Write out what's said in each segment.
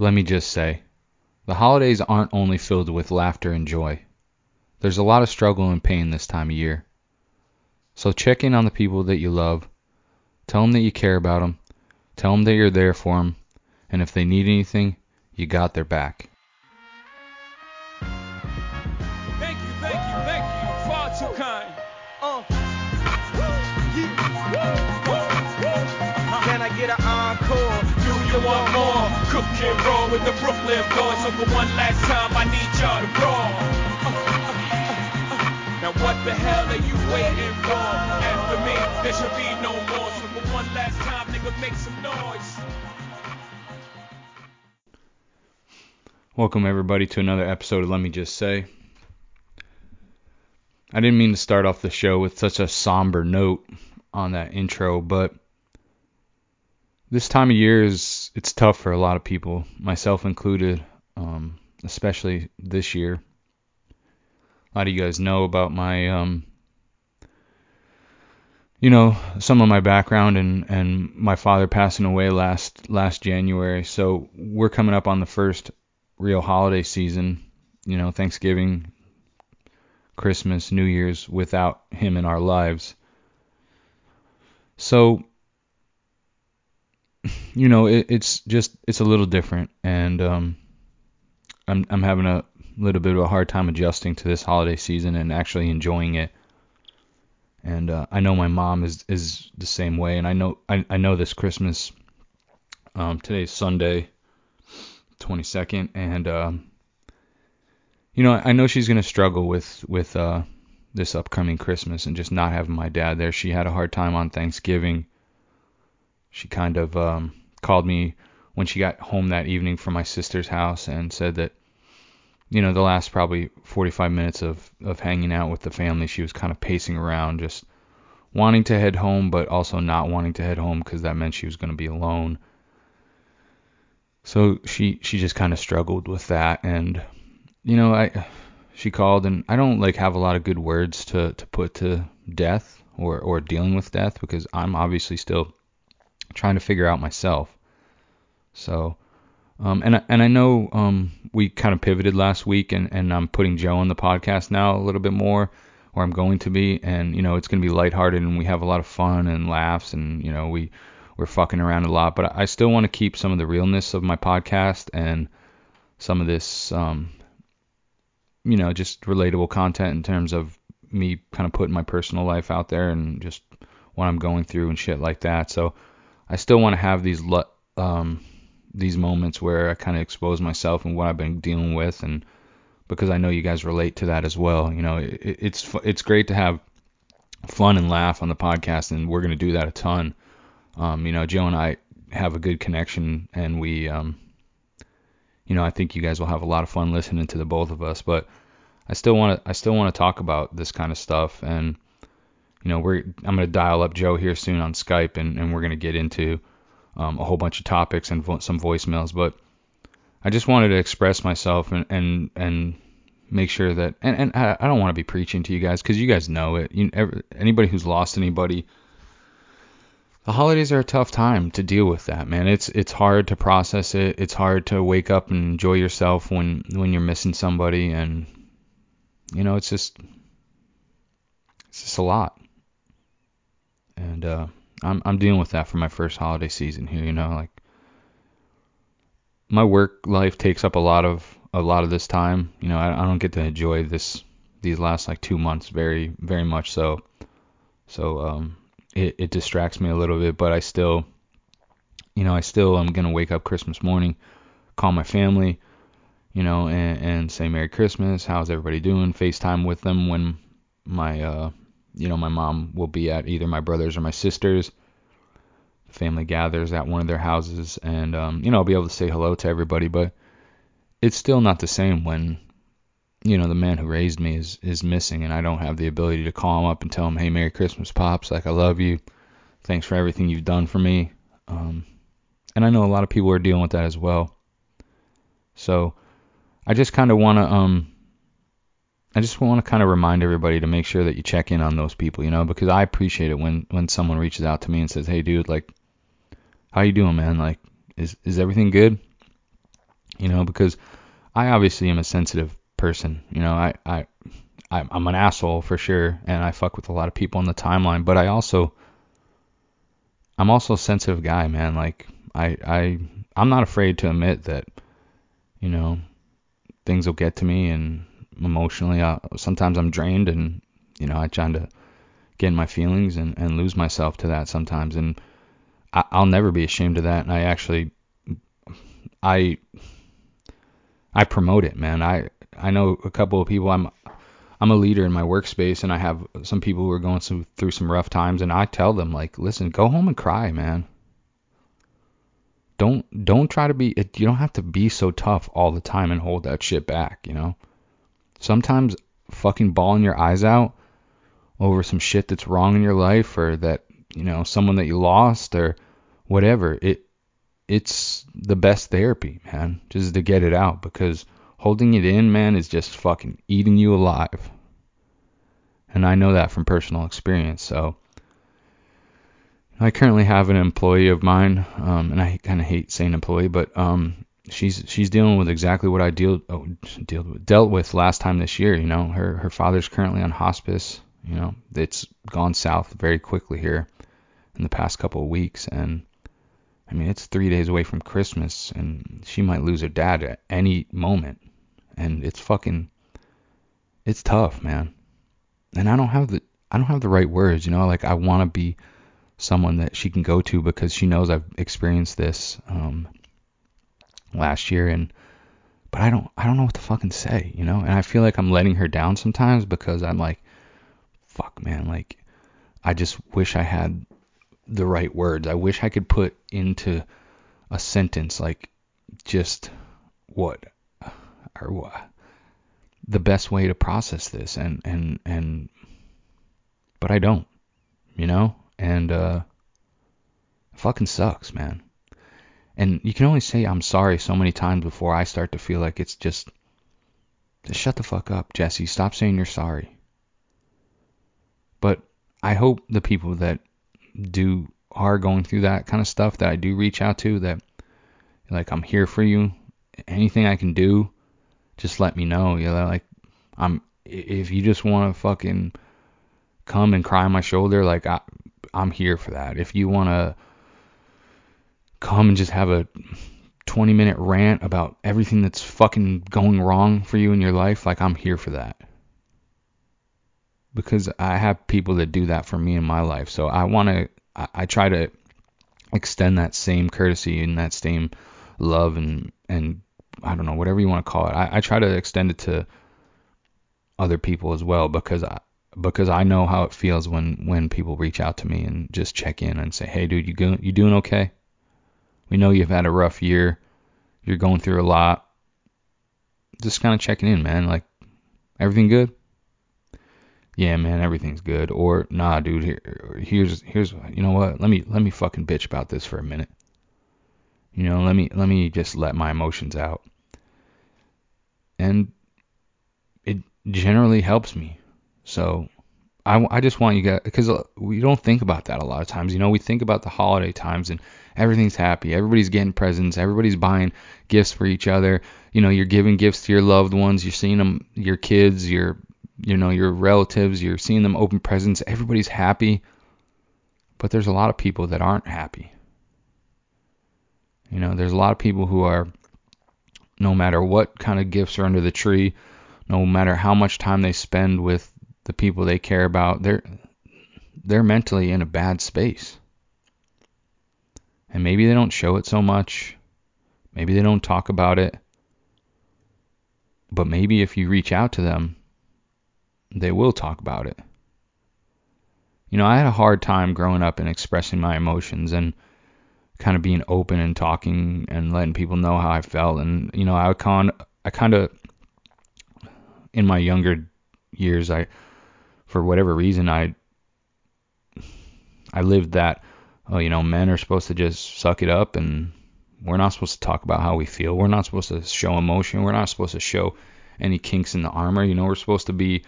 Let me just say, the holidays aren't only filled with laughter and joy. There's a lot of struggle and pain this time of year. So check in on the people that you love. Tell them that you care about them. Tell them that you're there for them. And if they need anything, you got their back. With the Brooklyn boys. So for one last time, I need y'all to uh. Now what the hell are you waiting for? After me, there should be no more. So for one last time, nigga, make some noise. Welcome, everybody, to another episode of Let Me Just Say. I didn't mean to start off the show with such a somber note on that intro, but this time of year is it's tough for a lot of people, myself included, um, especially this year. A lot of you guys know about my, um, you know, some of my background and and my father passing away last last January. So we're coming up on the first real holiday season, you know, Thanksgiving, Christmas, New Year's without him in our lives. So, you know, it, it's just it's a little different, and um, I'm I'm having a little bit of a hard time adjusting to this holiday season and actually enjoying it. And uh, I know my mom is is the same way, and I know I, I know this Christmas. Um, today's Sunday, 22nd, and um, you know I know she's gonna struggle with with uh, this upcoming Christmas and just not having my dad there. She had a hard time on Thanksgiving. She kind of um, called me when she got home that evening from my sister's house and said that you know the last probably 45 minutes of of hanging out with the family, she was kind of pacing around, just wanting to head home, but also not wanting to head home because that meant she was going to be alone. So she she just kind of struggled with that, and you know I she called and I don't like have a lot of good words to to put to death or or dealing with death because I'm obviously still trying to figure out myself. So um, and I, and I know um, we kind of pivoted last week, and, and I'm putting Joe on the podcast now a little bit more, or I'm going to be, and you know it's going to be lighthearted, and we have a lot of fun and laughs, and you know we we're fucking around a lot, but I still want to keep some of the realness of my podcast and some of this, um, you know, just relatable content in terms of me kind of putting my personal life out there and just what I'm going through and shit like that. So I still want to have these um, these moments where I kind of expose myself and what I've been dealing with, and because I know you guys relate to that as well. You know, it, it's it's great to have fun and laugh on the podcast, and we're gonna do that a ton. Um, you know, Joe and I have a good connection, and we, um, you know, I think you guys will have a lot of fun listening to the both of us. But I still want to I still want to talk about this kind of stuff, and you know, we're I'm gonna dial up Joe here soon on Skype, and, and we're gonna get into um, a whole bunch of topics and vo- some voicemails, but I just wanted to express myself and and and make sure that and, and I, I don't want to be preaching to you guys because you guys know it. You anybody who's lost anybody, the holidays are a tough time to deal with that, man. It's it's hard to process it. It's hard to wake up and enjoy yourself when when you're missing somebody, and you know it's just it's just a lot. And uh, I'm I'm dealing with that for my first holiday season here. You know, like my work life takes up a lot of a lot of this time. You know, I, I don't get to enjoy this these last like two months very very much so. So um, it it distracts me a little bit, but I still, you know, I still am gonna wake up Christmas morning, call my family, you know, and, and say Merry Christmas. How's everybody doing? FaceTime with them when my uh you know, my mom will be at either my brother's or my sister's. Family gathers at one of their houses, and um, you know, I'll be able to say hello to everybody. But it's still not the same when, you know, the man who raised me is is missing, and I don't have the ability to call him up and tell him, "Hey, Merry Christmas, pops! Like I love you. Thanks for everything you've done for me." Um, and I know a lot of people are dealing with that as well. So I just kind of want to um I just want to kind of remind everybody to make sure that you check in on those people, you know, because I appreciate it when when someone reaches out to me and says, "Hey, dude, like, how you doing, man? Like, is is everything good?" You know, because I obviously am a sensitive person. You know, I I I'm an asshole for sure, and I fuck with a lot of people on the timeline. But I also I'm also a sensitive guy, man. Like I I I'm not afraid to admit that you know things will get to me and emotionally I, sometimes I'm drained and you know I try to get in my feelings and, and lose myself to that sometimes and I, I'll never be ashamed of that and I actually I I promote it man I I know a couple of people I'm I'm a leader in my workspace and I have some people who are going through, through some rough times and I tell them like, listen, go home and cry, man. Don't don't try to be you don't have to be so tough all the time and hold that shit back, you know? Sometimes fucking bawling your eyes out over some shit that's wrong in your life or that, you know, someone that you lost or whatever, it it's the best therapy, man, just to get it out because holding it in, man, is just fucking eating you alive. And I know that from personal experience. So I currently have an employee of mine, um, and I kind of hate saying employee, but um, she's she's dealing with exactly what I deal oh, dealt with, dealt with last time this year. You know, her her father's currently on hospice. You know, it's gone south very quickly here in the past couple of weeks, and I mean it's three days away from Christmas, and she might lose her dad at any moment and it's fucking it's tough, man. And I don't have the I don't have the right words, you know, like I want to be someone that she can go to because she knows I've experienced this um last year and but I don't I don't know what to fucking say, you know? And I feel like I'm letting her down sometimes because I'm like fuck, man, like I just wish I had the right words. I wish I could put into a sentence like just what or what the best way to process this and and and but I don't, you know? And uh fucking sucks, man. And you can only say I'm sorry so many times before I start to feel like it's just just shut the fuck up, Jesse. Stop saying you're sorry. But I hope the people that do are going through that kind of stuff that I do reach out to that like I'm here for you. Anything I can do just let me know. You know, like I'm if you just want to fucking come and cry on my shoulder, like I I'm here for that. If you want to come and just have a 20 minute rant about everything that's fucking going wrong for you in your life, like I'm here for that. Because I have people that do that for me in my life. So I want to, I, I try to extend that same courtesy and that same love and, and I don't know, whatever you want to call it. I, I try to extend it to other people as well because I because I know how it feels when when people reach out to me and just check in and say, "Hey, dude, you go, you doing okay? We know you've had a rough year. You're going through a lot. Just kind of checking in, man. Like, everything good? Yeah, man, everything's good. Or, nah, dude, here, here's here's you know what? Let me let me fucking bitch about this for a minute. You know, let me let me just let my emotions out. And it generally helps me. So I, I just want you guys because uh, we don't think about that a lot of times. You know, we think about the holiday times and everything's happy, everybody's getting presents, everybody's buying gifts for each other. You know, you're giving gifts to your loved ones, you're seeing them, your kids, your you know your relatives, you're seeing them open presents. Everybody's happy, but there's a lot of people that aren't happy. You know, there's a lot of people who are, no matter what kind of gifts are under the tree, no matter how much time they spend with the people they care about, they're they're mentally in a bad space. And maybe they don't show it so much. Maybe they don't talk about it. But maybe if you reach out to them, they will talk about it. You know, I had a hard time growing up and expressing my emotions and kind of being open and talking and letting people know how I felt. And you know, I con I kind of in my younger years, I for whatever reason I I lived that. Oh, you know, men are supposed to just suck it up, and we're not supposed to talk about how we feel. We're not supposed to show emotion. We're not supposed to show any kinks in the armor. You know, we're supposed to be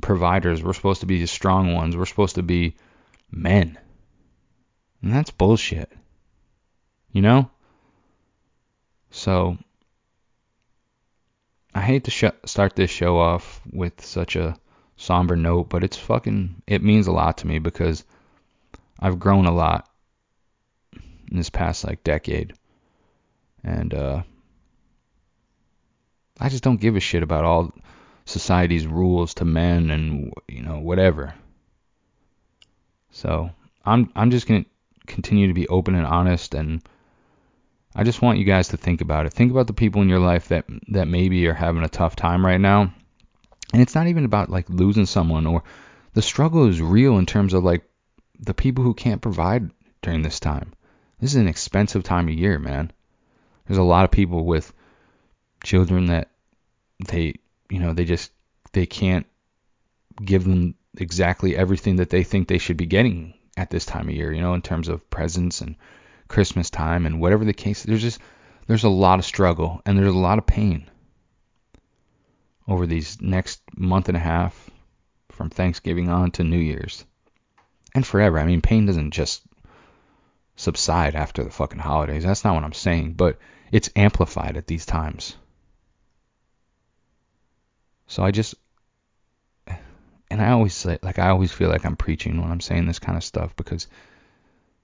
providers. We're supposed to be the strong ones. We're supposed to be men. And that's bullshit. You know? So I hate to sh- start this show off with such a somber note, but it's fucking it means a lot to me because I've grown a lot in this past like decade. And uh I just don't give a shit about all society's rules to men and you know whatever. So, I'm I'm just going to continue to be open and honest and I just want you guys to think about it. Think about the people in your life that that maybe are having a tough time right now. And it's not even about like losing someone or the struggle is real in terms of like the people who can't provide during this time. This is an expensive time of year, man. There's a lot of people with children that they, you know, they just they can't give them exactly everything that they think they should be getting at this time of year, you know, in terms of presents and Christmas time and whatever the case. There's just there's a lot of struggle and there's a lot of pain over these next month and a half from Thanksgiving on to New Year's and forever. I mean, pain doesn't just subside after the fucking holidays. That's not what I'm saying, but it's amplified at these times. So I just and I always say like I always feel like I'm preaching when I'm saying this kind of stuff because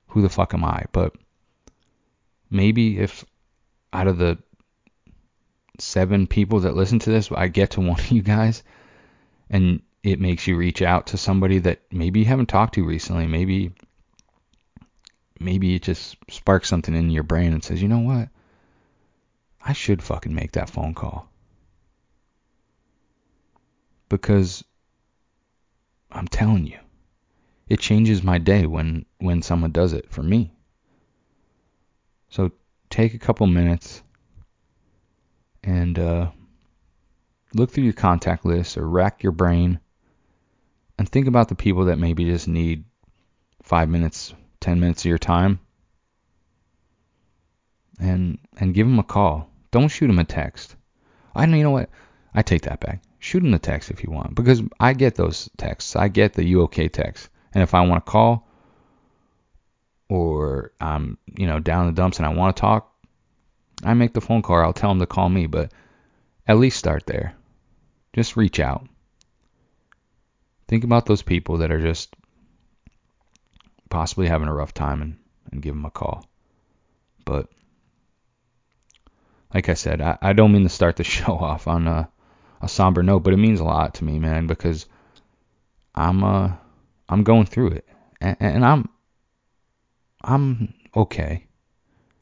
who the fuck am I? But maybe if out of the seven people that listen to this, I get to one of you guys and it makes you reach out to somebody that maybe you haven't talked to recently. Maybe maybe it just sparks something in your brain and says, "You know what? I should fucking make that phone call." Because I'm telling you, it changes my day when when someone does it for me. So take a couple minutes and uh, look through your contact list or rack your brain and think about the people that maybe just need five minutes, ten minutes of your time, and and give them a call. Don't shoot them a text. I know you know what? I take that back. Shoot them a text if you want because I get those texts. I get the you okay text, and if I want to call or I'm you know down in the dumps and I want to talk, I make the phone call. I'll tell them to call me, but at least start there. Just reach out. Think about those people that are just possibly having a rough time and, and give them a call. But like I said, I, I don't mean to start the show off on a, a somber note, but it means a lot to me, man, because I'm uh I'm going through it, and, and I'm I'm okay.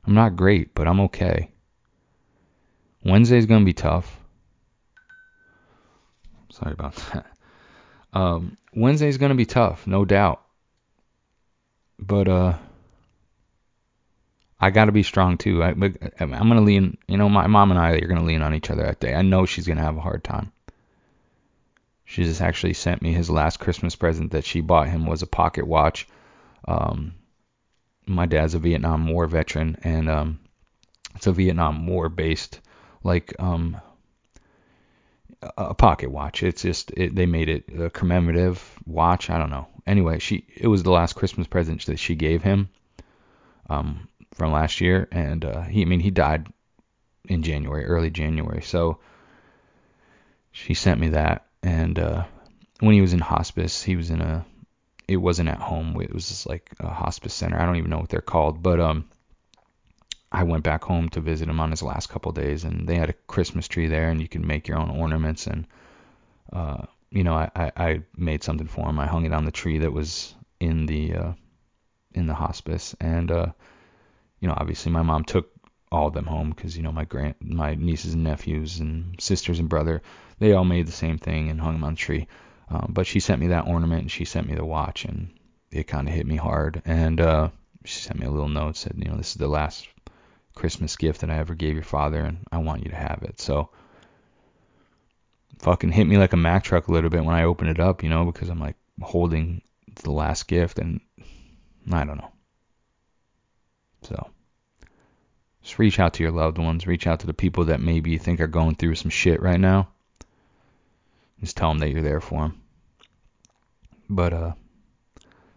I'm not great, but I'm okay. Wednesday's gonna be tough. Sorry about that. Um, Wednesday's gonna be tough, no doubt. But uh, I gotta be strong too. I, I'm gonna lean. You know, my mom and I are gonna lean on each other that day. I know she's gonna have a hard time. She just actually sent me his last Christmas present that she bought him was a pocket watch. Um, my dad's a Vietnam War veteran, and um, it's a Vietnam War based like um, a pocket watch. It's just it, they made it a commemorative watch. I don't know. Anyway, she it was the last Christmas present that she gave him um, from last year, and uh, he I mean he died in January, early January. So she sent me that, and uh, when he was in hospice, he was in a it wasn't at home. It was just like a hospice center. I don't even know what they're called, but um, I went back home to visit him on his last couple days, and they had a Christmas tree there, and you can make your own ornaments. And uh, you know, I, I, I made something for him. I hung it on the tree that was in the uh, in the hospice, and uh, you know, obviously my mom took all of them home because you know my grand my nieces and nephews and sisters and brother they all made the same thing and hung them on the tree. Um, but she sent me that ornament and she sent me the watch, and it kind of hit me hard. And uh, she sent me a little note said, you know, this is the last Christmas gift that I ever gave your father, and I want you to have it. So, fucking hit me like a Mack truck a little bit when I opened it up, you know, because I'm like holding the last gift, and I don't know. So, just reach out to your loved ones, reach out to the people that maybe you think are going through some shit right now. Just tell them that you're there for them. But uh,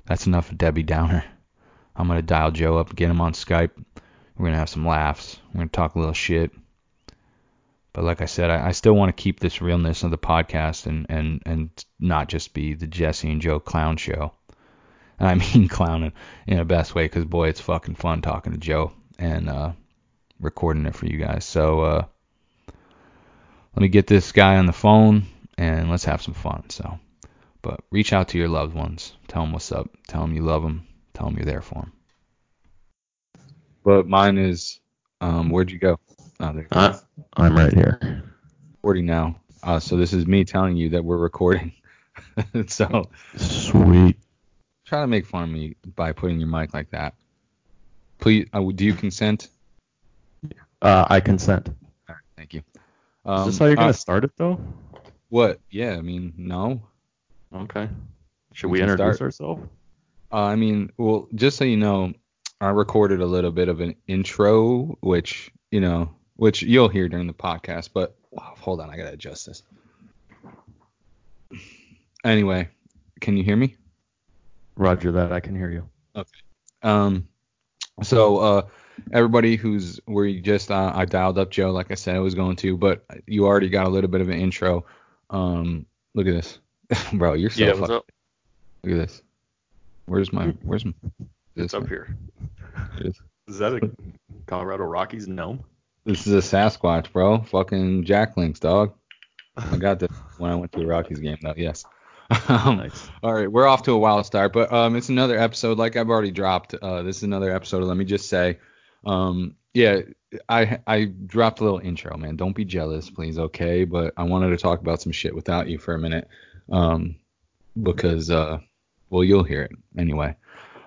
that's enough of Debbie Downer. I'm gonna dial Joe up, get him on Skype. We're gonna have some laughs. We're gonna talk a little shit. But like I said, I, I still want to keep this realness of the podcast and, and, and not just be the Jesse and Joe clown show. And I mean clowning in the best way because, boy, it's fucking fun talking to Joe and uh, recording it for you guys. So uh, let me get this guy on the phone and let's have some fun. So, but reach out to your loved ones. Tell them what's up. Tell them you love them. Tell them you're there for them. But mine is, um, where'd you go? Oh, there you go. Uh, I'm right here. recording now. Uh, so this is me telling you that we're recording. so Sweet. try to make fun of me by putting your mic like that. Please, uh, do you consent? Uh, I consent. All right, thank you. Is Um, this how you're gonna uh, start it though? what? Yeah, I mean, no. Okay. Should we we, introduce start. ourselves? Uh, I mean, well, just so you know, I recorded a little bit of an intro, which you know, which you'll hear during the podcast. But oh, hold on, I gotta adjust this. Anyway, can you hear me? Roger that. I can hear you. Okay. Um, so uh, everybody who's we just uh, I dialed up Joe like I said I was going to, but you already got a little bit of an intro. Um, look at this, bro. You're so yeah. What's up? Look at this. Where's my Where's my? This, It's up here. Is. Is that a Colorado Rockies gnome? this is a Sasquatch, bro. Fucking Jack Link's, dog. I got this when I went to a Rockies game, though. Yes. Um, Nice. All right, we're off to a wild start, but um, it's another episode. Like I've already dropped, uh, this is another episode. Let me just say, um, yeah, I I dropped a little intro, man. Don't be jealous, please, okay? But I wanted to talk about some shit without you for a minute, um, because uh, well, you'll hear it anyway.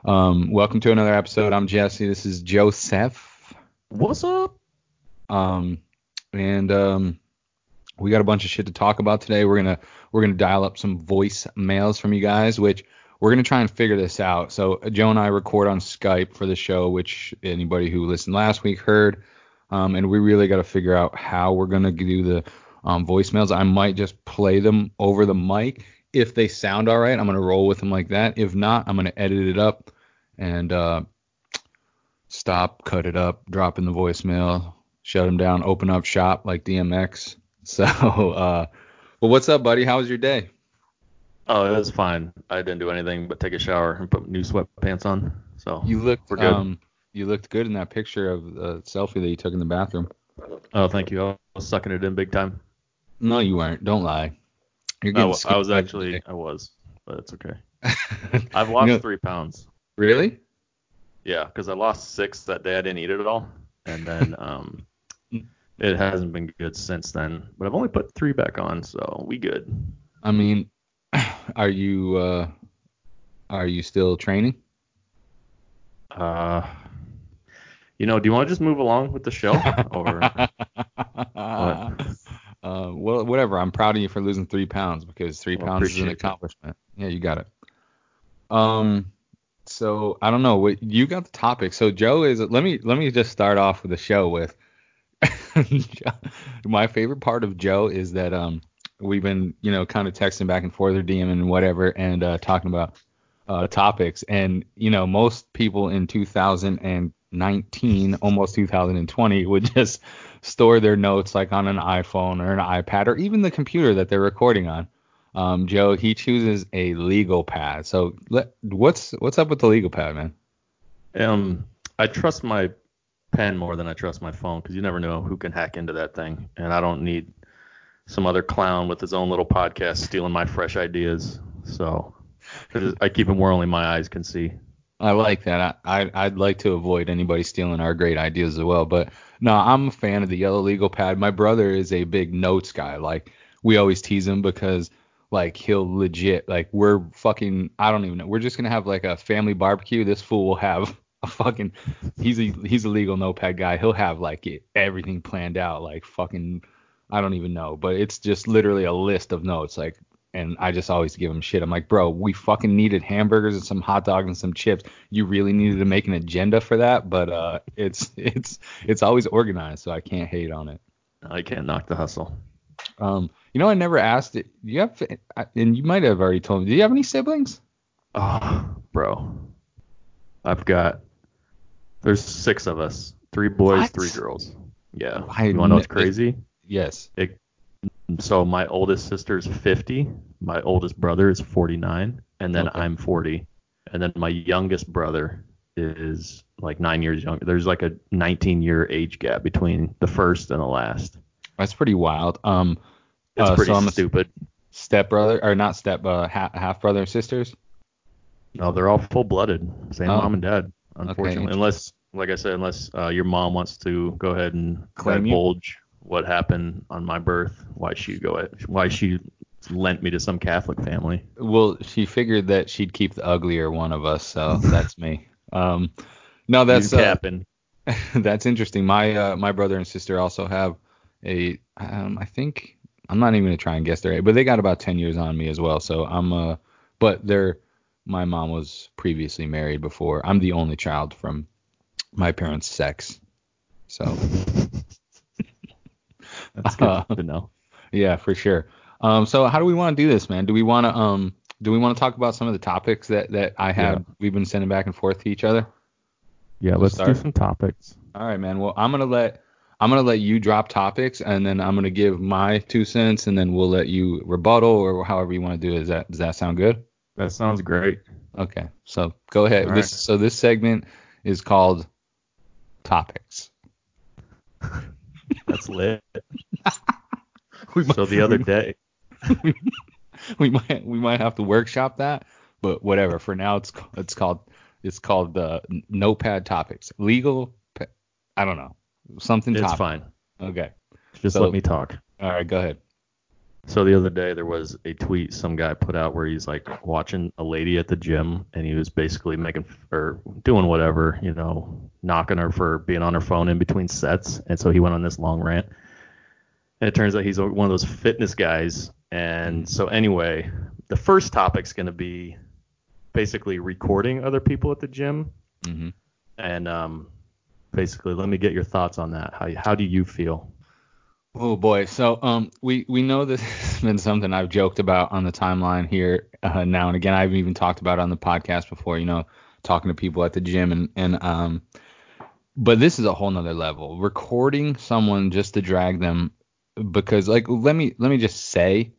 Um, welcome to another episode. I'm Jesse. This is Joseph. What's up? Um, and um, we got a bunch of shit to talk about today. We're gonna we're gonna dial up some voice mails from you guys, which we're gonna try and figure this out. So uh, Joe and I record on Skype for the show, which anybody who listened last week heard. Um, and we really got to figure out how we're gonna do the um, voicemails. I might just play them over the mic. If they sound all right, I'm gonna roll with them like that. If not, I'm gonna edit it up and uh, stop, cut it up, drop in the voicemail, shut them down, open up shop like DMX. So, uh, well, what's up, buddy? How was your day? Oh, it was fine. I didn't do anything but take a shower and put new sweatpants on. So You looked, um, you looked good in that picture of the selfie that you took in the bathroom. Oh, thank you. I was sucking it in big time. No, you weren't. Don't lie. You're I, getting I was actually, I was, but it's okay. I've You lost know- three pounds. really? Yeah, because I lost six that day. I didn't eat it at all, and then um, it hasn't been good since then. But I've only put three back on, so we good. I mean, are you, uh, are you still training? Uh, you know, do you want to just move along with the show, or uh, well, whatever. I'm proud of you for losing three pounds because three Well, pounds is an accomplishment. Yeah, you got it. Um, so I don't know what you got the topic. So Joe is. Let me let me just start off with the show with. my favorite part of Joe is that um we've been you know kind of texting back and forth or DMing and whatever and uh, talking about uh, topics and you know most people in 2019 almost 2020 would just store their notes like on an iphone or an ipad or even the computer that they're recording on um, joe he chooses a legal pad so let, what's what's up with the legal pad man um, I trust my pen more than I trust my phone because you never know who can hack into that thing, and I don't need some other clown with his own little podcast stealing my fresh ideas. So I keep them where only my eyes can see. I like that. I, I I'd like to avoid anybody stealing our great ideas as well. But no, I'm a fan of the yellow legal pad. My brother is a big notes guy. Like we always tease him because like he'll legit like we're fucking I don't even know. We're just gonna have like a family barbecue. This fool will have a fucking he's a he's a legal notepad guy. He'll have like it, everything planned out like fucking I don't even know. But it's just literally a list of notes like and I just always give him shit. I'm like, bro, we fucking needed hamburgers and some hot dogs and some chips. You really needed to make an agenda for that, but uh, it's it's it's always organized, so I can't hate on it. I can't knock the hustle. Um, you know, I never asked it. Do you have, and you might have already told me. Do you have any siblings? Oh, bro. I've got. There's six of us. Three boys, What? three girls. Yeah. I you want to know what's crazy? Yes. So my oldest sister is 50, my oldest brother is 49, and then Okay. I'm 40, and then my youngest brother is like nine years younger. There's like a 19 year age gap between the first and the last. That's pretty wild. Um, It's Uh, pretty so I'm stupid. step brother or not step uh, half, half brother and sisters. No, they're all full blooded, same Oh. mom and dad. Unfortunately, interesting. unless, like I said, unless uh, your mom wants to go ahead and Claim you? divulge what happened on my birth, why she go why she lent me to some Catholic family. Well, she figured that she'd keep the uglier one of us, so that's me. Um, no, that's uh, that's interesting. My uh, my brother and sister also have a um, I think I'm not even gonna try and guess their age, but they got about 10 years on me as well. So I'm uh, but they're my mom was previously married before. I'm the only child from my parents' sex. So That's good uh, to know. yeah, for sure. Um, so how do we want to do this, man? Do we want to um do we want to talk about some of the topics that that I had we've been sending back and forth to each other? Yeah, let's start. do some topics. All right, man. Well, I'm gonna let I'm gonna let you drop topics, and then I'm gonna give my two cents, and then we'll let you rebuttal or however you want to do it. Does that does that sound good? That sounds great. Okay. So go ahead. All This so this segment is called topics. That's lit. We So the other day, we might we might have to workshop that, but whatever. For now, it's it's called it's called uh, notepad topics. Legal. I don't know. Something. it's topic. fine. Okay. Just So- let me talk. All right. Go ahead. So the other day there was a tweet some guy put out where he's like watching a lady at the gym and he was basically making or doing whatever, you know, knocking her for being on her phone in between sets. And so he went on this long rant. And it turns out he's one of those fitness guys. And so anyway, the first topic's going to be basically recording other people at the gym hmm and um basically let me get your thoughts on that. How how do you feel? Oh boy. So um we we know this has been something I've joked about on the timeline here uh, now and again. I've even talked about on the podcast before. You know, talking to people at the gym and and um. But this is a whole nother level. Recording someone just to drag them because like let me let me just say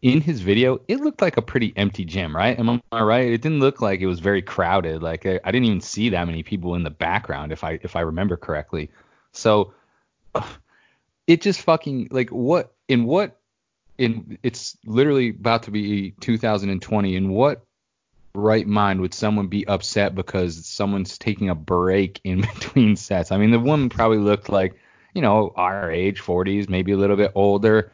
in his video it looked like a pretty empty gym right am i right it didn't look like it was very crowded like i, I didn't even see that many people in the background if i if i remember correctly so it just fucking like what in what in it's literally about to be 2020 in what right mind would someone be upset because someone's taking a break in between sets? I mean the woman probably looked like you know our age 40s maybe a little bit older.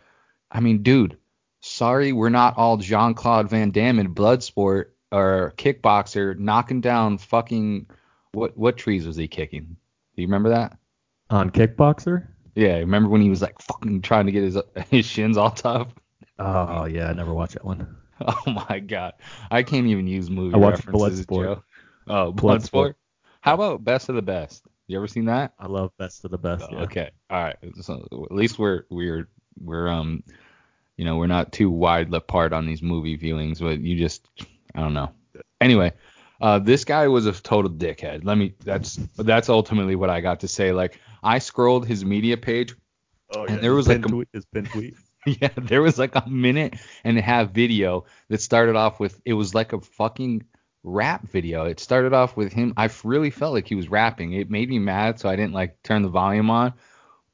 I mean dude sorry we're not all jean-claude van damme in bloodsport or kickboxer knocking down fucking what what trees was he kicking? Do you remember that? On Kickboxer? Yeah, remember when he was like fucking trying to get his his shins all tough? Oh yeah, I never watched that one. Oh my god, I can't even use movie I watched references. Bloodsport. Oh, Bloodsport. Bloodsport. How about Best of the Best? You ever seen that? I love Best of the Best. Yeah. Okay, all right. So at least we're we're we're um, you know, we're not too wide apart on these movie viewings, but you just I don't know. Anyway, uh, this guy was a total dickhead. Let me. That's that's ultimately what I got to say. Like I scrolled his media page Oh, And there was like a- tweet, his pin tweet. yeah, there was like a minute and a half video that started off with it was like a fucking rap video. It started off with him. I really felt like he was rapping. It made me mad, so I didn't like turn the volume on.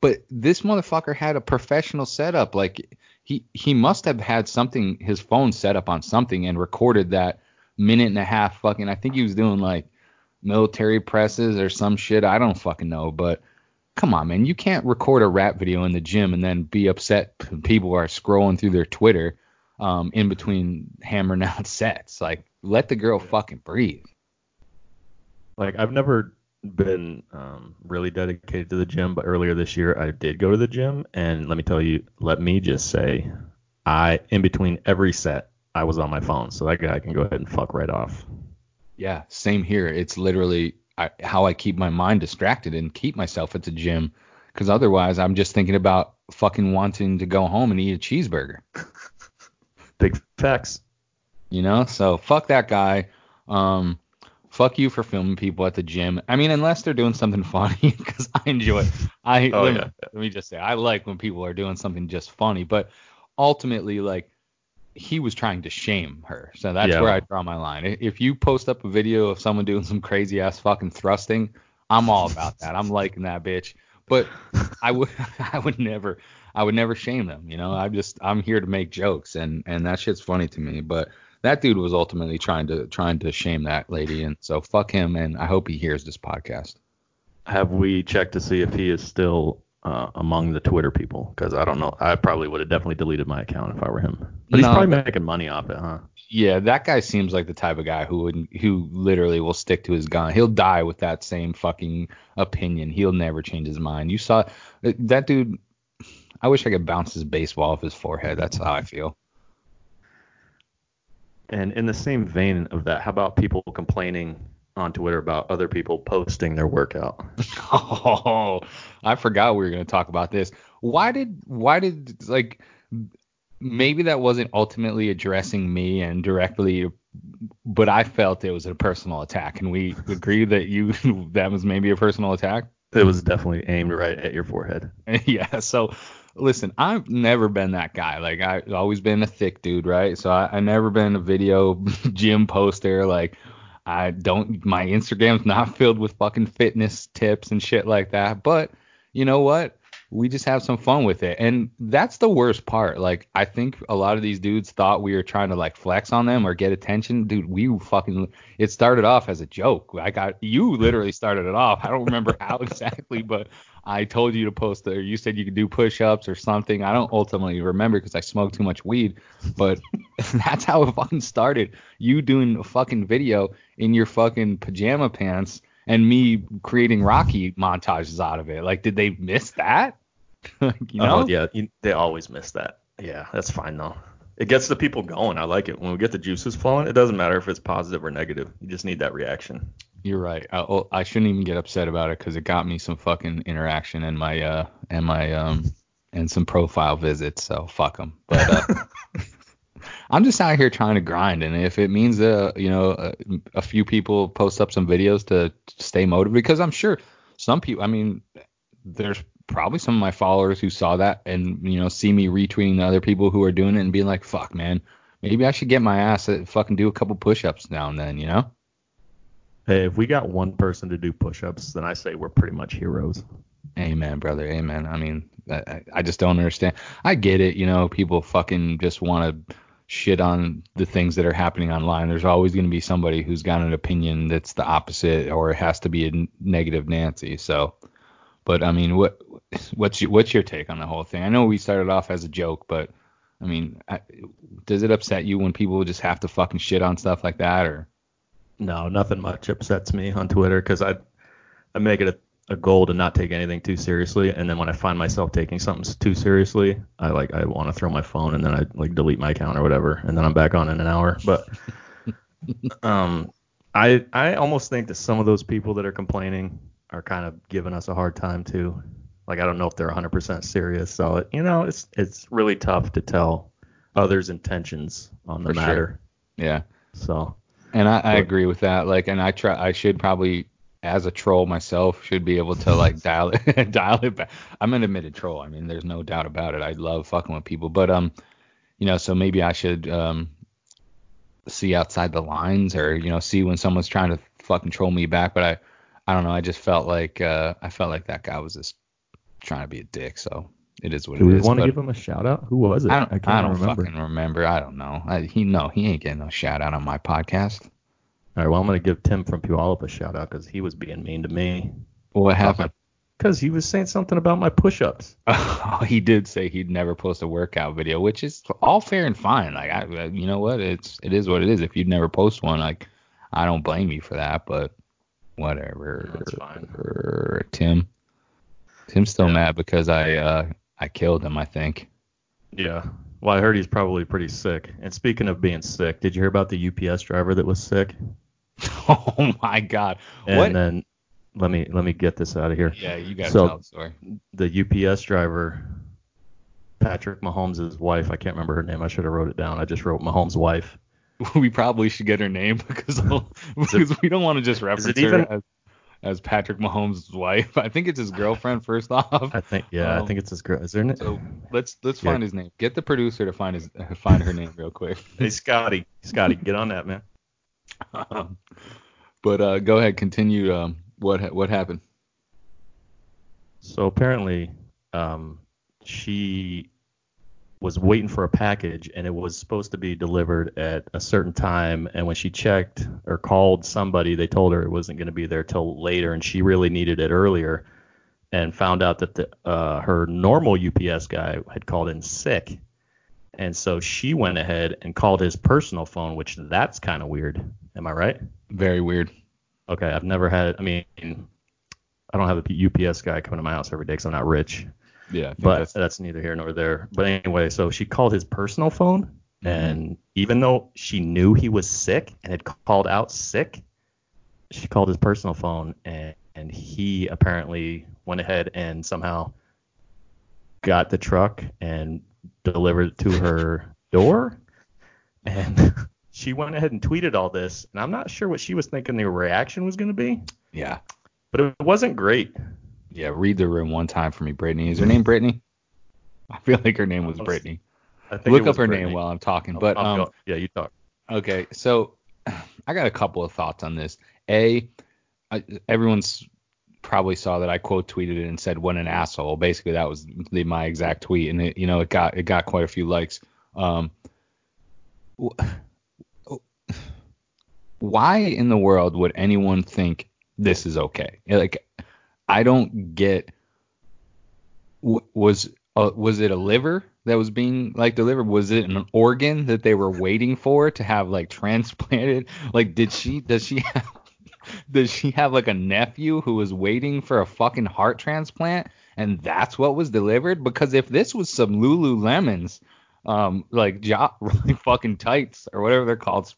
But this motherfucker had a professional setup. Like he he must have had something his phone set up on something and recorded that minute and a half fucking. I think he was doing like military presses or some shit. I don't fucking know, but come on, man. You can't record a rap video in the gym and then be upset people are scrolling through their Twitter um, in between hammering out sets. Like, let the girl fucking breathe. Like I've never been um, really dedicated to the gym, but earlier this year I did go to the gym, and let me tell you, let me just say, I in between every set I was on my phone, so that guy can go ahead and fuck right off. Yeah, same here. It's literally I, how I keep my mind distracted and keep myself at the gym. Because otherwise, I'm just thinking about fucking wanting to go home and eat a cheeseburger. Big facts. you know so fuck that guy um fuck you for filming people at the gym. I mean, unless they're doing something funny, because I enjoy. It. I Oh, let, me, yeah. let me just say, I like when people are doing something just funny, but ultimately, like he was trying to shame her. So that's Yeah. where I draw my line. If you post up a video of someone doing some crazy ass fucking thrusting, I'm all about that. I'm liking that bitch. But I would I would never I would never shame them, you know. I'm just I'm here to make jokes and and that shit's funny to me, but that dude was ultimately trying to trying to shame that lady and so fuck him and I hope he hears this podcast. Have we checked to see if he is still uh, among the Twitter people? Because I don't know. I probably would have definitely deleted my account if I were him. But he's probably making money off it, huh? Yeah, that guy seems like the type of guy who would who literally will stick to his gun. He'll die with that same fucking opinion. He'll never change his mind. You saw that dude. I wish I could bounce his baseball off his forehead. That's how I feel. And in the same vein of that, how about people complaining on Twitter about other people posting their workout? Oh, I forgot we were going to talk about this. Why did why did like maybe that wasn't ultimately addressing me and directly but I felt it was a personal attack. and we agree that you that was maybe a personal attack? It was definitely aimed right at your forehead. yeah. So listen, I've never been that guy. Like I've always been a thick dude, right? So I, I never been a video gym poster. Like I don't. My Instagram's not filled with fucking fitness tips and shit like that. But you know what? We just have some fun with it, and that's the worst part. Like I think a lot of these dudes thought we were trying to like flex on them or get attention. Dude, we fucking. It started off as a joke. I got you literally started it off. I don't remember how exactly, but I told you to post or you said you could do push-ups or something. I don't ultimately remember because I smoked too much weed, but that's how it fucking started. You doing a fucking video in your fucking pajama pants and me creating Rocky montages out of it. Like, did they miss that? like, you oh, know? Oh yeah, you, they always miss that. Yeah, that's fine though. It gets the people going. I like it when we get the juices flowing. It doesn't matter if it's positive or negative. You just need that reaction. You're right. I, oh, I shouldn't even get upset about it because it got me some fucking interaction and my uh and my um and some profile visits. So fuck them. But uh, I'm just out here trying to grind, and if it means uh you know a, a few people post up some videos to stay motivated, because I'm sure some people. I mean, there's probably some of my followers who saw that and you know see me retweeting the other people who are doing it and being like, fuck man, maybe I should get my ass to fucking do a couple push-ups now and then, you know. Hey, if we got one person to do push-ups, then I say we're pretty much heroes. Amen, brother. Amen. I mean, I, I- just don't understand. I get it. You know, people fucking just want to shit on the things that are happening online. There's always going to be somebody who's got an opinion that's the opposite, or it has to be a negative Nancy. So, but I mean, what what's your, what's your take on the whole thing? I know we started off as a joke, but I mean, I, does it upset you when people just have to fucking shit on stuff like that, or? No, nothing much upsets me on Twitter because I I make it a, a goal to not take anything too seriously, and then when I find myself taking something too seriously, I like I want to throw my phone and then I like delete my account or whatever, and then I'm back on in an hour. But um, I I almost think that some of those people that are complaining are kind of giving us a hard time too. Like I don't know if they're 100% serious, so it, you know it's it's really tough to tell others' intentions on the For sure. matter. Yeah. So And I, I agree with that. Like, and I try, I should probably, as a troll myself, should be able to like dial it, dial it back. I'm an admitted troll. I mean, there's no doubt about it. I love fucking with people, but um, you know, so maybe I should um see outside the lines or you know see when someone's trying to fucking troll me back. But I, I don't know. I just felt like uh, I felt like that guy was just trying to be a dick. So it is what do it we is. want to give him a shout out? Who was it? I don't, I, can't don't remember. fucking remember. I don't know. I, he no, he ain't getting no shout out on my podcast. All right, well, I'm going to give Tim from Puyallup a shout out because he was being mean to me. What happened? Because he was saying something about my push ups. Oh, he did say he'd never post a workout video, which is all fair and fine. Like, I, you know what? It's it is what it is. If you'd never post one, like, I don't blame you for that. But whatever. That's fine. Tim. Tim's still Yeah. mad because I uh I killed him. I think. Yeah. Well, I heard he's probably pretty sick. And speaking of being sick, did you hear about the UPS driver that was sick? oh my God. And what? then let me let me get this out of here. yeah, you got So- tell the story. The UPS driver, Patrick Mahomes' wife, I can't remember her name. I should have wrote it down. I just wrote Mahomes' wife. we probably should get her name because because we don't want to just reference even- her as, as Patrick Mahomes' wife. I think it's his girlfriend first off. I think yeah, I Um, think it's his girl. Is there an, So let's let's Yeah. find his name. Get the producer to find his find her name real quick. Hey Scotty, Scotty, get on that man. Um, but uh, go ahead, continue. Um, what what happened? So apparently, um, she was waiting for a package and it was supposed to be delivered at a certain time. And when she checked or called somebody, they told her it wasn't going to be there till later, and she really needed it earlier. And found out that the, uh, her normal UPS guy had called in sick, and so she went ahead and called his personal phone, which that's kind of weird. Am I right? Very weird. Okay, I've never had. I mean, I don't have a UPS guy coming to my house every day because I'm not rich. Yeah, But that's- that's, neither here nor there. But anyway, so she called his personal phone, Mhm. and even though she knew he was sick and had called out sick, she called his personal phone, and, and he apparently went ahead and somehow got the truck and delivered it to her door. And she went ahead and tweeted all this, and I'm not sure what she was thinking the reaction was going to be, yeah, but it wasn't great. Yeah. Read the room one time for me, Brittany. Is her name Brittany? I feel like her name was Brittany. I think Look up her Brittany. name while I'm talking. But um, go- yeah, you talk. Okay, so I got a couple of thoughts on this. A, I, everyone's probably saw that I quote tweeted it and said "what an asshole." Basically, that was the, my exact tweet, and it, you know, it got it got quite a few likes. Um, wh- why in the world would anyone think this is okay? Like, I don't get. Was uh, was it a liver that was being like delivered? Was it an organ that they were waiting for to have like transplanted? Like, did she does she have does she have like a nephew who was waiting for a fucking heart transplant and that's what was delivered? Because if this was some Lululemons, um, like jo- like fucking tights or whatever they're called,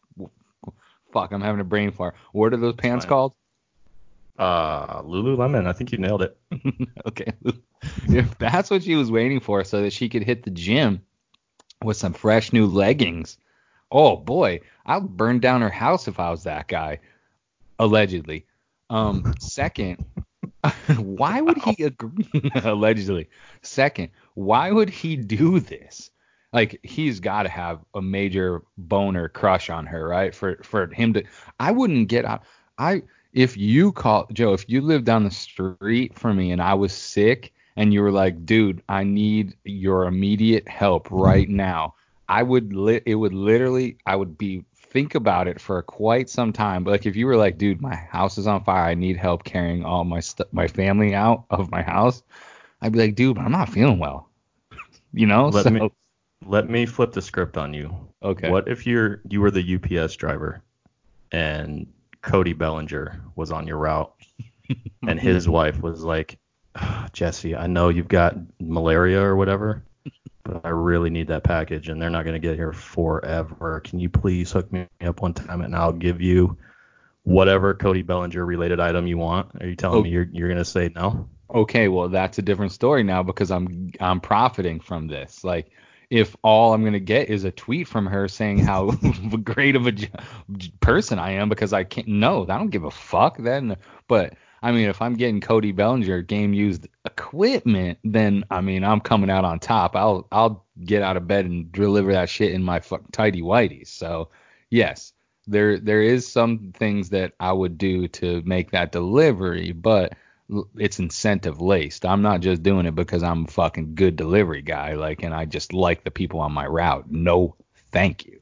fuck, I'm having a brain fart. What are those pants fine. called? Uh, Lululemon. I think you nailed it. okay. if that's what she was waiting for so that she could hit the gym with some fresh new leggings. Oh boy, I'd burn down her house if I was that guy. Allegedly. Um second, why would he agree allegedly? Second, why would he do this? Like he's got to have a major boner crush on her, right? For for him to I wouldn't get out I if you call Joe, if you lived down the street from me and I was sick and you were like, dude, I need your immediate help mm-hmm. right now, I would li- it would literally I would be think about it for quite some time. But like if you were like, dude, my house is on fire, I need help carrying all my stuff, my family out of my house, I'd be like, dude, but I'm not feeling well. you know? Let so, me let me flip the script on you. okay. What if you're you were the UPS driver and Cody Bellinger was on your route and his wife was like, "Ah, Jesse, I know you've got malaria or whatever, but I really need that package and they're not going to get here forever. Can you please hook me up one time and I'll give you whatever Cody Bellinger related item you want? Are you telling Oh. me you're you're going to say no? okay, well that's a different story now because I'm I'm profiting from this. Like if all I'm gonna get is a tweet from her saying how great of a person I am because I can't no, I don't give a fuck then. But I mean, if I'm getting Cody Bellinger game used equipment, then I mean I'm coming out on top. I'll I'll get out of bed and deliver that shit in my fuck tidy whities. So yes, there there is some things that I would do to make that delivery, but it's incentive laced. I'm not just doing it because I'm a fucking good delivery guy, like, and I just like the people on my route. No, thank you.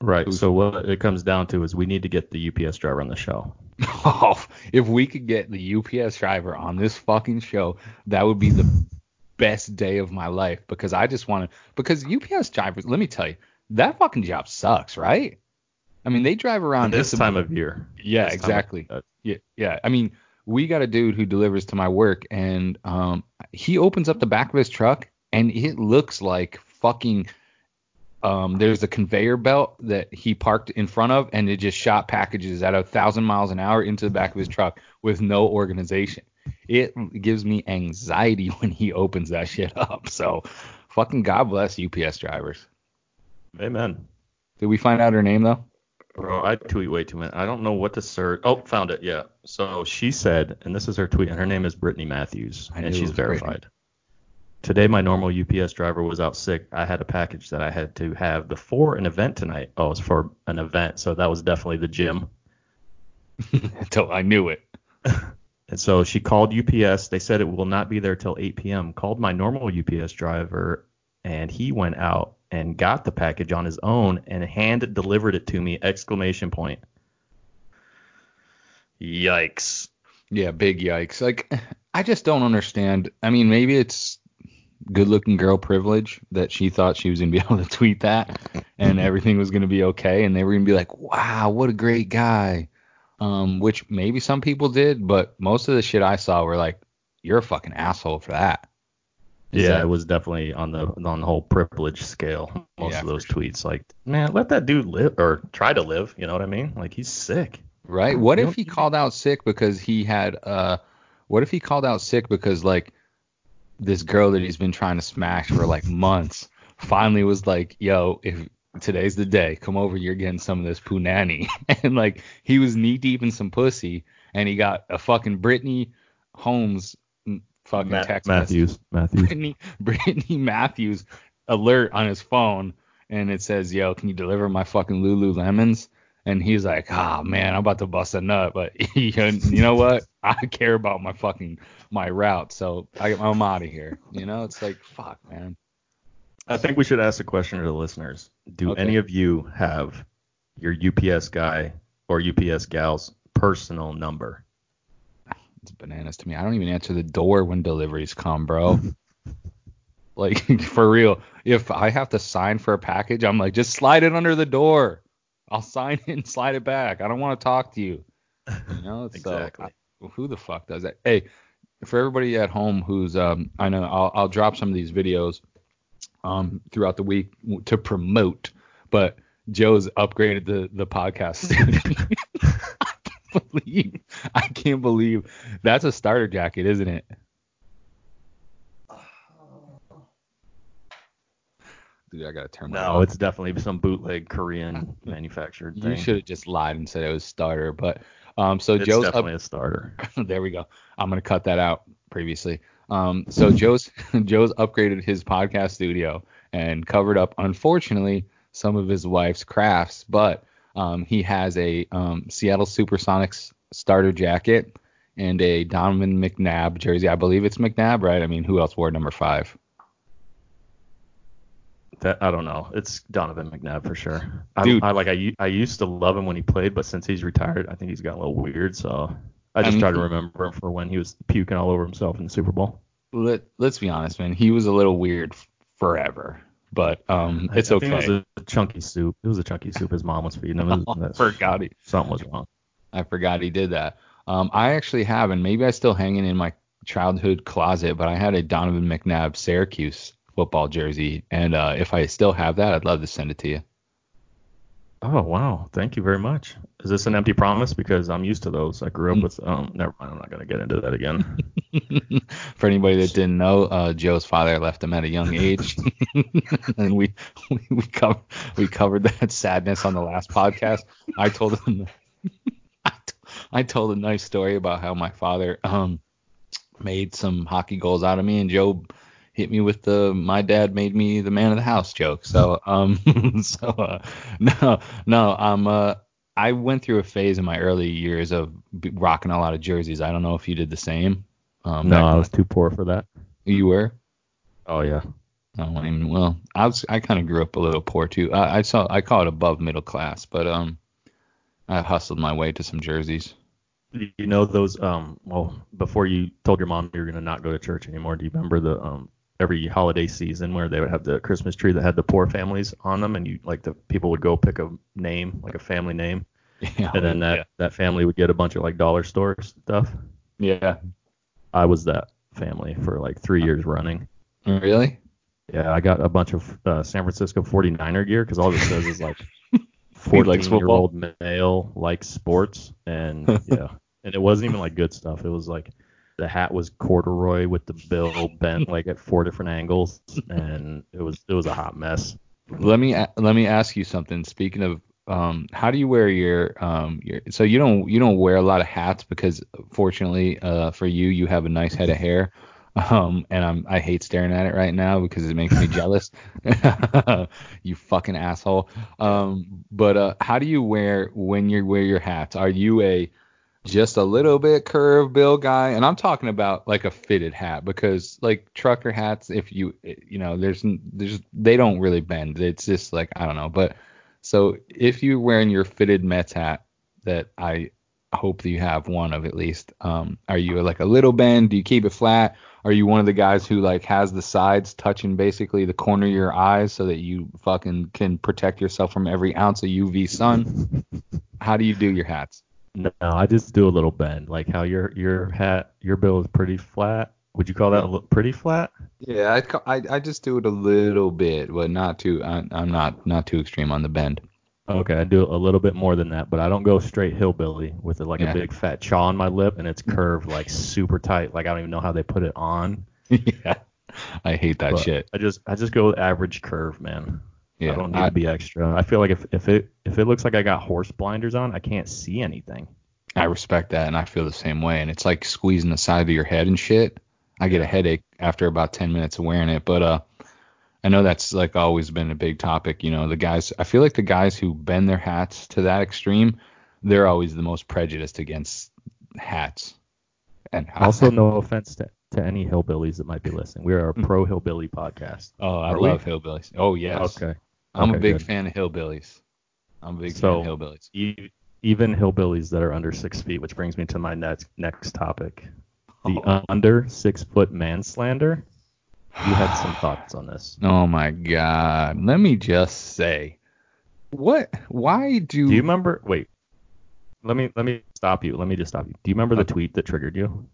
Right. So what it comes down to is we need to get the UPS driver on the show. Oh, if we could get the UPS driver on this fucking show, that would be the best day of my life because I just want to. Because UPS drivers, let me tell you, that fucking job sucks, right? I mean, they drive around this time of year. Yeah, This time of- exactly. uh, Yeah, yeah. I mean, we got a dude who delivers to my work, and um, he opens up the back of his truck, and it looks like fucking. Um, there's a conveyor belt that he parked in front of, and it just shot packages at a thousand miles an hour into the back of his truck with no organization. It gives me anxiety when he opens that shit up. So, fucking God bless UPS drivers. Amen. Did we find out her name though? Bro, I tweet way too much. I don't know what to search. Oh, found it. Yeah. So she said, and this is her tweet, and her name is Brittany Matthews, I and she's was Brittany. verified. Today, my normal UPS driver was out sick. I had a package that I had to have before an event tonight. Oh, it's for an event, so that was definitely the gym. so I knew it. And so she called UPS. They said it will not be there till 8 p.m. Called my normal UPS driver, and he went out and got the package on his own and hand delivered it to me! Exclamation point. Yikes. Yeah, big yikes. Like I just don't understand. I mean, maybe it's good looking girl privilege that she thought she was gonna be able to tweet that and everything was gonna be okay and they were gonna be like, Wow, what a great guy. Um, which maybe some people did, but most of the shit I saw were like, You're a fucking asshole for that. Yeah, it was definitely on the on the whole privilege scale. Most Yeah, of those tweets, like, man, let that dude live or try to live. You know what I mean? Like he's sick. Right? What You if he called out sick because he had uh what if he called out sick because like this girl that he's been trying to smash for like months finally was like, "Yo, if today's the day, come over, you're getting some of this punani." and like he was knee deep in some pussy and he got a fucking Brittany Holmes fucking text message. Matthews. Matthews. Brittany Brittany Matthews alert on his phone and it says, "Yo, can you deliver my fucking Lululemons?" And he's like, "Ah, man, I'm about to bust a nut, but you know what? I care about my fucking my route, so I, I'm out of here." You know, it's like, fuck, man. I think we should ask a question to the listeners. Do Okay. any of you have your UPS guy or UPS gal's personal number? It's bananas to me. I don't even answer the door when deliveries come, bro. like for real. If I have to sign for a package, I'm like, just slide it under the door. I'll sign it and slide it back. I don't want to talk to you. You know, so Exactly. I- who the fuck does that? Hey, for everybody at home who's um, I know I'll I'll drop some of these videos um throughout the week to promote, but Joe's upgraded the the podcast studio. I can't believe I can't believe that's a starter jacket, isn't it? Dude, I gotta turn my. No, it's definitely some bootleg Korean manufactured You thing. should have just lied and said it was starter, but um, so It's Joe's up, definitely a starter. there we go. I'm gonna cut that out previously. Um, so Joe's Joe's upgraded his podcast studio and covered up, unfortunately, some of his wife's crafts, but um, he has a um, Seattle Supersonics starter jacket and a Donovan McNabb jersey. I believe it's McNabb, right? I mean, who else wore number five? That I don't know. It's Donovan McNabb for sure. I, Dude. I like I, I used to love him when he played, but since he's retired, I think he's got a little weird. So I just mean, try to remember him for when he was puking all over himself in the Super Bowl. Let, let's be honest, man. He was a little weird forever, but um, it's I okay. think it was a chunky soup. It was a chunky soup his mom was feeding him. Was- I forgot he, something was wrong. I forgot he did that. Um, I actually have, and maybe I still hanging in my childhood closet, but I had a Donovan McNabb Syracuse football jersey, and uh, if I still have that, I'd love to send it to you. Oh wow, thank you very much. Is this an empty promise? Because I'm used to those. I grew up Mm. with. Um, never mind. I'm not gonna get into that again. For anybody that didn't know, uh, Joe's father left him at a young age, and we we we, cover, we covered that sadness on the last podcast. I told him I, t- I told a nice story about how my father um made some hockey goals out of me, and Joe hit me with the my dad made me the man of the house joke. So um so uh, no no I'm uh I went through a phase in my early years of rocking a lot of jerseys. I don't know if you did the same. Um, no, I was too poor for that. you were. Oh yeah. Oh, I mean, well, I was I kind of grew up a little poor too. I, I saw I call it above middle class, but um, I hustled my way to some jerseys. You you know those um well before you told your mom you were gonna not go to church anymore. Do you remember the um every holiday season where they would have the Christmas tree that had the poor families on them and you like the people would go pick a name like a family name Yeah, and then that that family would get a bunch of like dollar store stuff. yeah. I was that family for like three years running. Really? Yeah, I got a bunch of uh, San Francisco 49er gear because all it says is like He 14 likes year old male likes sports and yeah, and it wasn't even like good stuff. It was like the hat was corduroy with the bill bent like at four different angles, and it was it was a hot mess. let me let me ask you something. Speaking of, um, how do you wear your um your so you don't you don't wear a lot of hats because fortunately uh for you you have a nice head of hair. Um, and I'm I hate staring at it right now because it makes me jealous. you fucking asshole. Um, but uh, how do you wear when you wear your hats? Are you a just a little bit curved bill guy? And I'm talking about like a fitted hat because like trucker hats, if you you know, there's there's they don't really bend. It's just like I don't know. But so if you're wearing your fitted Mets hat that I hope that you have one of at least, um, are you like a little bend? Do you keep it flat? Are you one of the guys who like has the sides touching basically the corner of your eyes so that you fucking can protect yourself from every ounce of UV sun? How do you do your hats? No, I just do a little bend, like how your your hat your bill is pretty flat. Would you call that a pretty flat? Yeah, I, I, I just do it a little bit, but not too. I, I'm not not too extreme on the bend. Okay, I do a little bit more than that, but I don't go straight hillbilly with like Yeah. a big fat chaw on my lip and it's curved like super tight. Like I don't even know how they put it on. yeah, I hate that But shit. I just I just go with average curve, man. Yeah, I don't need I- to be extra. I feel like if, if it if it looks like I got horse blinders on, I can't see anything. I respect that, and I feel the same way. And it's like squeezing the side of your head and shit. I get a headache after about 10 minutes of wearing it, but uh, I know that's like always been a big topic. You know, the guys. I feel like the guys who bend their hats to that extreme, they're always the most prejudiced against hats. And Also, no offense to, to any hillbillies that might be listening. We are a pro hillbilly podcast. oh, I Are we? love hillbillies. Oh yes, Okay. I'm a big good. fan of hillbillies. I'm a big So- fan of hillbillies. E- even hillbillies that are under six feet, which brings me to my next next topic, the Oh. under six foot man slander. You had some thoughts on this. Oh my God. Let me just say, what? Why do? Do you remember? Wait, let me let me stop you. Let me just stop you. Do you remember the tweet that triggered you?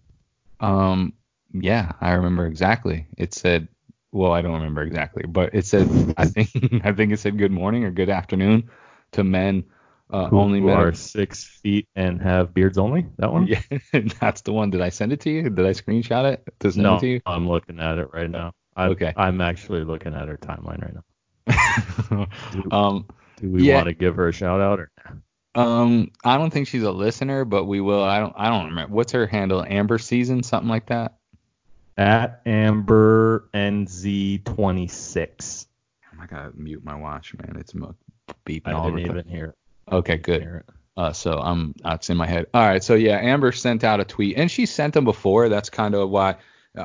Um, yeah, I remember exactly. It said, well, I don't remember exactly, but it said, I think, I think it said good morning or good afternoon to men, uh, Who only men. are six feet and have beards only? That one? Yeah, that's the one. Did I send it to you? Did I screenshot it No, it to you? I'm looking at it right now. I'm, Okay. I'm actually looking at her timeline right now. Do, um, do we yeah. want to give her a shout out or? um, I don't think she's a listener, but we will. I don't, I don't remember. What's her handle? Amber Season, something like that. At Amber NZ26. I gotta mute my watch, man. It's beeping I all didn't the time. even hear it. Okay, good. Uh, so I'm that's in my head. All right, so yeah, Amber sent out a tweet, and she sent them before. That's kind of why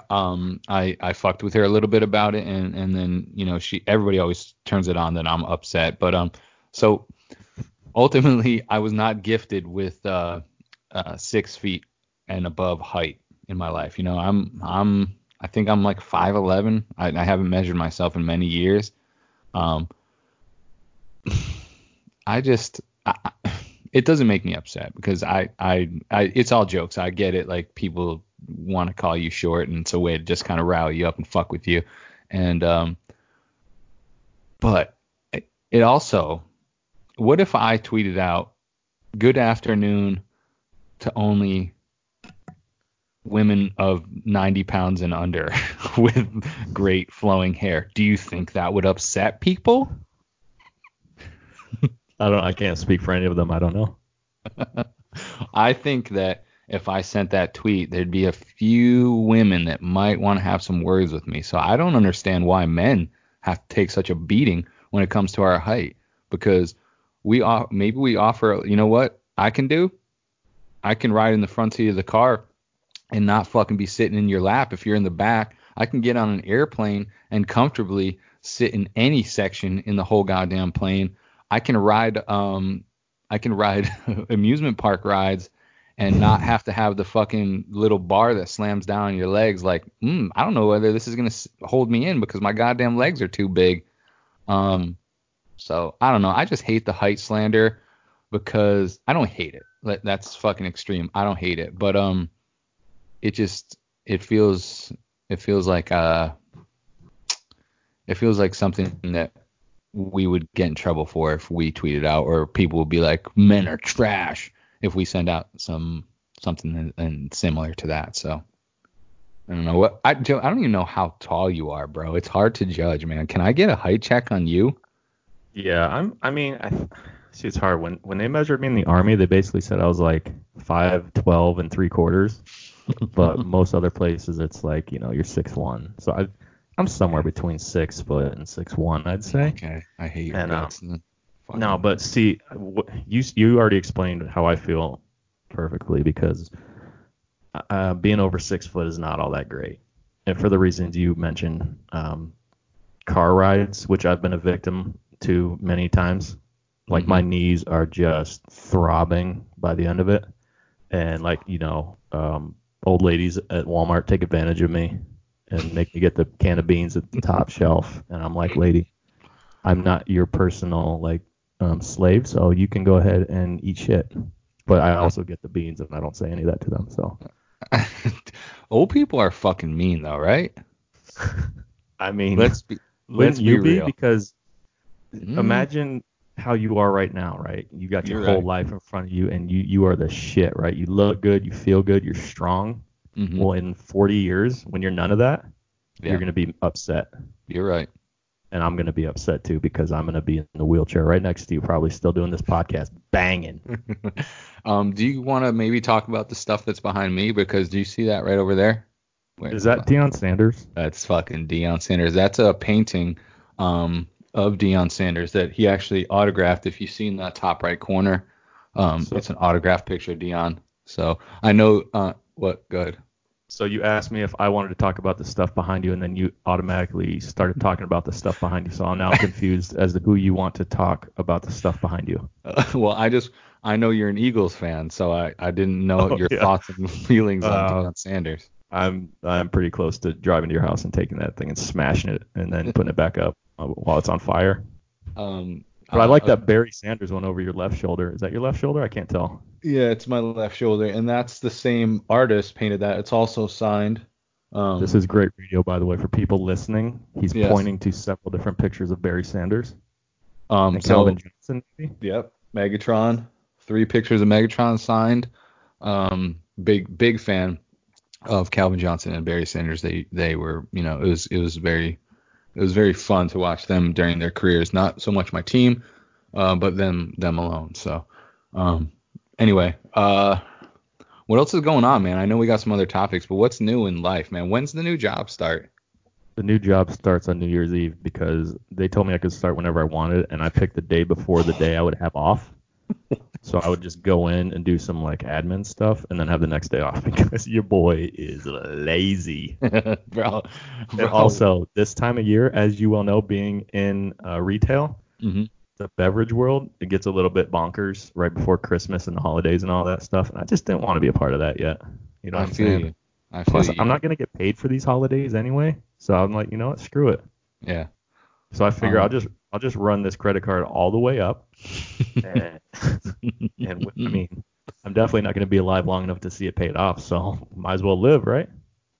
um I I fucked with her a little bit about it, and and then you know she everybody always turns it on that I'm upset, but um so ultimately I was not gifted with uh, uh six feet and above height in my life. You know I'm I'm I think I'm like five eleven. I, I haven't measured myself in many years. Um, I just I- it doesn't make me upset because I, I I it's all jokes. I get it. Like people want to call you short, and it's a way to just kind of rally you up and fuck with you. And um, but it, it also, what if I tweeted out, "Good afternoon," to only women of 90 pounds and under with great flowing hair. Do you think that would upset people? I don't. I can't speak for any of them. I don't know. I think that if I sent that tweet, there'd be a few women that might want to have some words with me. So I don't understand why men have to take such a beating when it comes to our height because we maybe we offer, you know what I can do? I can ride in the front seat of the car and not fucking be sitting in your lap if you're in the back. I can get on an airplane and comfortably sit in any section in the whole goddamn plane. I can ride um I can ride amusement park rides and not have to have the fucking little bar that slams down on your legs like mm, I don't know whether this is going to hold me in because my goddamn legs are too big. Um so I don't know. I just hate the height slander because I don't hate it. That's fucking extreme. I don't hate it, but um it just it feels it feels like uh it feels like something that we would get in trouble for if we tweeted out or people would be like men are trash if we send out some something and, similar to that so i don't know what I, Joe, I don't even know how tall you are bro it's hard to judge man can i get a height check on you Yeah, I'm. I mean, I, see, it's hard when when they measured me in the army. They basically said I was like five, twelve, and three quarters. but most other places, it's like you know you're six one. So I, I'm somewhere between six foot and six one, I'd say. Okay, I hate your And, um, guts. No, but see, you you already explained how I feel perfectly because uh, being over six foot is not all that great, and for the reasons you mentioned, um, car rides, which I've been a victim to many times, like my knees are just throbbing by the end of it, and like you know, um, old ladies at Walmart take advantage of me and make me get the can of beans at the top shelf, and I'm like, lady, I'm not your personal like um, slave, so you can go ahead and eat shit. But I also get the beans, and I don't say any of that to them. So Old people are fucking mean though, right? I mean, Let's be wouldn't let's you be be? real. Because Mm. imagine how you are right now, right? You got your You're whole right. life in front of you, and you you are the shit, right? You look good, you feel good, you're strong. Mhm. Well, in 40 years, when you're none of that, Yeah. you're gonna be upset, You're right. and I'm gonna be upset too because I'm gonna be in the wheelchair right next to you, probably still doing this podcast, banging. um, do you want to maybe talk about the stuff that's behind me? Because do you see that right over there? Wait, Is that on. Deion Sanders? That's fucking Deion Sanders. That's a painting um, of Deion Sanders that he actually autographed. If you see in that top right corner, um, So- it's an autographed picture of Deion. So I know uh, what. Good. So you asked me if I wanted to talk about the stuff behind you, and then you automatically started talking about the stuff behind you. So I'm now confused as to who you want to talk about the stuff behind you. well, I just I know you're an Eagles fan, so I, I didn't know Oh, your yeah. thoughts and feelings on Uh, Deion Sanders. I'm I'm pretty close to driving to your house and taking that thing and smashing it and then putting it back up uh, while it's on fire. Um, But I like uh, that Barry Sanders one over your left shoulder. Is that your left shoulder? I can't tell. Yeah, it's my left shoulder, and that's the same artist painted that. It's also signed. Um, This is great radio, by the way, for people listening. He's Yes. pointing to several different pictures of Barry Sanders um, and so- Calvin Johnson. Maybe? Yep, Megatron. Three pictures of Megatron signed. Um, big big fan of Calvin Johnson and Barry Sanders. They they were you know it was it was very it was very fun to watch them during their careers. Not so much my team, uh, but them them alone. So um, anyway, uh, what else is going on, man? I know we got some other topics, but what's new in life, man? When's the new job start? The new job starts on New Year's Eve because they told me I could start whenever I wanted, and I picked the day before the day I would have off. So I would just go in and do some like admin stuff, and then have the next day off because your boy is lazy. bro, And bro. also, this time of year, as you well know, being in uh, retail, Mhm. the beverage world, it gets a little bit bonkers right before Christmas and the holidays and all that stuff. And I just didn't want to be a part of that yet. You know I what I'm feel saying? you. I feel Plus, you. I'm not gonna get paid for these holidays anyway, so I'm like, you know what, screw it. Yeah. So I figure Um, I'll just I'll just run this credit card all the way up. and, and I mean, I'm definitely not gonna be alive long enough to see it paid off, so might as well live, right?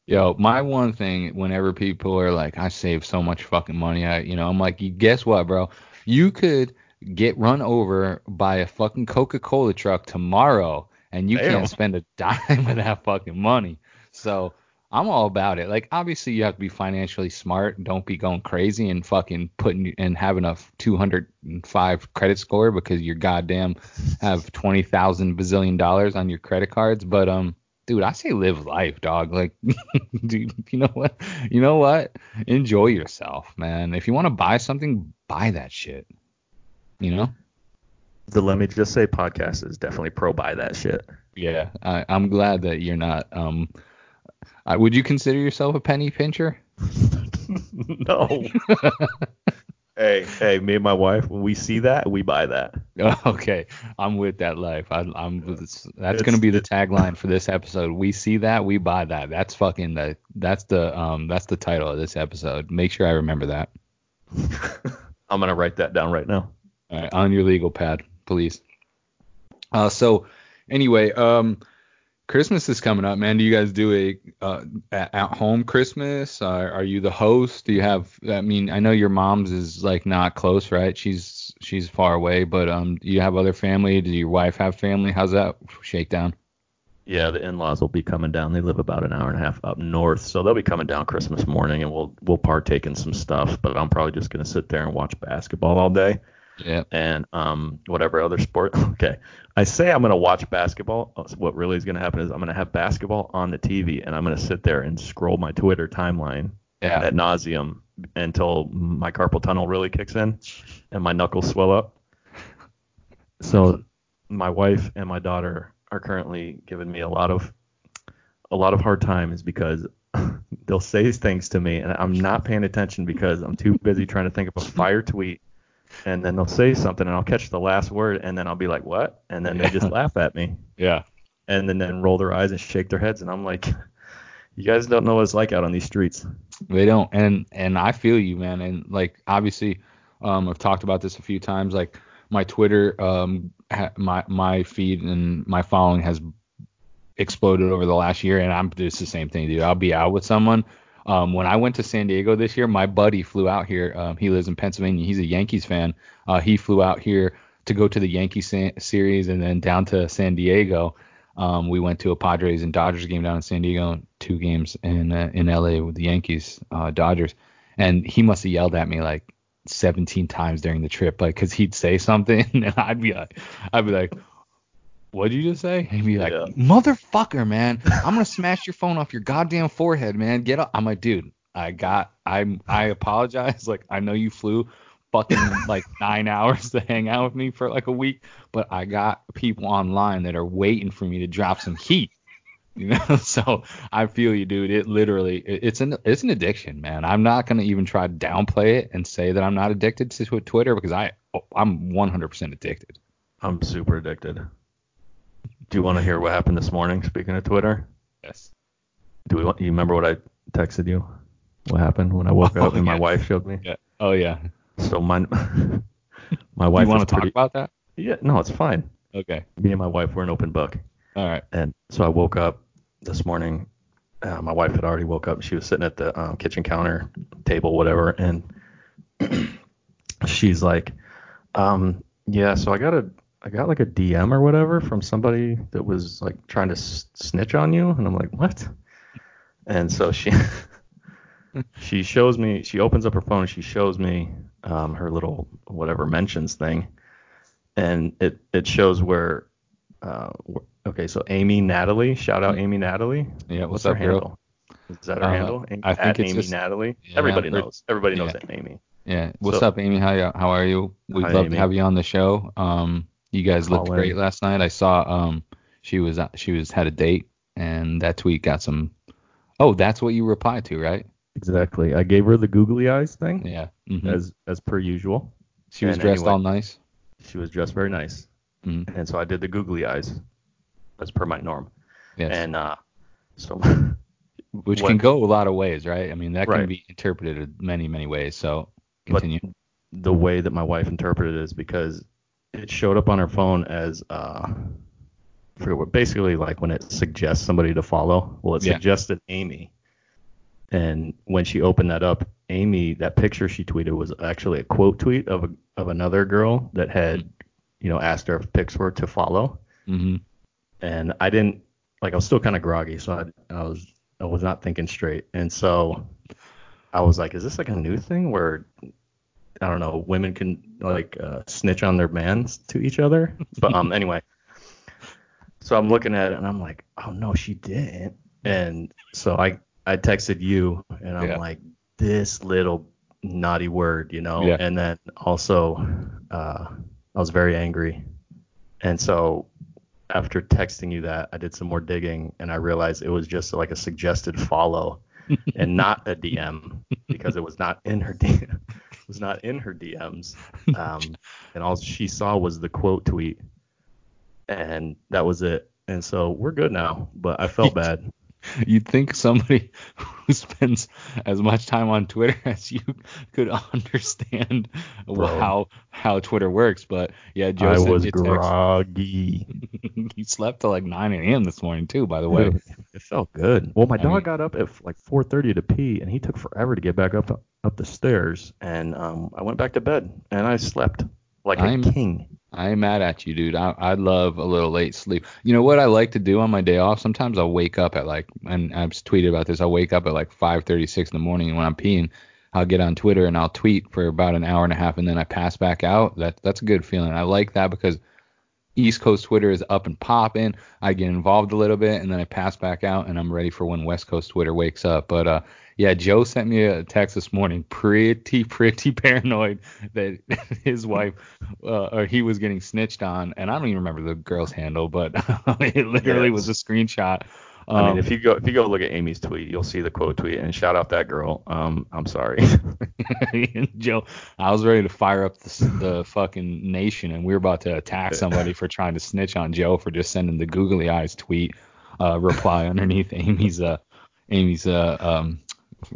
Yo, my one thing, whenever people are like, I save so much fucking money, I, you know, I'm like, guess what, bro? You could get run over by a fucking Coca-Cola truck tomorrow, and you Damn. can't spend a dime of that fucking money. So I'm all about it. Like, obviously, you have to be financially smart. Don't be going crazy and fucking putting and having a 205 credit score because you're goddamn have 20,000 bazillion dollars on your credit cards. But um, dude, I say live life, dog. Like, dude, you know what? You know what? Enjoy yourself, man. If you want to buy something, buy that shit. You know? The let me just say podcast is definitely pro buy that shit. Yeah. I, I'm glad that you're not. Um, I, would you consider yourself a penny pincher? no. hey, hey, me and my wife, when we see that, we buy that. Okay, I'm with that life. I, I'm. That's It's- gonna be the tagline for this episode. We see that, we buy that. That's fucking the. That's the um. That's the title of this episode. Make sure I remember that. I'm gonna write that down right now. All right, on your legal pad, please. Uh, so anyway, um, Christmas is coming up, man. Do you guys do a uh, at home Christmas? Uh, are you the host? Do you have? I mean, I know your mom's is like not close, right? She's she's far away, but um, do you have other family? Do your wife have family? How's that shakedown? Yeah, the in-laws will be coming down. They live about an hour and a half up north, so they'll be coming down Christmas morning, and we'll we'll partake in some stuff. But I'm probably just gonna sit there and watch basketball all day. Yeah. and um whatever other sport. Okay, I say I'm gonna watch basketball. Uh, What really is gonna happen is I'm gonna have basketball on the TV, and I'm gonna sit there and scroll my Twitter timeline Yeah. at nauseum until my carpal tunnel really kicks in and my knuckles swell up. So my wife and my daughter are currently giving me a lot of a lot of hard times because they'll say things to me and I'm not paying attention because I'm too busy trying to think of a fire tweet and then they'll say something and I'll catch the last word and then I'll be like what and then they just laugh at me Yeah. and then then roll their eyes and shake their heads and I'm like you guys don't know what it's like out on these streets They don't, and and I feel you, man. And like obviously, um, I've talked about this a few times. Like my Twitter, um, ha- my my feed and my following has exploded over the last year, and I'm it's the same thing, dude. I'll be out with someone. Um, when I went to San Diego this year, my buddy flew out here. Um, he lives in Pennsylvania. He's a Yankees fan. Uh, he flew out here to go to the Yankee series and then down to San Diego. Um, we went to a Padres and Dodgers game down in San Diego, two games in uh, in LA with the Yankees, uh, Dodgers, and he must have yelled at me like 17 times during the trip, like because he'd say something and I'd be like, I'd be like, what'd you just say? He'd be like, Yeah. motherfucker, man, I'm gonna smash your phone off your goddamn forehead, man. Get up. I'm like, dude, I got, I'm, I apologize. Like, I know you flew fucking like nine hours to hang out with me for like a week, but I got people online that are waiting for me to drop some heat. You know, so I feel you, dude. It literally, it- it's an, it's an addiction, man. I'm not gonna even try to downplay it and say that I'm not addicted to Twitter because I, oh, I'm 100% addicted. I'm super addicted. Do you want to hear what happened this morning? Speaking of Twitter, Yes. do we want, you remember what I texted you? What happened when I woke Oh, up and my wife showed me? Yeah. Oh yeah. So my my wife you want to talk about that? Yeah, no, it's fine. Okay. Me and my wife were an open book, All right. and so I woke up this morning. Uh, my wife had already woke up. She was sitting at the um, kitchen counter table, whatever, and she's like, um, "Yeah, so I got a, I got like a DM or whatever from somebody that was like trying to s- snitch on you," and I'm like, "What?" And so she, she shows me, she opens up her phone, and she shows me um, her little whatever mentions thing, and it it shows where, uh, okay, so Amy Natalie, shout out Amy Natalie. Yeah. What's, her up, girl? handle? Is that her Uh, handle? Amy, I think it's Amy just- Natalie. Yeah, Everybody knows. Everybody knows yeah. that Amy. Yeah. What's So- up, Amy? How you, how are you? We'd Hi, love Amy. to have you on the show. Um, you guys looked in. great last night. I saw um she was she was had a date and that tweet got some. Oh, that's what you replied to, right? Exactly. I gave her the googly eyes thing Yeah. mhm. as as per usual. she was and dressed anyway- all nice. She was dressed very nice, Mhm. and so I did the googly eyes as per my norm. Yes. And uh, so Which what- can go a lot of ways, right? I mean, that can be interpreted many, many ways. So But- the way that my wife interpreted it is because it showed up on her phone as uh I forget what basically like when it suggests somebody to follow. Well, it Yeah. suggested Amy. And when she opened that up, Amy, that picture she tweeted was actually a quote tweet of a, of another girl that had, you know, asked her if pics were to follow. hmm And I didn't like I was still kind of groggy, so I, I was I was not thinking straight. And so I was like, is this like a new thing where I don't know, women can like uh, snitch on their mans to each other? But um anyway. So I'm looking at it and I'm like, oh no, she didn't. And so I I texted you and I'm Yeah. like, this little naughty word, you know? Yeah. And then also uh I was very angry. And so after texting you that, I did some more digging and I realized it was just like a suggested follow and not a DM because it was not in her DM. Was not in her DMs. Um, and all she saw was the quote tweet, and that was it. And so we're good now. But I felt bad. You'd think somebody who spends as much time on Twitter as you could understand Bro. how how Twitter works, but yeah, Joe I was you a text. groggy. he slept till like 9 a.m. this morning too, by the way. It felt good. Well, my I dog mean- got up at like 4:30 to pee, and he took forever to get back up up the stairs. And um, I went back to bed, and I slept like a I'm- king. I ain't mad at you, dude. I I love a little late sleep. You know what I like to do on my day off? Sometimes I'll wake up at like, and I've tweeted about this. I'll wake up at like 5:36 in the morning, and when I'm peeing, I'll get on Twitter and I'll tweet for about an hour and a half and then I pass back out. That that's a good feeling. I like that because East Coast Twitter is up and popping. I get involved a little bit and then I pass back out and I'm ready for when West Coast Twitter wakes up. But uh, yeah, Joe sent me a text this morning, pretty pretty paranoid that his wife uh, or he was getting snitched on, and I don't even remember the girl's handle, but it literally Yes. was a screenshot. I mean, Um, if you go if you go look at Amy's tweet, you'll see the quote tweet and shout out that girl. Um, I'm sorry. Joe, I was ready to fire up the, the fucking nation, and we were about to attack somebody for trying to snitch on Joe for just sending the googly eyes tweet uh, reply underneath Amy's uh Amy's uh um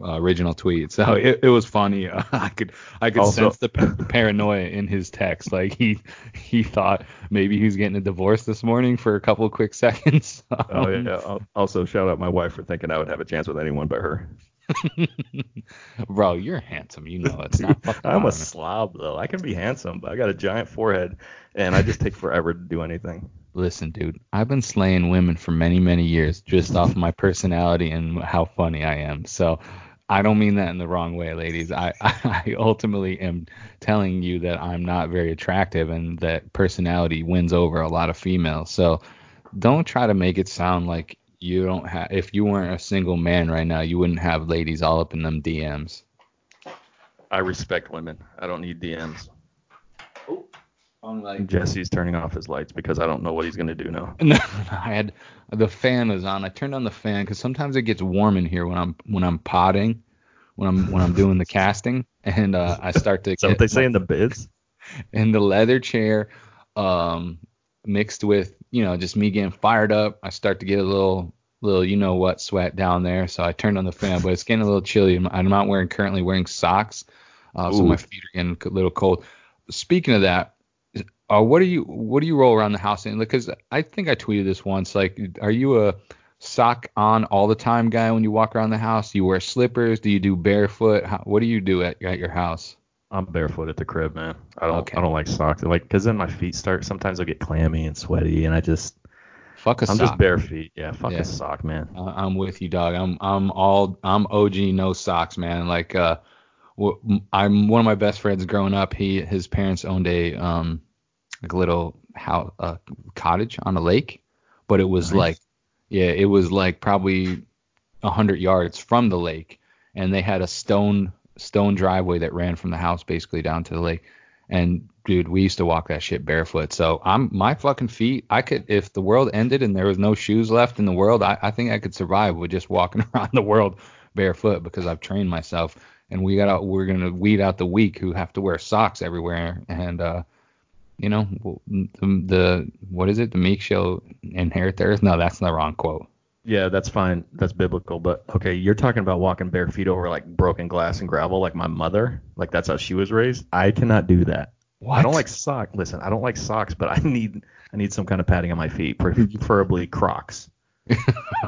uh, original tweet. So it, it was funny. Uh, I could I could Also- sense the pa- paranoia in his text. Like he he thought maybe he was getting a divorce this morning for a couple of quick seconds. oh yeah. Al- Also, shout out my wife for thinking I would have a chance with anyone but her. Bro, you're handsome. You know it's not I'm a slob though. I can be handsome, but I got a giant forehead, and I just take forever to do anything. Listen, dude, I've been slaying women for many, many years just off my personality and how funny I am. So I don't mean that in the wrong way, ladies. I, I ultimately am telling you that I'm not very attractive and that personality wins over a lot of females. So don't try to make it sound like you don't have, if you weren't a single man right now, you wouldn't have ladies all up in them DMs. I respect women. I don't need DMs. Unlike Jesse's turning off his lights because I don't know what he's gonna do now. No, I had the fan was on. I turned on the fan because sometimes it gets warm in here when I'm when I'm potting, when I'm when I'm doing the casting, and uh, I start to Is that what they say in the bids? in the leather chair, um, mixed with you know just me getting fired up. I start to get a little little you know what sweat down there. So I turned on the fan, but it's getting a little chilly. I'm, I'm not wearing currently wearing socks, uh, so my feet are getting a little cold. Speaking of that, uh, what do you what do you roll around the house in? Because I think I tweeted this once. Like, are you a sock on all the time guy when you walk around the house? Do you wear slippers? Do you do barefoot? How, what do you do at, at your house? I'm barefoot at the crib, man. I don't Okay. I don't like socks. Like, because then my feet start. Sometimes I'll get clammy and sweaty, and I just Fuck a I'm sock. I'm just bare feet. Yeah, fuck Yeah. a sock, man. I'm with you, dog. I'm I'm all I'm OG no socks, man. Like uh, I'm one of my best friends growing up. He his parents owned a um like a little house uh, cottage on a lake, but it was Nice. like yeah, it was like probably a hundred yards from the lake, and they had a stone stone driveway that ran from the house basically down to the lake. And dude, we used to walk that shit barefoot. So I'm my fucking feet. I could if the world ended and there was no shoes left in the world, I, I think I could survive with just walking around the world barefoot because I've trained myself. And we got out, we're gonna weed out the weak who have to wear socks everywhere. And uh, you know, the, the what is it? The meek shall inherit the earth. No, that's the wrong quote. Yeah, that's fine. That's biblical. But okay, you're talking about walking bare feet over like broken glass and gravel, like my mother. Like that's how she was raised. I cannot do that. What? I don't like socks. Listen, I don't like socks, but I need I need some kind of padding on my feet, preferably Crocs.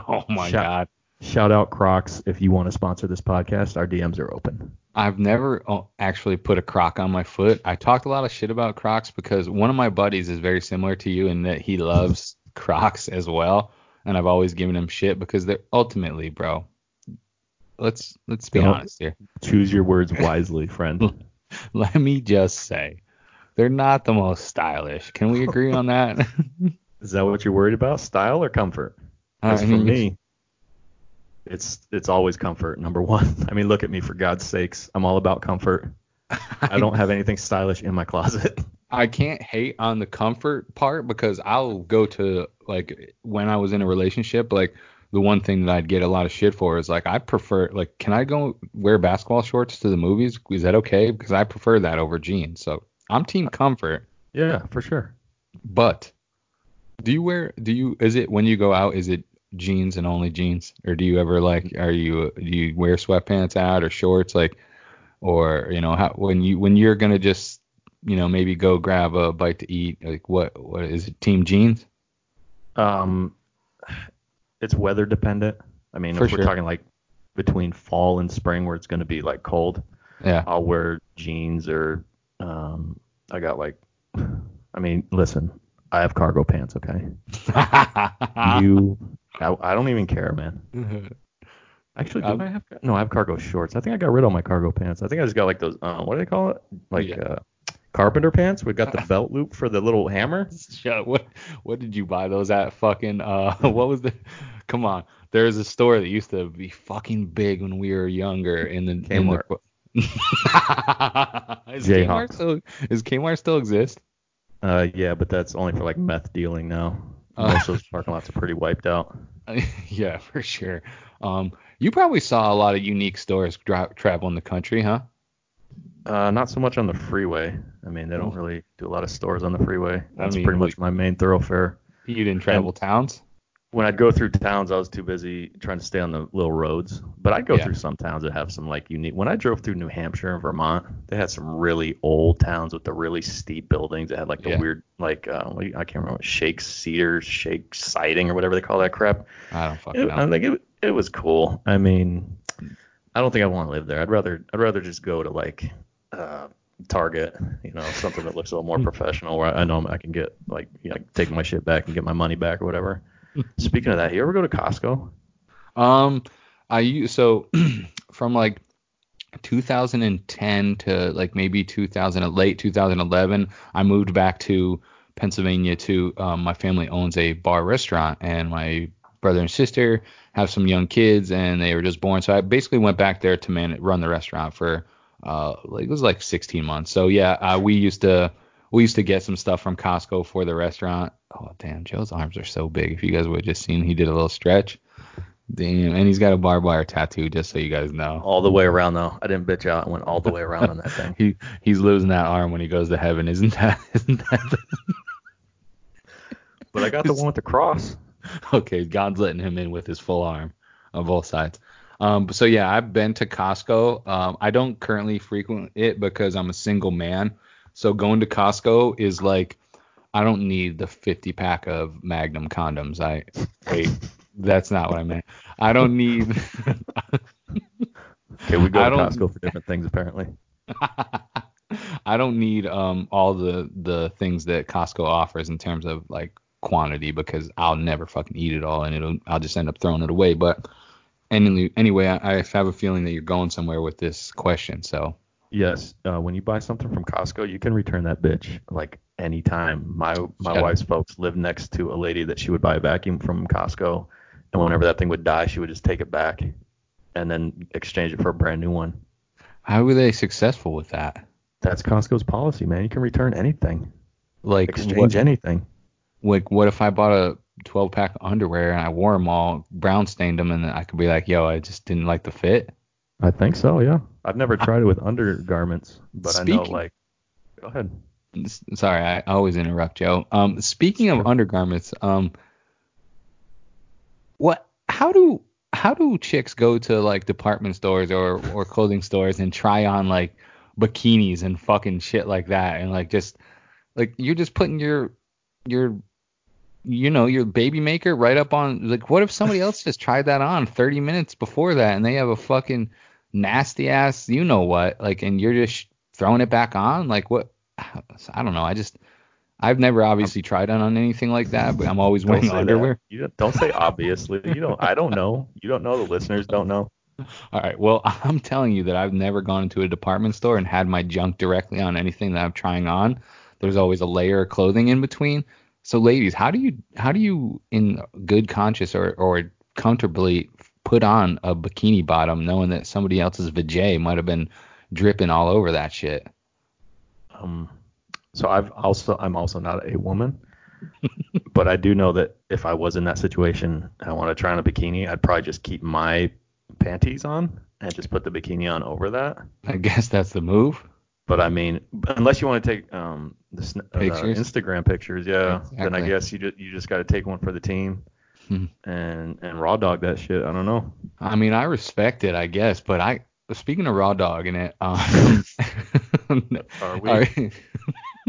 oh my Shut- god. Shout out Crocs if you want to sponsor this podcast. Our DMs are open. I've never oh, actually put a croc on my foot. I talked a lot of shit about crocs because one of my buddies is very similar to you in that he loves crocs as well, and I've always given him shit because they're ultimately, bro. Let's let's be Don't- honest here. Choose your words wisely, friend. Let me just say, they're not the most stylish. Can we agree on that? Is that what you're worried about? Style or comfort? I As for me, it's it's always comfort. Number one. I mean, look at me for God's sakes. I'm all about comfort. I don't have anything stylish in my closet. I can't hate on the comfort part because I'll go to like when I was in a relationship, like the one thing that I'd get a lot of shit for is like I prefer like can I go wear basketball shorts to the movies? Is that okay? Because I prefer that over jeans. So I'm team comfort. Yeah, for sure. But do you wear do you is it when you go out is it jeans and only jeans or do you ever like are you do you wear sweatpants out or shorts like or you know how when you when you're gonna just you know maybe go grab a bite to eat like what what is it team jeans Um, it's weather dependent. I mean, For if we're sure. talking like between fall and spring where it's going to be like cold, yeah I'll wear jeans or um, I got like, I mean, listen, I have cargo pants. Okay, you, I, I don't even care, man. Actually, do Um, I have? No, I have cargo shorts. I think I got rid of my cargo pants. I think I just got like those. Uh, what do they call it? Like Yeah. uh, carpenter pants. We got the belt loop for the little hammer. Shut. What what did you buy those at? Fucking uh, what was the? Come on. There's a store that used to be fucking big when we were younger in the in the- is Kmart still is Kmart still exist? Uh, yeah, but that's only for like meth dealing now. Uh. Most of those parking lots are pretty wiped out. yeah, for sure. Um, you probably saw a lot of unique stores dra- traveling the country, huh? Uh, not so much on the freeway. I mean, they don't really do a lot of stores on the freeway. That's mean, pretty much my main thoroughfare. You didn't travel towns. When I'd go through towns, I was too busy trying to stay on the little roads. But I'd go Yeah. through some towns that have some like unique. When I drove through New Hampshire and Vermont, they had some really old towns with the really steep buildings that had like the Yeah. weird like uh, what do you- I can't remember what shake cedars, shake siding or whatever they call that crap. I don't fucking It, know. I think it, it was cool. I mean, I don't think I want to live there. I'd rather I'd rather just go to like uh, Target, you know, something that looks a little more professional where I know I can get like you know take my shit back and get my money back or whatever. Speaking of that, you ever go to Costco? Um, I so from like 2010 to like maybe 2000 late 2011, I moved back to Pennsylvania to um, my family owns a bar restaurant and my brother and sister have some young kids and they were just born. So I basically went back there to man run the restaurant for uh like it was like 16 months. So yeah, uh, we used to we used to get some stuff from Costco for the restaurant. Oh damn, Joe's arms are so big. If you guys would have just seen, he did a little stretch. Damn, and he's got a barbed wire tattoo, just so you guys know. All the way around though. I didn't bitch out. I went all the way around on that thing. He he's losing that arm when he goes to heaven, isn't that? Isn't that? But I got the one with the cross. okay, God's letting him in with his full arm on both sides. Um, so yeah, I've been to Costco. Um, I don't currently frequent it because I'm a single man. So going to Costco is like I don't need the 50 pack of Magnum condoms. I wait, that's not what I meant. I don't need. Okay, we go I to Costco for different things apparently. I don't need um all the the things that Costco offers in terms of like quantity because I'll never fucking eat it all and it'll I'll just end up throwing it away. But anyway, anyway, I, I have a feeling that you're going somewhere with this question. So Yes, uh, when you buy something from Costco, you can return that bitch like anytime. My my Yeah. wife's folks lived next to a lady that she would buy a vacuum from Costco, and whenever that thing would die, she would just take it back and then exchange it for a brand new one. how were they successful with that? That's Costco's policy, man. You can return anything, Like exchange what, anything. like what if I bought a 12 pack of underwear and I wore them all, brown stained them, and I could be like, yo, I just didn't like the fit. I think so, yeah. I've never tried it with undergarments, but I know like. Go ahead. Sorry, I always interrupt, Joe. Um, speaking of undergarments, um, what? How do how do chicks go to like department stores or or clothing stores and try on like bikinis and fucking shit like that and like just like you're just putting your your you know your baby maker right up on like what if somebody else just tried that on 30 minutes before that and they have a fucking nasty ass you know what like and you're just throwing it back on like what I don't know I just I've never obviously tried on, on anything like that but I'm always Don't wearing say that. underwear You don't, don't say obviously. You don't. I don't know. You don't know. The listeners don't know. all right well I'm telling you that I've never gone into a department store and had my junk directly on anything that I'm trying on there's always a layer of clothing in between so ladies how do you how do you in good conscience or or comfortably put on a bikini bottom knowing that somebody else's vajay might have been dripping all over that shit Um, so I've also I'm also not a woman, but I do know that if I was in that situation, and I want to try on a bikini, I'd probably just keep my panties on and just put the bikini on over that. I guess that's the move. But I mean, unless you want to take um the, uh, Pictures? Instagram pictures, yeah, then I guess you just you just got to take one for the team Hmm. and and raw dog that shit. I don't know. I mean, I respect it, I guess, but I speaking of raw dog in it, um, Are we?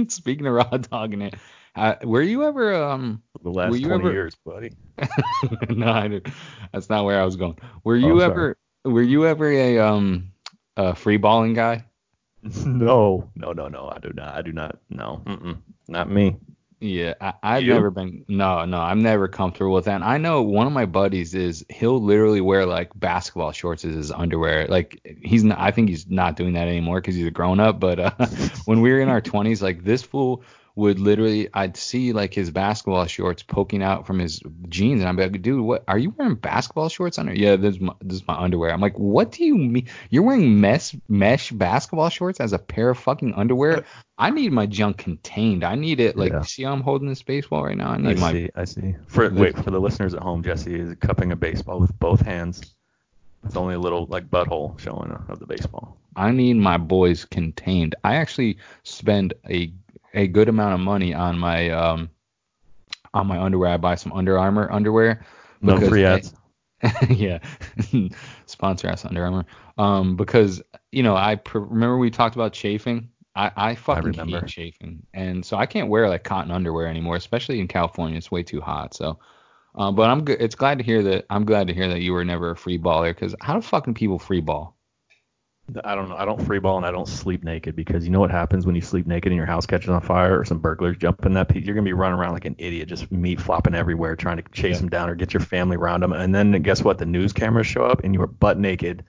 speaking of raw dog in it, uh, were you ever um? The last Were you 20 ever- years, buddy. no, I didn't. That's not where I was going. Were Oh, you sorry. ever? Were you ever a um a free balling guy? no, no, no, no. I do not. I do not. No, Mm-mm, not me. Yeah, I, I've You? never been. No, no, I'm never comfortable with that. And I know one of my buddies is he'll literally wear like basketball shorts as his underwear. Like he's not. I think he's not doing that anymore because he's a grown up. But uh, when we were in our 20s, like this fool would literally, I'd see like his basketball shorts poking out from his jeans, and I'd be like, dude, what are you wearing basketball shorts under? Yeah, this is my, this is my underwear. I'm like, what do you mean? You're wearing mesh mesh basketball shorts as a pair of fucking underwear? I need my junk contained. I need it like Yeah. see how I'm holding this baseball right now. I I need my see. I see. For The- wait for the listeners at home, Jesse is cupping a baseball with both hands. It's only a little like butthole showing of the baseball. I need my boys contained. I actually spend a a good amount of money on my um on my underwear. I buy some Under Armour underwear. No free I- ads. yeah, sponsor us Under Armour. Um, because you know I pr- remember we talked about chafing. I I fucking remember. hate chafing, and so I can't wear like cotton underwear anymore, especially in California. It's way too hot. So, uh, but I'm good. It's glad to hear that. I'm glad to hear that you were never a free baller. Because how do fucking people free ball? I don't know. I don't free ball and I don't sleep naked because you know what happens when you sleep naked and your house catches on fire or some burglars jump in that piece. You're gonna be running around like an idiot, just meat flopping everywhere, trying to chase Yeah. them down or get your family around them. And then guess what? The news cameras show up and you are butt naked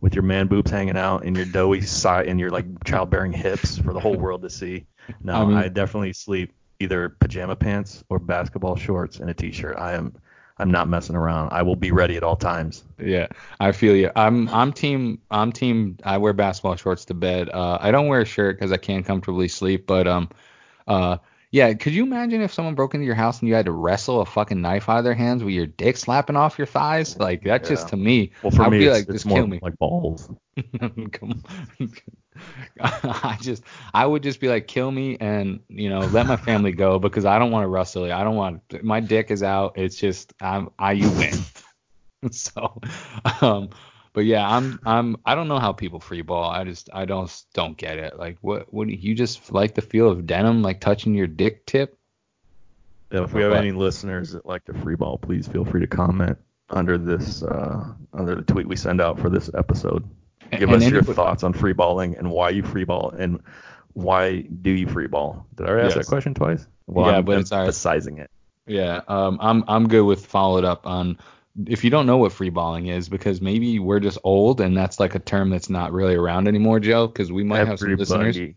with your man boobs hanging out and your doughy side and your like childbearing hips for the whole world to see. No, I mean- I definitely sleep either pajama pants or basketball shorts and a t-shirt. I am I'm not messing around. I will be ready at all times. Yeah, I feel you. I'm I'm team I'm team. I wear basketball shorts to bed. Uh, I don't wear a shirt because I can't comfortably sleep. But um, uh, yeah. Could you imagine if someone broke into your house and you had to wrestle a fucking knife out of their hands with your dick slapping off your thighs? Like that just to me. Well, for I'd me, be like, just kill me. like balls. Come on. I just I would just be like kill me and you know let my family go because I don't want to wrestle you. I don't want my dick is out. It's just I'm I you win. so um but yeah, I'm I'm I don't know how people free ball. I just I don't don't get it. Like what what you just like the feel of denim like touching your dick tip? Yeah, If we have any listeners that like to free ball, please feel free to comment under this uh, under the tweet we send out for this episode. Give And us your anybody- thoughts on free balling and why you free ball and why do you free ball? Did I already ask that question twice? Well, Yeah, I'm but it's right. emphasizing it. Yeah, um, I'm I'm good with followed up on if you don't know what free balling is because maybe we're just old and that's like a term that's not really around anymore, Joe. Because we might have some listeners. Everybody,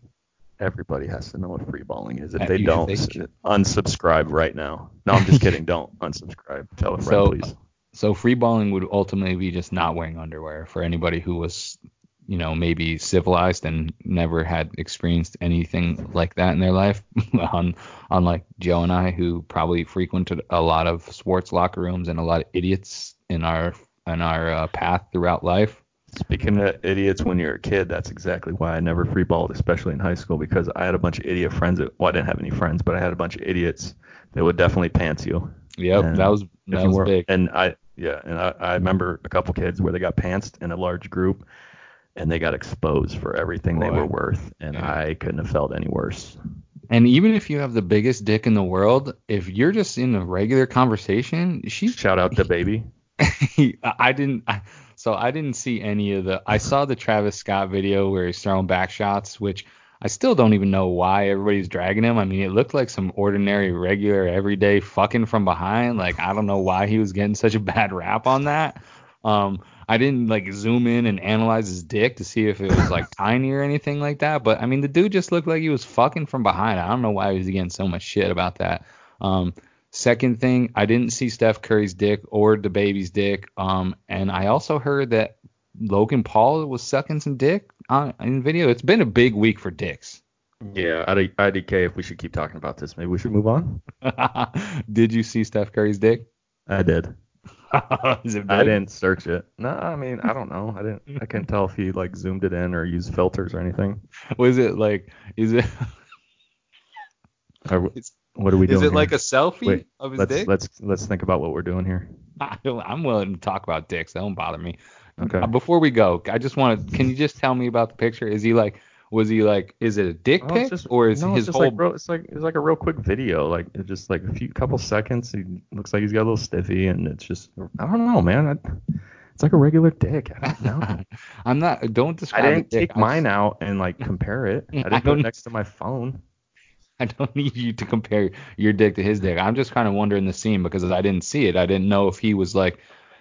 everybody has to know what free balling is. If they don't, s- unsubscribe right now. No, I'm just kidding. Don't unsubscribe. Tell a friend, So- please. So free balling would ultimately be just not wearing underwear for anybody who was, you know, maybe civilized and never had experienced anything like that in their life. On unlike Joe and I, who probably frequented a lot of sports locker rooms and a lot of idiots in our in our uh, path throughout life. Speaking of idiots when you're a kid, that's exactly why I never free balled, especially in high school, because I had a bunch of idiot friends. That, well, I didn't have any friends, but I had a bunch of idiots that would definitely pants you. Yep, And that was that was weren't- big. And I, yeah, and I, I remember a couple kids where they got pantsed in a large group, and they got exposed for everything they were worth, and Yeah. I couldn't have felt any worse. And even if you have the biggest dick in the world, if you're just in a regular conversation, she's Shout out the baby. I didn't. I, so I didn't see any of the. I saw the Travis Scott video where he's throwing back shots, which I still don't even know why everybody's dragging him. I mean, it looked like some ordinary, regular, everyday fucking from behind. Like I don't know why he was getting such a bad rap on that. Um, I didn't like zoom in and analyze his dick to see if it was like tiny or anything like that. But I mean, the dude just looked like he was fucking from behind. I don't know why he was getting so much shit about that. Um, Second thing, I didn't see Steph Curry's dick or the baby's dick. Um, and I also heard that Logan Paul was sucking some dick on in video. It's been a big week for dicks. Yeah, I- IDK. If we should keep talking about this, maybe we should move on. Did you see Steph Curry's dick? I did. Is it? I didn't search it. No, I mean I don't know. I didn't. I couldn't tell if he like zoomed it in or used filters or anything. Was it like? Is it? Are what are we doing? Is it like a selfie Wait, of his let's dick? let's let's think about what we're doing here. I, I'm willing to talk about dicks. That don't bother me. Okay. Uh, before we go, I just want to. Can you just tell me about the picture? Is he like? Was he like? Is it a dick Oh, pic just- or is no, his it's whole? like real, it's like it's like a real quick video, like it's just like a few couple seconds. He looks like he's got a little stiffy, and it's just I don't know, man. I, it's like a regular dick. I don't know. I'm not. Don't describe. a didn't take mine out and like compare it. I I didn't put don't- it next to my phone. I don't need you to compare your dick to his dick. I'm just kind of wondering the scene because I didn't see it. I didn't know if he was like,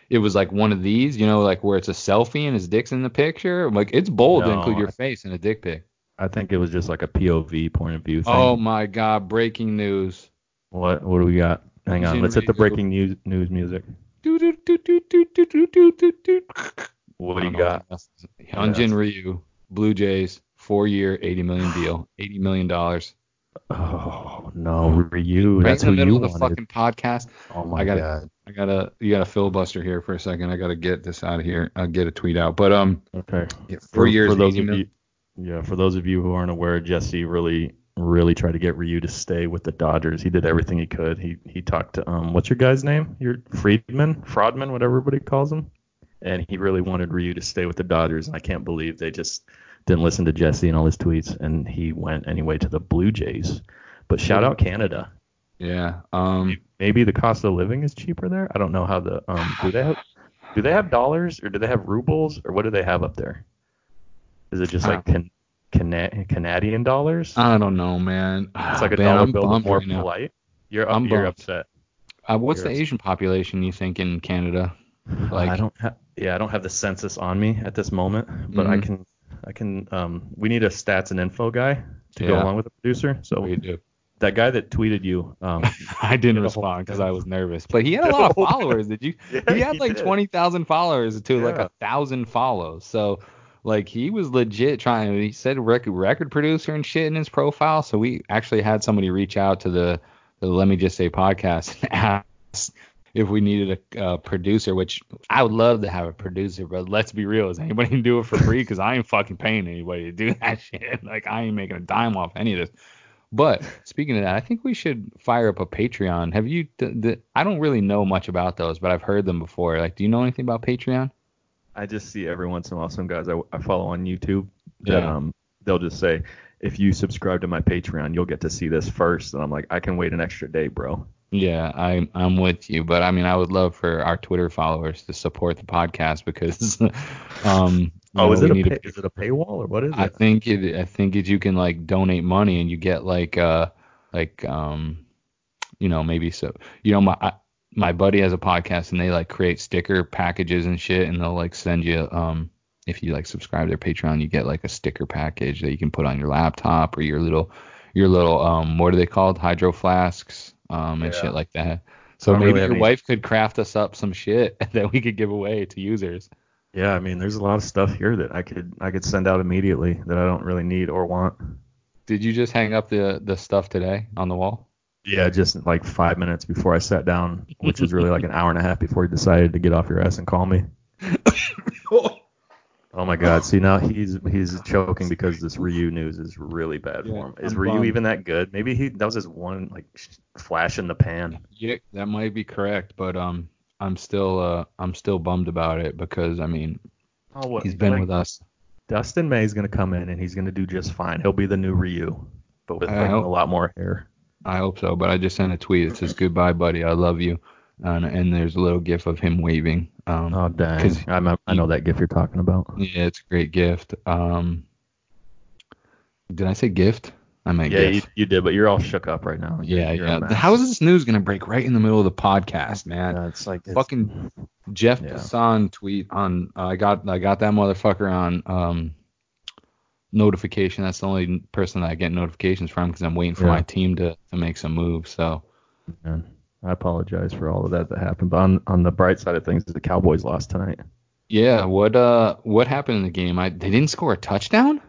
it was like one of these, you know, like where it's a selfie and his dick's in the picture. Like it's bold to include your face in a dick pic. I think it was just like a POV point of view thing. Oh my God! Breaking news. What what do we got? Hang on, let's hit the breaking news news music. Do, do, do, do, do, do, do, do, do, do. What do you got? Hyunjin Ryu, Blue Jays, four year, eighty million deal, eighty million dollars. Oh no, Ryu. Right That's in the who middle you of the wanted. fucking podcast. oh my I gotta- god. I gotta, you gotta filibuster here for a second. I gotta get this out of here. I'll get a tweet out. But um, Okay. yeah, four years, for those of you, yeah, for those of you who aren't aware, Jesse really, really tried to get Ryu to stay with the Dodgers. He did everything he could. He he talked to um, what's your guy's name? Your Friedman, Fraudman, whatever everybody calls him. And he really wanted Ryu to stay with the Dodgers. And I can't believe they just didn't listen to Jesse and all his tweets, and he went anyway to the Blue Jays. But shout out Canada. Yeah. Um. Maybe the cost of living is cheaper there. I don't know how the um do they have do they have dollars or do they have rubles or what do they have up there? Is it just like can, Cana- Canadian dollars? I don't know, man. it's like a Man, dollar I'm bill more right polite. You're I'm you're upset. Uh, what's the Asian population you think in Canada? Like, I don't have yeah I don't have the census on me at this moment, but I Mhm. can I can um we need a stats and info guy to go along with the producer. So we do. that guy that tweeted you um I didn't Get a whole respond because. I was nervous, but he had a lot of Get a whole followers. Did you? Yeah, he had he like did. twenty thousand followers to like a thousand follows. So like he was legit trying. He said record record producer and shit in his profile. So we actually had somebody reach out to the the Let Me Just Say podcast and ask if we needed a uh, producer, which I would love to have a producer, but let's be real, is anybody can do it for free? Because I ain't fucking paying anybody to do that shit. Like I ain't making a dime off any of this. But speaking of that, I think we should fire up a Patreon. Have you? I don't really know much about those, but I've heard them before. Like, do you know anything about Patreon? I just see every once in a while some guys I, I follow on YouTube that Yeah. um they'll just say if you subscribe to my Patreon you'll get to see this first and I'm like I can wait an extra day bro. Yeah, I'm I'm with you, but I mean, I would love for our Twitter followers to support the podcast because, um, Oh, know, is it a pay, is it a paywall or what is I it? think it. I think it. You can like donate money and you get like uh like um you know maybe so you know my I, my buddy has a podcast and they like create sticker packages and shit and they'll like send you um if you like subscribe to their Patreon you get like a sticker package that you can put on your laptop or your little your little um what are they called hydro flasks um and Yeah. shit like that. So maybe really your any- wife could craft us up some shit that we could give away to users. Yeah, I mean there's a lot of stuff here that I could I could send out immediately that I don't really need or want. Did you just hang up the the stuff today on the wall? Yeah, just like five minutes before I sat down, which was really like an hour and a half before you decided to get off your ass and call me. Oh my God! See now he's he's choking because this Ryu news is really bad Yeah, for him. Is I'm Ryu bummed. even that good? Maybe he that was his one like flash in the pan. Yeah, that might be correct, but um, I'm still uh, I'm still bummed about it because I mean, Oh, what? he's been like, with us. Dustin May's gonna come in and he's gonna do just fine. He'll be the new Ryu, but with like, hope- a lot more hair. I hope so, but I just sent a tweet that says goodbye, buddy, I love you, and and there's a little gif of him waving. Um, Oh dang! 'cause I'm, I know that gift you're talking about. yeah, it's a great gift. Um, did I say gift? I meant Yeah, you, gif. you did, but you're all shook up right now. Yeah, you're yeah. How is this news gonna break right in the middle of the podcast, man? Yeah, it's like it's, Fucking Jeff Yeah. Passan tweet on uh, I got I got that motherfucker on um notification. That's the only person that I get notifications from because I'm waiting for Yeah. my team to, to make some moves. So Man, I apologize for all of that that happened. But on on the bright side of things, the Cowboys lost tonight. yeah, what uh what happened in the game? I they didn't score a touchdown.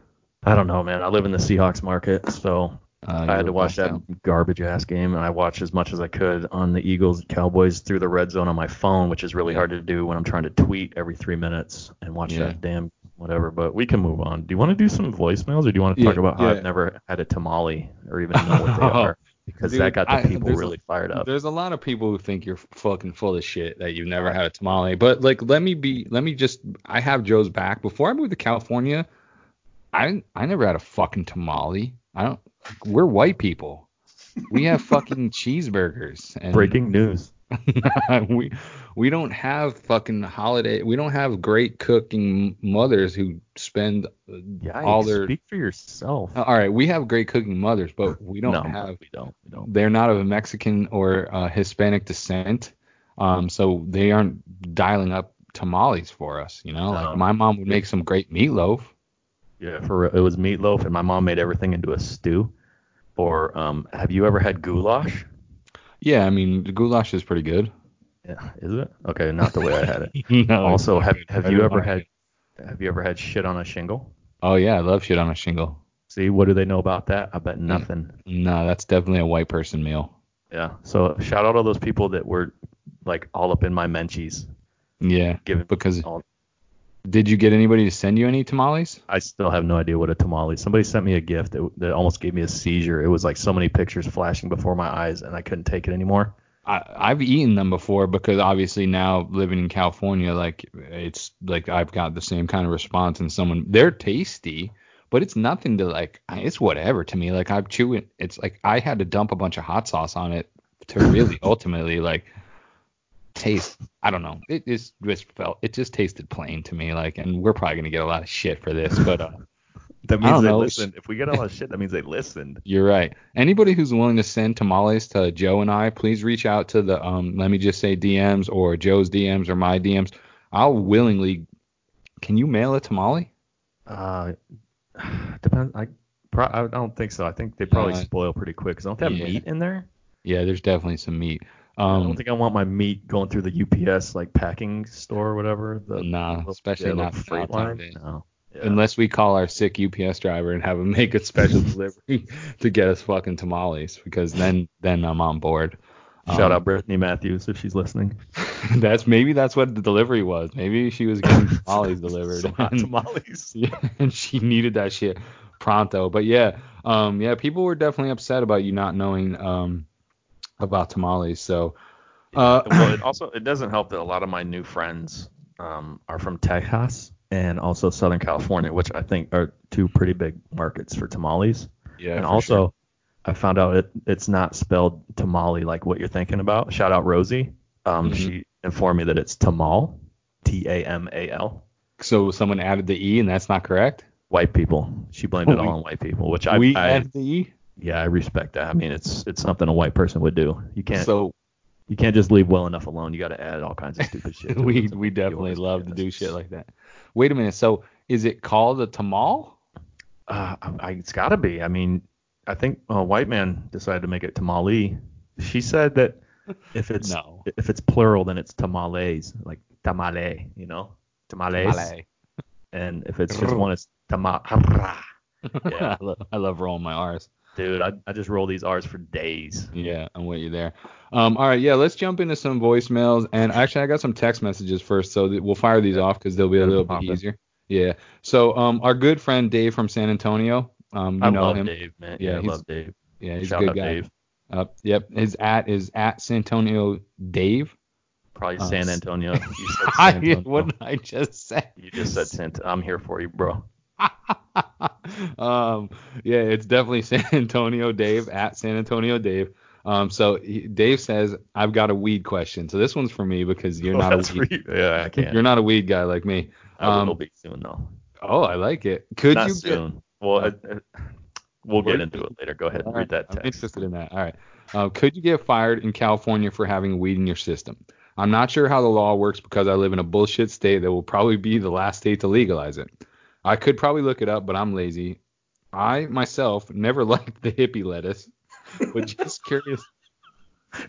I don't know, man. I live in the Seahawks market, so Uh, I had to watch that garbage ass game, and I watched as much as I could on the Eagles Cowboys through the red zone on my phone, which is really hard to do when I'm trying to tweet every three minutes and watch Yeah. that damn whatever. But we can move on. Do you want to do some voicemails, or do you want to Yeah, talk about how yeah. I've never had a tamale or even know what they are? Because Dude, that got the I- people a- really fired up. There's a lot of people who think you're fucking full of shit that you've never had a tamale. But like, let me be, let me just, I have Joe's back. Before I moved to California, I I never had a fucking tamale. I don't. We're white people. We have fucking cheeseburgers. And Breaking news. we we don't have fucking holiday. We don't have great cooking mothers who spend Yeah, all their. speak for yourself. All right, we have great cooking mothers, but we don't no, have. we don't. We don't. They're not of Mexican or uh, Hispanic descent, um, so they aren't dialing up tamales for us. You know, like No. my mom would make some great meatloaf. Yeah, for it was meatloaf, and my mom made everything into a stew. Or um, have you ever had goulash? Yeah, I mean the goulash is pretty good. Yeah, is it? Okay, not the way I had it. no, also, have have you ever had have you ever had shit on a shingle? Oh yeah, I love shit on a shingle. See, what do they know about that? I bet nothing. No, that's definitely a white person meal. Yeah. So shout out all those people that were like all up in my menchies. Yeah, Giving because all, did you get anybody to send you any tamales? I still have no idea what a tamale. Is. Somebody sent me a gift that, that almost gave me a seizure. It was like so many pictures flashing before my eyes, and I couldn't take it anymore. I, I've eaten them before because obviously now living in California, like it's like I've got the same kind of response and someone they're tasty, but it's nothing to like it's whatever to me. Like I'm chewing it's like I had to dump a bunch of hot sauce on it to really ultimately like taste I don't know. It just just felt it just tasted plain to me like and we're probably gonna get a lot of shit for this, but uh That I means don't they know. listened. If we get a lot of shit, that means they listened. You're right. Anybody who's willing to send tamales to Joe and I, please reach out to the um let me just say DMs or Joe's DMs or my DMs. I'll willingly Can you mail a tamale? Uh, depends. I pro- I don't think so. I think they probably No, I- spoil pretty quick. 'Cause don't they have Yeah. meat in there? Yeah, there's definitely some meat. I Um don't think I want my meat going through the UPS like packing store or whatever. The nah, little- especially yeah, not freight line. No. Yeah. Unless we call our sick UPS driver and have him make a special delivery to get us fucking tamales, because then then I'm on board. Shout Um, out Brittany Matthews if she's listening. that's maybe that's what the delivery was. Maybe she was getting tamales delivered. And- tamales. Yeah, and she needed that shit pronto. But yeah, um, yeah, people were definitely upset about you not knowing um about tamales. So, uh, well, it also it doesn't help that a lot of my new friends um, are from Texas and also Southern California, which I think are two pretty big markets for tamales. yeah, and also, sure. I found out it, it's not spelled tamale like what you're thinking about. Shout out Rosie. Um, Mhm. She informed me that it's tamal, T A M A L. so someone added the e, and that's not correct. White people. She blamed it all on white people, which I, we I added the e. yeah I respect that. I mean it's it's something a white person would do. You can't So you can't just leave well enough alone. You got to add all kinds of stupid shit. to we we definitely love to do shit like that. Wait a minute. So is it called a tamal? Uh, I, it's got to be. I mean, I think a white man decided to make it tamale. She said that if it's No. if it's plural, then it's tamales, like tamale, you know, tamales. Tamale. And if it's just one, it's tama. Yeah. I, love, I love rolling my R's. Dude, I, I just roll these R's for days. Yeah, I'm with you there. Um, all right, yeah, let's jump into some voicemails. And actually, I got some text messages first, so we'll fire these off because they'll be a little bit easier. Yeah. So, um, our good friend Dave from San Antonio, um, you I know love him. Dave, man. Yeah, Yeah, I he's- love Dave. Yeah, he's Shout a good out guy. Dave. Uh, yep, his at is at San Antonio Dave. Probably Uh, San Antonio. You said San Antonio. what did I just say? You just said San. I'm here for you, bro. um, yeah, it's definitely San Antonio Dave at San Antonio Dave. Um, so he, Dave says I've got a weed question. So this one's for me because you're not a weed. Yeah, I can't. you're not a weed guy like me. I will um, be soon though. Oh, I like it. Could Not you get- soon. Well, Uh, it, it- we'll get into it later. Go ahead and read that I'm text. interested in that. All right. Uh, could you get fired in California for having weed in your system? I'm not sure how the law works because I live in a bullshit state that will probably be the last state to legalize it. I could probably look it up, but I'm lazy. I myself never liked the hippie lettuce, but just curious.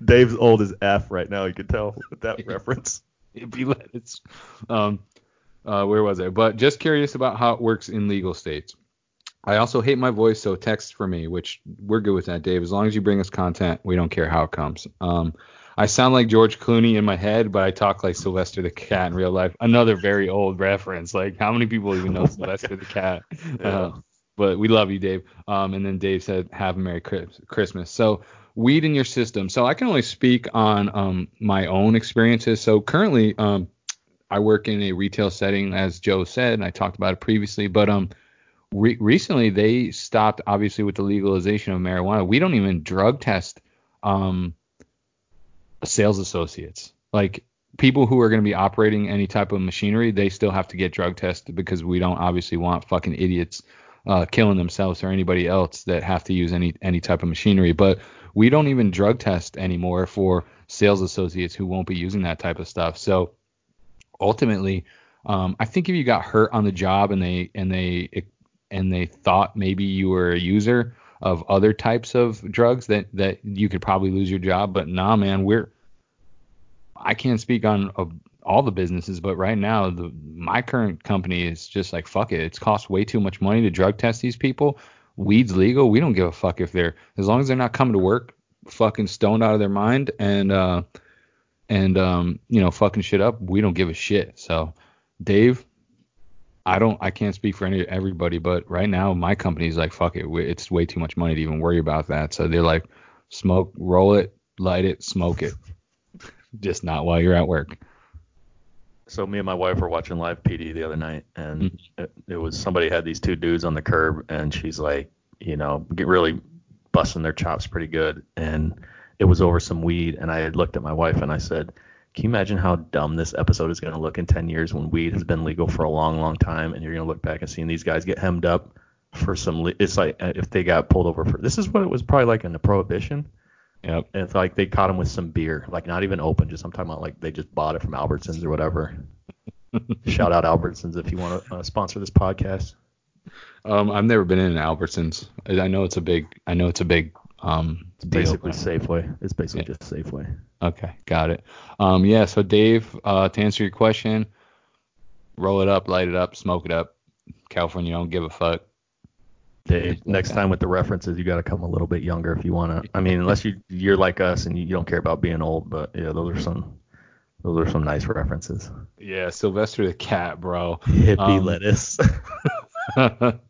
Dave's old as F right now. You can tell with that reference. Hippie lettuce. Um, uh, where was I? But just curious about how it works in legal states. I also hate my voice, so text for me, which we're good with that, Dave. As long as you bring us content, we don't care how it comes. Um, I sound like George Clooney in my head, but I talk like Sylvester the Cat in real life. Another very old reference. Like, how many people even know Oh Sylvester the Cat? Yeah. Uh, but we love you, Dave. Um, and then Dave said, "Have a Merry Christmas." So, weed in your system. So I can only speak on um, my own experiences. So currently, um, I work in a retail setting, as Joe said, and I talked about it previously. But um, re- recently they stopped, obviously, with the legalization of marijuana. We don't even drug test um, sales associates. Like people who are going to be operating any type of machinery, they still have to get drug tested because we don't obviously want fucking idiots uh, killing themselves or anybody else that have to use any any type of machinery. But we don't even drug test anymore for sales associates who won't be using that type of stuff. So ultimately, um, I think if you got hurt on the job and they and they and they thought maybe you were a user of other types of drugs that that you could probably lose your job. But nah, man, we're I can't speak on all the businesses, but right now the my current company is just like fuck it. It's cost way too much money to drug test these people. Weed's legal. We don't give a fuck if they're as long as they're not coming to work fucking stoned out of their mind and uh and um you know fucking shit up. We don't give a shit. So Dave, I don't I can't speak for any everybody, but right now my company's like fuck it. It's way too much money to even worry about that. So they're like smoke, roll it, light it, smoke it just not while you're at work. So me and my wife were watching live PD the other night, and mm-hmm. it, it, was somebody had these two dudes on the curb, and she's like, you know, get really busting their chops pretty good, and it was over some weed, and I had looked at my wife and I said, can you imagine how dumb this episode is going to look in 10 years when weed has been legal for a long, long time, and you're going to look back and seeing these guys get hemmed up for some. It's like uh, if they got pulled over for this is what it was probably like in the prohibition Yep. And it's like they caught him with some beer, like not even open, just I'm talking about like they just bought it from Albertsons or whatever. Shout out Albertsons if you want to uh, sponsor this podcast. Um, I've never been in an Albertsons. I know it's a big. I know it's a big. Um, it's basically deal. Safeway. It's basically yeah. just Safeway. Okay, got it. Um, yeah. So Dave, uh, to answer your question, roll it up, light it up, smoke it up. California don't give a fuck. Dave, next time with the references, you got to come a little bit younger if you want to. I mean, unless you you're like us and you, you don't care about being old, but yeah, those are some those are some nice references. Yeah, Sylvester the cat, bro. Hippie um, lettuce. um,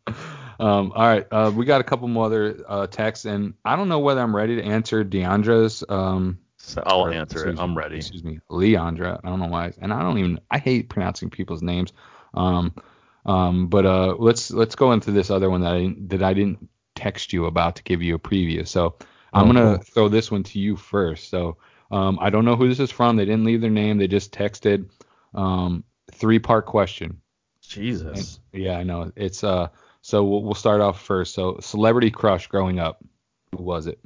all right, uh, we got a couple more other uh, texts, and I don't know whether I'm ready to answer Deandra's. Um, so I'll or, answer it. I'm ready. Excuse me, Leandra. I don't know why, and I don't even. I hate pronouncing people's names. Um, um, but uh, let's let's go into this other one that I that I didn't text you about to give you a preview. So I'm oh, gonna cool. throw this one to you first. So um, I don't know who this is from. They didn't leave their name. They just texted. Um, three part question. Jesus. And, yeah, I know. It's uh. So we'll, we'll start off first. So celebrity crush growing up. Who was it?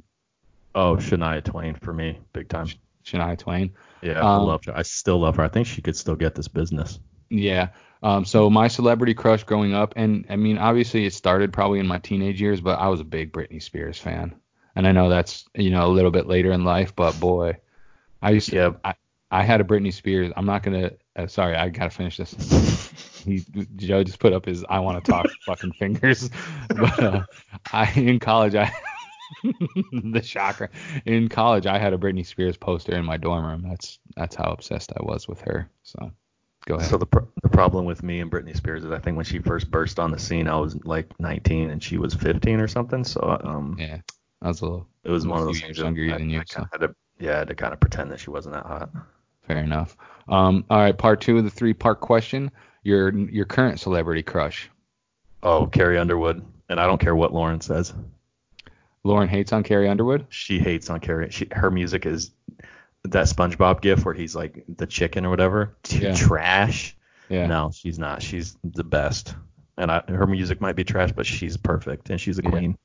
Oh, Shania Twain for me, big time. Shania Twain. Yeah, I um, love her. I still love her. I think she could still get this business. Yeah. Um, so my celebrity crush growing up, and I mean, obviously it started probably in my teenage years, but I was a big Britney Spears fan, and I know that's you know a little bit later in life, but boy, I used to. Yeah. I, I had a Britney Spears. I'm not gonna. Uh, sorry, I gotta finish this. he Joe just put up his I want to talk fucking fingers, but uh, I in college I. the shocker. In college, I had a Britney Spears poster in my dorm room. That's that's how obsessed I was with her. So Go ahead. So the pr- the problem with me and Britney Spears is I think when she first burst on the scene I was like 19 and she was 15 or something. So um yeah, that was a little. It was one of those things younger I, than you. I so. had to, yeah, I had to kind of pretend that she wasn't that hot. Fair enough. Um, all right, part two of the three part question. Your your current celebrity crush. Oh, Carrie Underwood, and I don't care what Lauren says. Lauren hates on Carrie Underwood. She hates on Carrie. She her music is that SpongeBob gif where he's like the chicken or whatever. Yeah. Trash. Yeah. No, she's not. She's the best. And I, her music might be trash, but she's perfect and she's a queen.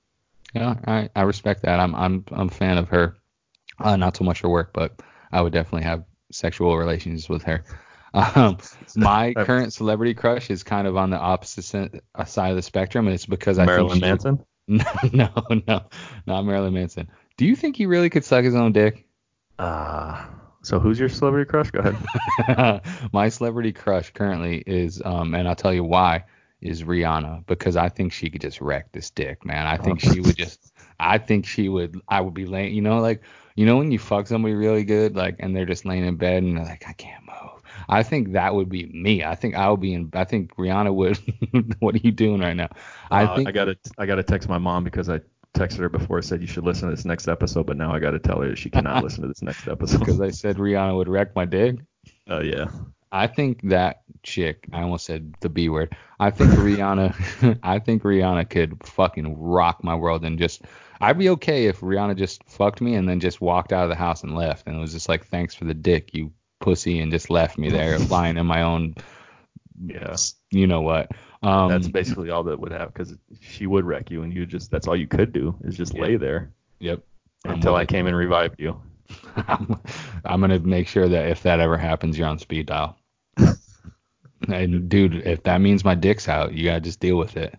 Yeah, I, I respect that. I'm I'm I'm a fan of her. Uh, not so much her work, but I would definitely have sexual relations with her. Um, my current celebrity crush is kind of on the opposite side of the spectrum, and it's because I Marilyn Manson. No, no, no, not Marilyn Manson. Do you think he really could suck his own dick? Uh, so who's your celebrity crush? Go ahead. My celebrity crush currently is, um, and I'll tell you why, is Rihanna because I think she could just wreck this dick, man. I think she would just, I think she would, I would be laying, you know, like, you know, when you fuck somebody really good, like, and they're just laying in bed and they're like, I can't move. I think that would be me. I think I would be in. I think Rihanna would. what are you doing right now? I uh, think I gotta. I gotta text my mom because I texted her before, I said you should listen to this next episode, but now I got to tell her she cannot listen to this next episode because I said Rihanna would wreck my dick. Oh uh, yeah. I think that chick, I almost said the B word. I think Rihanna, I think Rihanna could fucking rock my world and just, I'd be okay if Rihanna just fucked me and then just walked out of the house and left and it was just like, thanks for the dick, you pussy, and just left me there lying in my own, Yeah. you know what. Um, That's basically all that would have because she would wreck you, and you just that's all you could do is just lay there Yep. Until I came and revived you. I'm, I'm gonna make sure that if that ever happens, you're on speed dial. and dude, if that means my dick's out, you gotta just deal with it.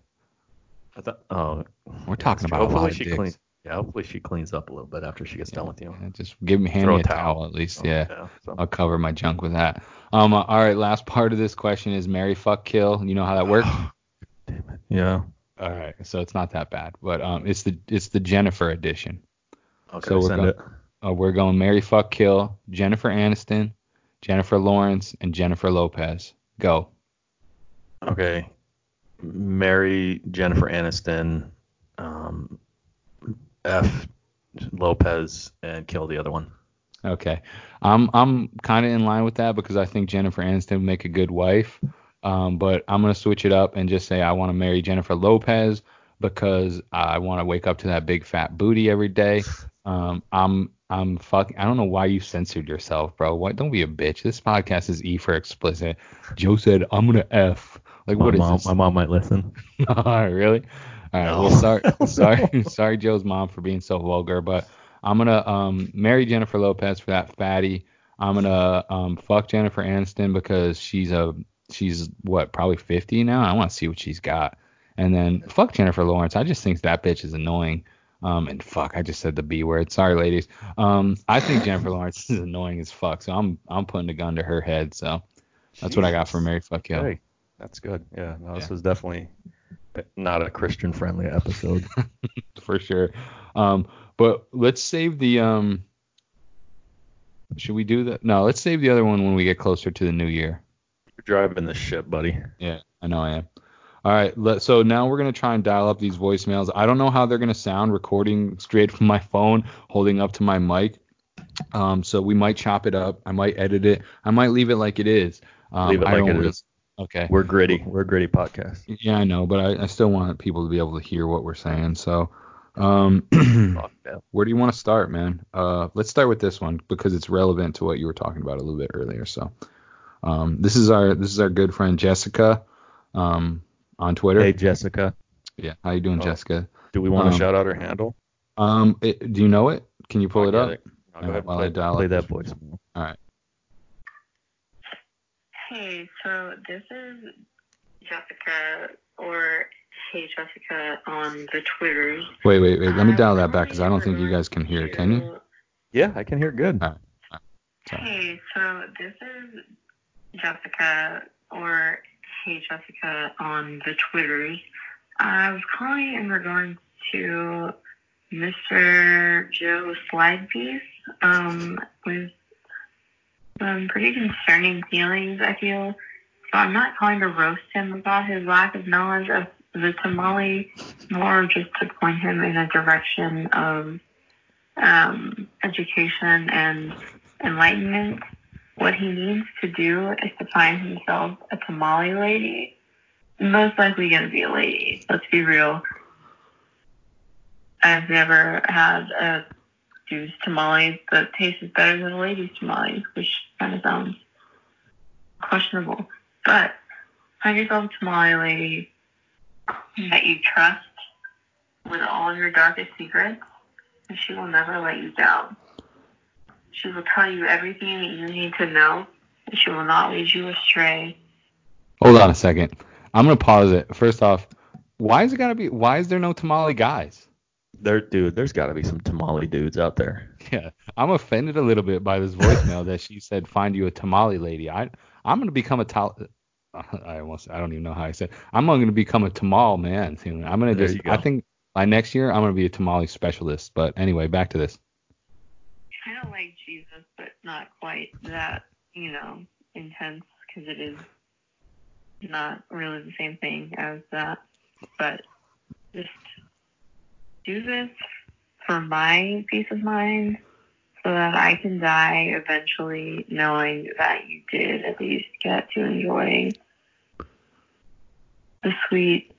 I thought, oh, We're talking about a lot of dicks. cleans. Yeah, hopefully she cleans up a little bit after she gets done with you. Yeah, just give me hand Throw me a towel. towel. at least. Oh, yeah. so- I'll cover my junk with that. Um. uh, all right. Last part of this question is Marry fuck kill. You know how that works. Damn it. Yeah. all right. So it's not that bad, but um, it's the it's the Jennifer edition. Okay. So we're send go- it. Uh, we're going Marry fuck kill, Jennifer Aniston, Jennifer Lawrence, and Jennifer Lopez. Go. Okay. Marry Jennifer Aniston, um, F Lopez, and kill the other one. Okay. I'm I'm kind of in line with that because I think Jennifer Aniston would make a good wife. Um, but I'm gonna switch it up and just say I want to marry Jennifer Lopez because I want to wake up to that big fat booty every day. Um, I'm I'm fucking. I don't know why you censored yourself, bro. What? Don't be a bitch. This podcast is E for explicit. Joe said I'm gonna F. Like My what is mom, this? my mom might listen. All right, really? All right. No. Well, sorry, sorry, sorry, Joe's mom for being so vulgar, but I'm gonna um marry Jennifer Lopez for that fatty. I'm gonna um fuck Jennifer Aniston because she's a she's what probably 50 now. I want to see what she's got, and then fuck Jennifer Lawrence. I just think that bitch is annoying. Um and fuck, I just said the B word. Sorry, ladies. Um, I think Jennifer Lawrence is annoying as fuck. So I'm I'm putting a gun to her head. So that's what I got for Marry Fuck Kill. Hey, that's good. Yeah. No, this Yeah. was definitely not a Christian friendly episode. for sure. Um, but let's save the um. Should we do that? No, let's save the other one when we get closer to the new year. You're driving the ship, buddy. Yeah, I know I am. All right, let, so now we're gonna try and dial up these voicemails. I don't know how they're gonna sound recording straight from my phone, holding up to my mic. Um, so we might chop it up. I might edit it. I might leave it like it is. Um, Leave it I like don't it really- is. Okay. We're gritty. We're a gritty podcast. Yeah, I know, but I, I still want people to be able to hear what we're saying. So, um, Where do you want to start, man? Uh, let's start with this one because it's relevant to what you were talking about a little bit earlier. So, um, this is our this is our good friend Jessica, um, on Twitter. Hey, Jessica. Yeah, how you doing, Oh. Jessica? Do we want to Um, shout out her handle? Um, it, do you know it? Can you pull I'll it up? I'll go ahead and while I play, play that voice. Hey, so this is Jessica or Hey Jessica on the Twitters. Wait, wait, wait. Let me dial that back because I don't think you guys can hear it. Can you? Yeah, I can hear good. Alright. Sorry. Hey, so this is Jessica or Hey Jessica on the Twitters. I was calling in regards to Mr. Joe Slidepiece um, with some pretty concerning feelings, I feel. So I'm not calling to roast him about his lack of knowledge of the tamale, more just to point him in a direction of um, education and enlightenment. What he needs to do is to find himself a tamale lady. Most likely going to be a lady. Let's be real. I've never had a dude's tamale that tastes better than a lady's tamale, which kind of sounds questionable. But find yourself a tamale lady that you trust with all your darkest secrets, and she will never let you down. She will tell you everything that you need to know, and she will not lead you astray. Hold on a second. I'm gonna pause it. First off, why is it gotta be? Why is there no tamale guys? There, dude, there's got to be some tamale dudes out there. Yeah, I'm offended a little bit by this voicemail that she said find you a tamale lady. I I'm gonna become a tal. I almost I don't even know how I said. I'm gonna become a tamale man. soon. I'm gonna There just go. I think by next year I'm gonna be a tamale specialist. But anyway, back to this. kind of like Jesus, but not quite that, you know, intense because it is not really the same thing as that. But just do this for my peace of mind so that I can die eventually knowing that you did at least get to enjoy the sweet,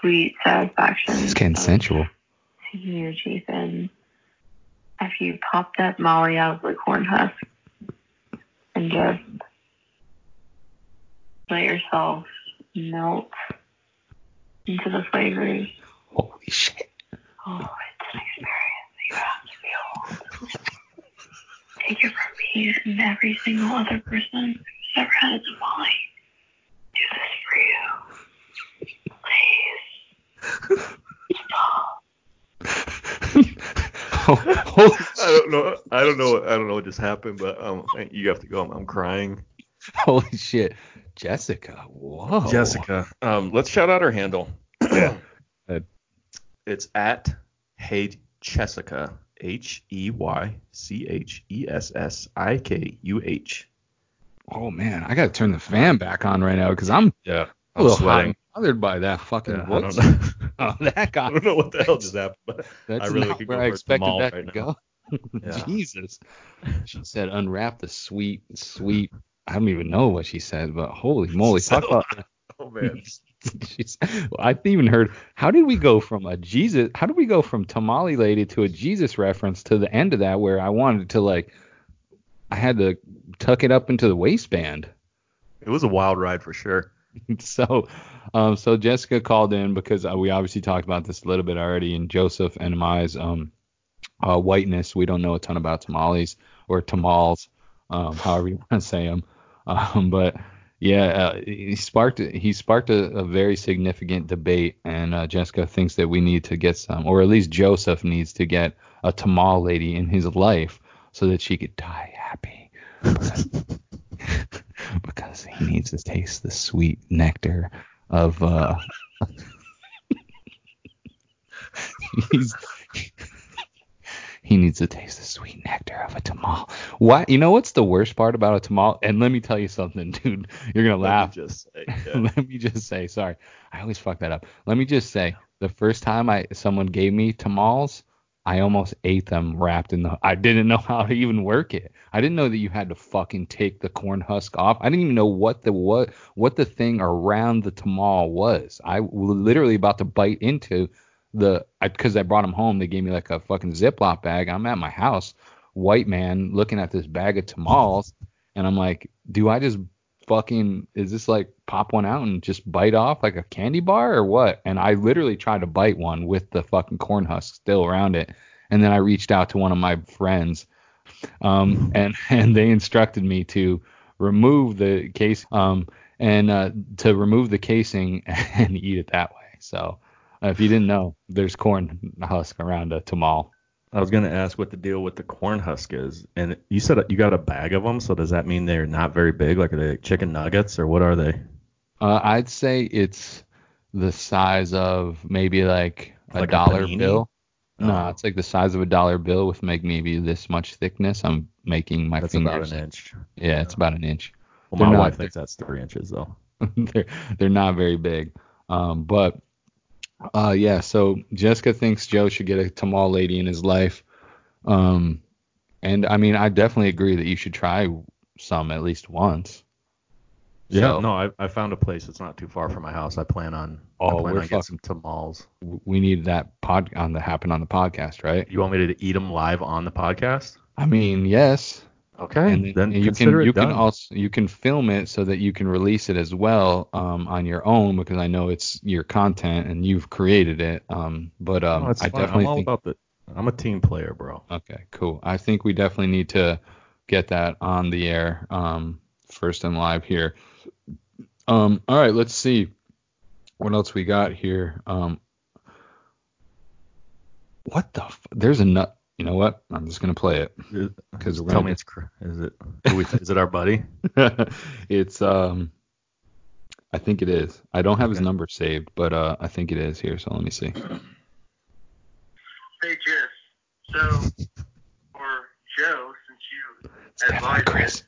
sweet satisfaction. It's getting of sensual. seeing you, Jason. After you pop that molly out of the corn husk and just let yourself melt into the flavors. Holy shit. Oh, it's an experience that you have to feel. Take it from me and every single other person who's ever had a tamale. Do this for you. Please. Stop. Holy I don't know. I don't know. I don't know what just happened, but um, you have to go. I'm, I'm crying. Holy shit. Jessica. Whoa. Jessica. Um, let's shout out her handle. Yeah. Good. It's at Hey Jessica. H E Y C H E S S I K U H. Oh man, I gotta turn the fan back on right now because I'm Yeah. a I'm little hot sweating. and bothered by that fucking Yeah, I don't know. Oh, that guy. I don't know what the hell just happened, but That's I really not could where go I expected that right to now. go. Yeah. Jesus. She said, unwrap the sweet, sweet. I don't even know what she said, but holy moly. Talk So- about. Oh man. I've even heard. How did we go from a Jesus? How did we go from tamale lady to a Jesus reference to the end of that where I wanted to like, I had to tuck it up into the waistband. It was a wild ride for sure. so, um, so Jessica called in because uh, we obviously talked about this a little bit already, and Joseph and Mai's um, uh, whiteness. We don't know a ton about tamales or tamales, um, however you want to say them. Um, but yeah, uh, he sparked he sparked a, a very significant debate, and uh, Jessica thinks that we need to get some, or at least Joseph needs to get a tamal lady in his life so that she could die happy. because he needs to taste the sweet nectar of uh he's he needs to taste the sweet nectar of a tamal. Why you know what's the worst part about a tamal? And let me tell you something, dude. You're gonna Let me laugh. just say, Let me just say, sorry. I always fuck that up. Let me just say, the first time I someone gave me tamales, I almost ate them wrapped in the. I didn't know how to even work it. I didn't know that you had to fucking take the corn husk off. I didn't even know what the what what the thing around the tamal was. I was literally about to bite into the because I, brought them home. They gave me like a fucking Ziploc bag. I'm at my house, white man looking at this bag of tamales, and I'm like, do I just fucking is this like pop one out and just bite off like a candy bar or what? And I literally tried to bite one with the fucking corn husk still around it. And then I reached out to one of my friends, um, and and they instructed me to remove the case, um, and uh, to remove the casing and eat it that way. So uh, if you didn't know, there's corn husk around a tamal. I was gonna ask what the deal with the corn husk is, and you said you got a bag of them. So does that mean they're not very big? Like are they chicken nuggets or what are they? Uh, I'd say it's the size of maybe like a Like dollar panini? bill. No, Oh. it's like the size of a dollar bill with like maybe this much thickness. I'm making my That's fingers. about an inch. Yeah, it's about an inch. Well, They're my not- wife thinks that's three inches though. they're they're not very big. Um, but uh, yeah. So Jessica thinks Joe should get a tamal lady in his life. Um, and I mean, I definitely agree that you should try some at least once. Yeah, So- no, I, I found a place that's not too far from my house. I plan on Oh, I plan we're on getting fucking- some tamales. We need that pod on the happen on the podcast, right? You want me to eat them live on the podcast? I mean, yes. Okay, and then, then you consider can it you done. can also you can film it so that you can release it as well um, on your own because I know it's your content and you've created it. Um, but um, No, I fine. definitely I'm all think about the. I'm a team player, bro. okay, cool. I think we definitely need to get that on the air um, first and live here. Um, all right, let's see what else we got here. Um, what the? F- There's a nut. You know what? I'm just gonna play it. 'Cause we're tell gonna- me it's is it who we, is it our buddy? it's um I think it is. I don't have his number saved, but uh I think it is here, so let me see. Hey, Jess. So, or Joe, since you It's advised Chris.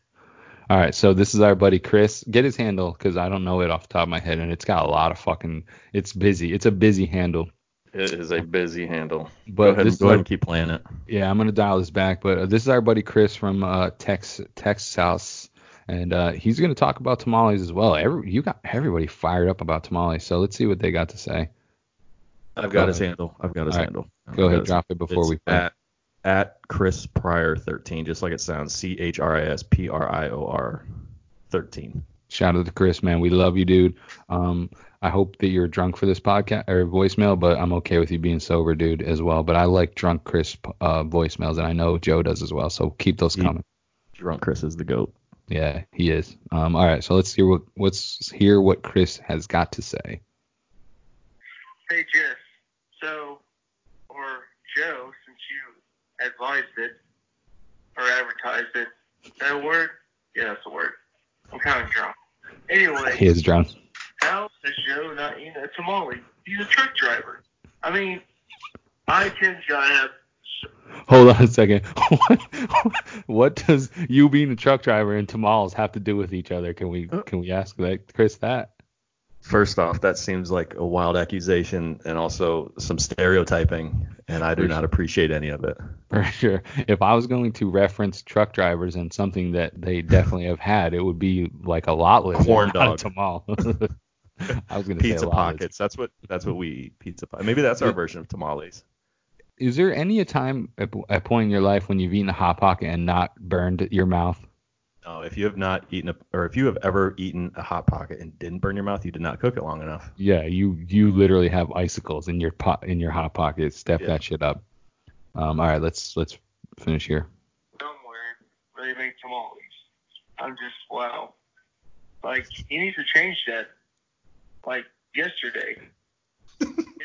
All right, so this is our buddy Chris. Get his handle because I don't know it off the top of my head, and it's got a lot of fucking. It's busy. It's a busy handle. It is a busy handle. But go ahead, this go ahead our- and keep playing it. Yeah, I'm gonna dial this back, but uh, this is our buddy Chris from uh, Tex Texas, and uh, he's gonna talk about tamales as well. Every you got everybody fired up about tamales, so let's see what they got to say. I've Go got his ahead. handle. I've got his All right. handle. Go I've ahead, got his- drop it before it's we play. At, at Chris Prior 13, just like it sounds. C H R I S P R I O R 13. Shout out to Chris, man. We love you, dude. Um, I hope that you're drunk for this podcast or voicemail, but I'm okay with you being sober, dude, as well. But I like drunk Chris uh, voicemails, and I know Joe does as well. So keep those He- coming. Drunk Chris is the goat. Yeah, he is. Um, all right, so let's hear what let's hear what Chris has got to say. Hey, Jess. So, or Joe, since you advised it or advertised it, that a word? Yeah, that's a word. I'm kind of drunk. Anyway, He is drunk. How does Joe not you a tamale? He's a truck driver. I mean, I tend to have. Hold on a second. what does you being a truck driver and tamales have to do with each other? Can we oh. can we ask that Chris that? First off, that seems like a wild accusation and also some stereotyping, and I do not appreciate any of it. For sure. If I was going to reference truck drivers and something that they definitely have had, it would be like a lot list. Corn dog. tamal. I was going to say Pizza a lot list. pockets. That's what that's what we eat. Pizza pockets. Maybe that's our version of tamales. Is there any a time at a point in your life when you've eaten a hot pocket and not burned your mouth? No, if you have not eaten a, or if you have ever eaten a hot pocket and didn't burn your mouth, you did not cook it long enough. Yeah, you you literally have icicles in your pot in your hot pocket. Step Yeah. that shit up. Um, all right, let's let's finish here. somewhere where they make tamales. I'm just wow. Like he needs to change that. Like yesterday.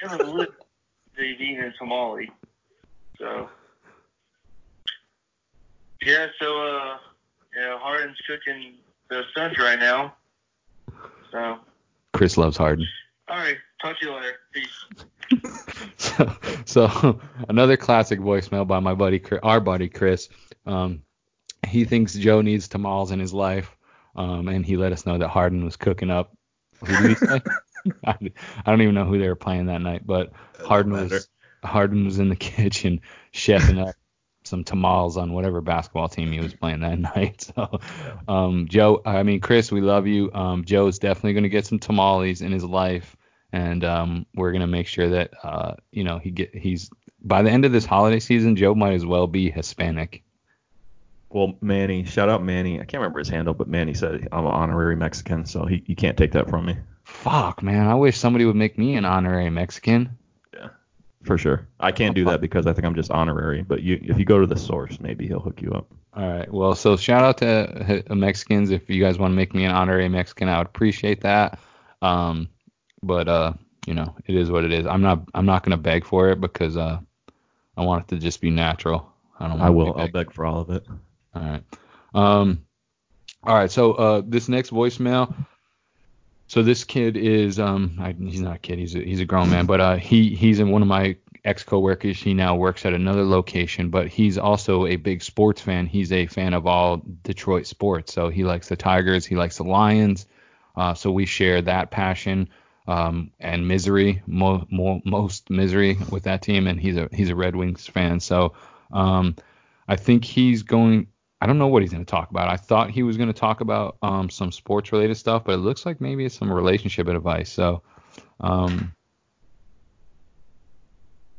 Never lived they've eaten tamale. So yeah, so uh yeah, Harden's cooking the Suns right now. So Chris loves Harden. all right, talk to you later. Peace. so, so another classic voicemail by my buddy, our buddy Chris. Um, he thinks Joe needs tamales in his life, um, and he let us know that Harden was cooking up. Who did he say? I, don't even know who they were playing that night, but Harden matter. was Harden was in the kitchen chefing up some tamales on whatever basketball team he was playing that night. So, um, Joe, I mean Chris, we love you. Um, Joe's definitely going to get some tamales in his life, and um, we're going to make sure that uh, you know he get he's by the end of this holiday season, Joe might as well be Hispanic. Well, Manny, shout out Manny. I can't remember his handle, but Manny said I'm an honorary Mexican, so he you can't take that from me. Fuck, man, I wish somebody would make me an honorary Mexican. Yeah, for sure. I can't do that because I think I'm just honorary. But you, if you go to the source, maybe he'll hook you up. All right. Well, so shout out to uh, Mexicans. If you guys want to make me an honorary Mexican, I would appreciate that. Um, but uh, you know, it is what it is. I'm not I'm not gonna beg for it because uh, I want it to just be natural. I don't. I will. I'll beg for all of it. All right. Um. All right. So uh, this next voicemail. So this kid is um I, he's not a kid he's a, he's a grown man but uh he he's in one of my ex coworkers he now works at another location but he's also a big sports fan he's a fan of all Detroit sports so he likes the Tigers he likes the Lions uh so we share that passion um and misery mo- mo- most misery with that team and he's a he's a Red Wings fan so um I think he's going I don't know what he's going to talk about. I thought he was going to talk about um, some sports related stuff, but it looks like maybe it's some relationship advice. So um,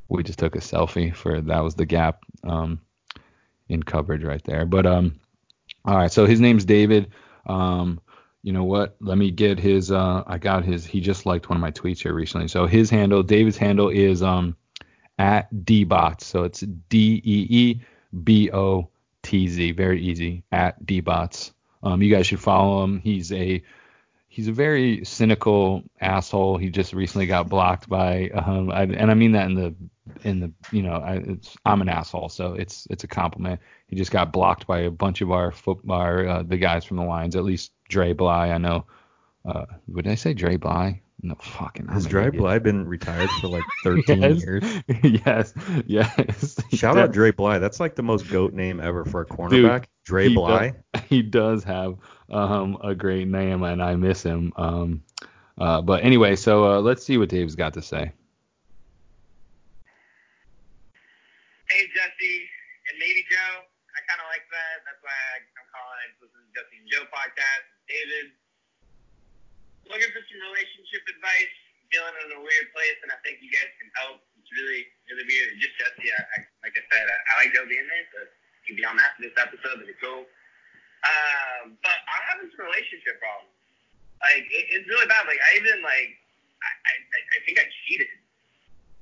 we just took a selfie for that was the gap um, in coverage right there. But um, all right, so his name's David. Um, you know what? Let me get his. Uh, I got his. He just liked one of my tweets here recently. So his handle, David's handle is um, at deebotz. So it's D E E B O T Z. Very easy at deebotz. Um, you guys should follow him. He's a he's a very cynical asshole. He just recently got blocked by, um, I, and I mean that in the in the you know I, I'm an asshole, so it's it's a compliment. He just got blocked by a bunch of our foot our uh, the guys from the Lions. At least Dre Bly, I know. Uh, would I say Dre Bly? No, fucking. I'm Has an Dre. Bly been retired for like 13 Yes. years? yes, yes. Shout out Dre Bly. That's like the most goat name ever for a Dude, cornerback. Dre he Bly. does- he does have um, a great name, and I miss him. Um, uh, but anyway, so uh, let's see what Dave's got to say. maybe Jesse and maybe Joe. I kind of like that. That's why I, I'm calling. I listen to Jesse and Joe podcast. David, looking for some relationship advice. Feeling in a weird place, and I think you guys can help. It's really, really weird. Just Jesse, I, I, like I said, I, I like Joe being there, so he'd be on that this episode. That'd be cool. Um, but I'm having some relationship problems. Like it, it's really bad. Like I even like I, I, I think I cheated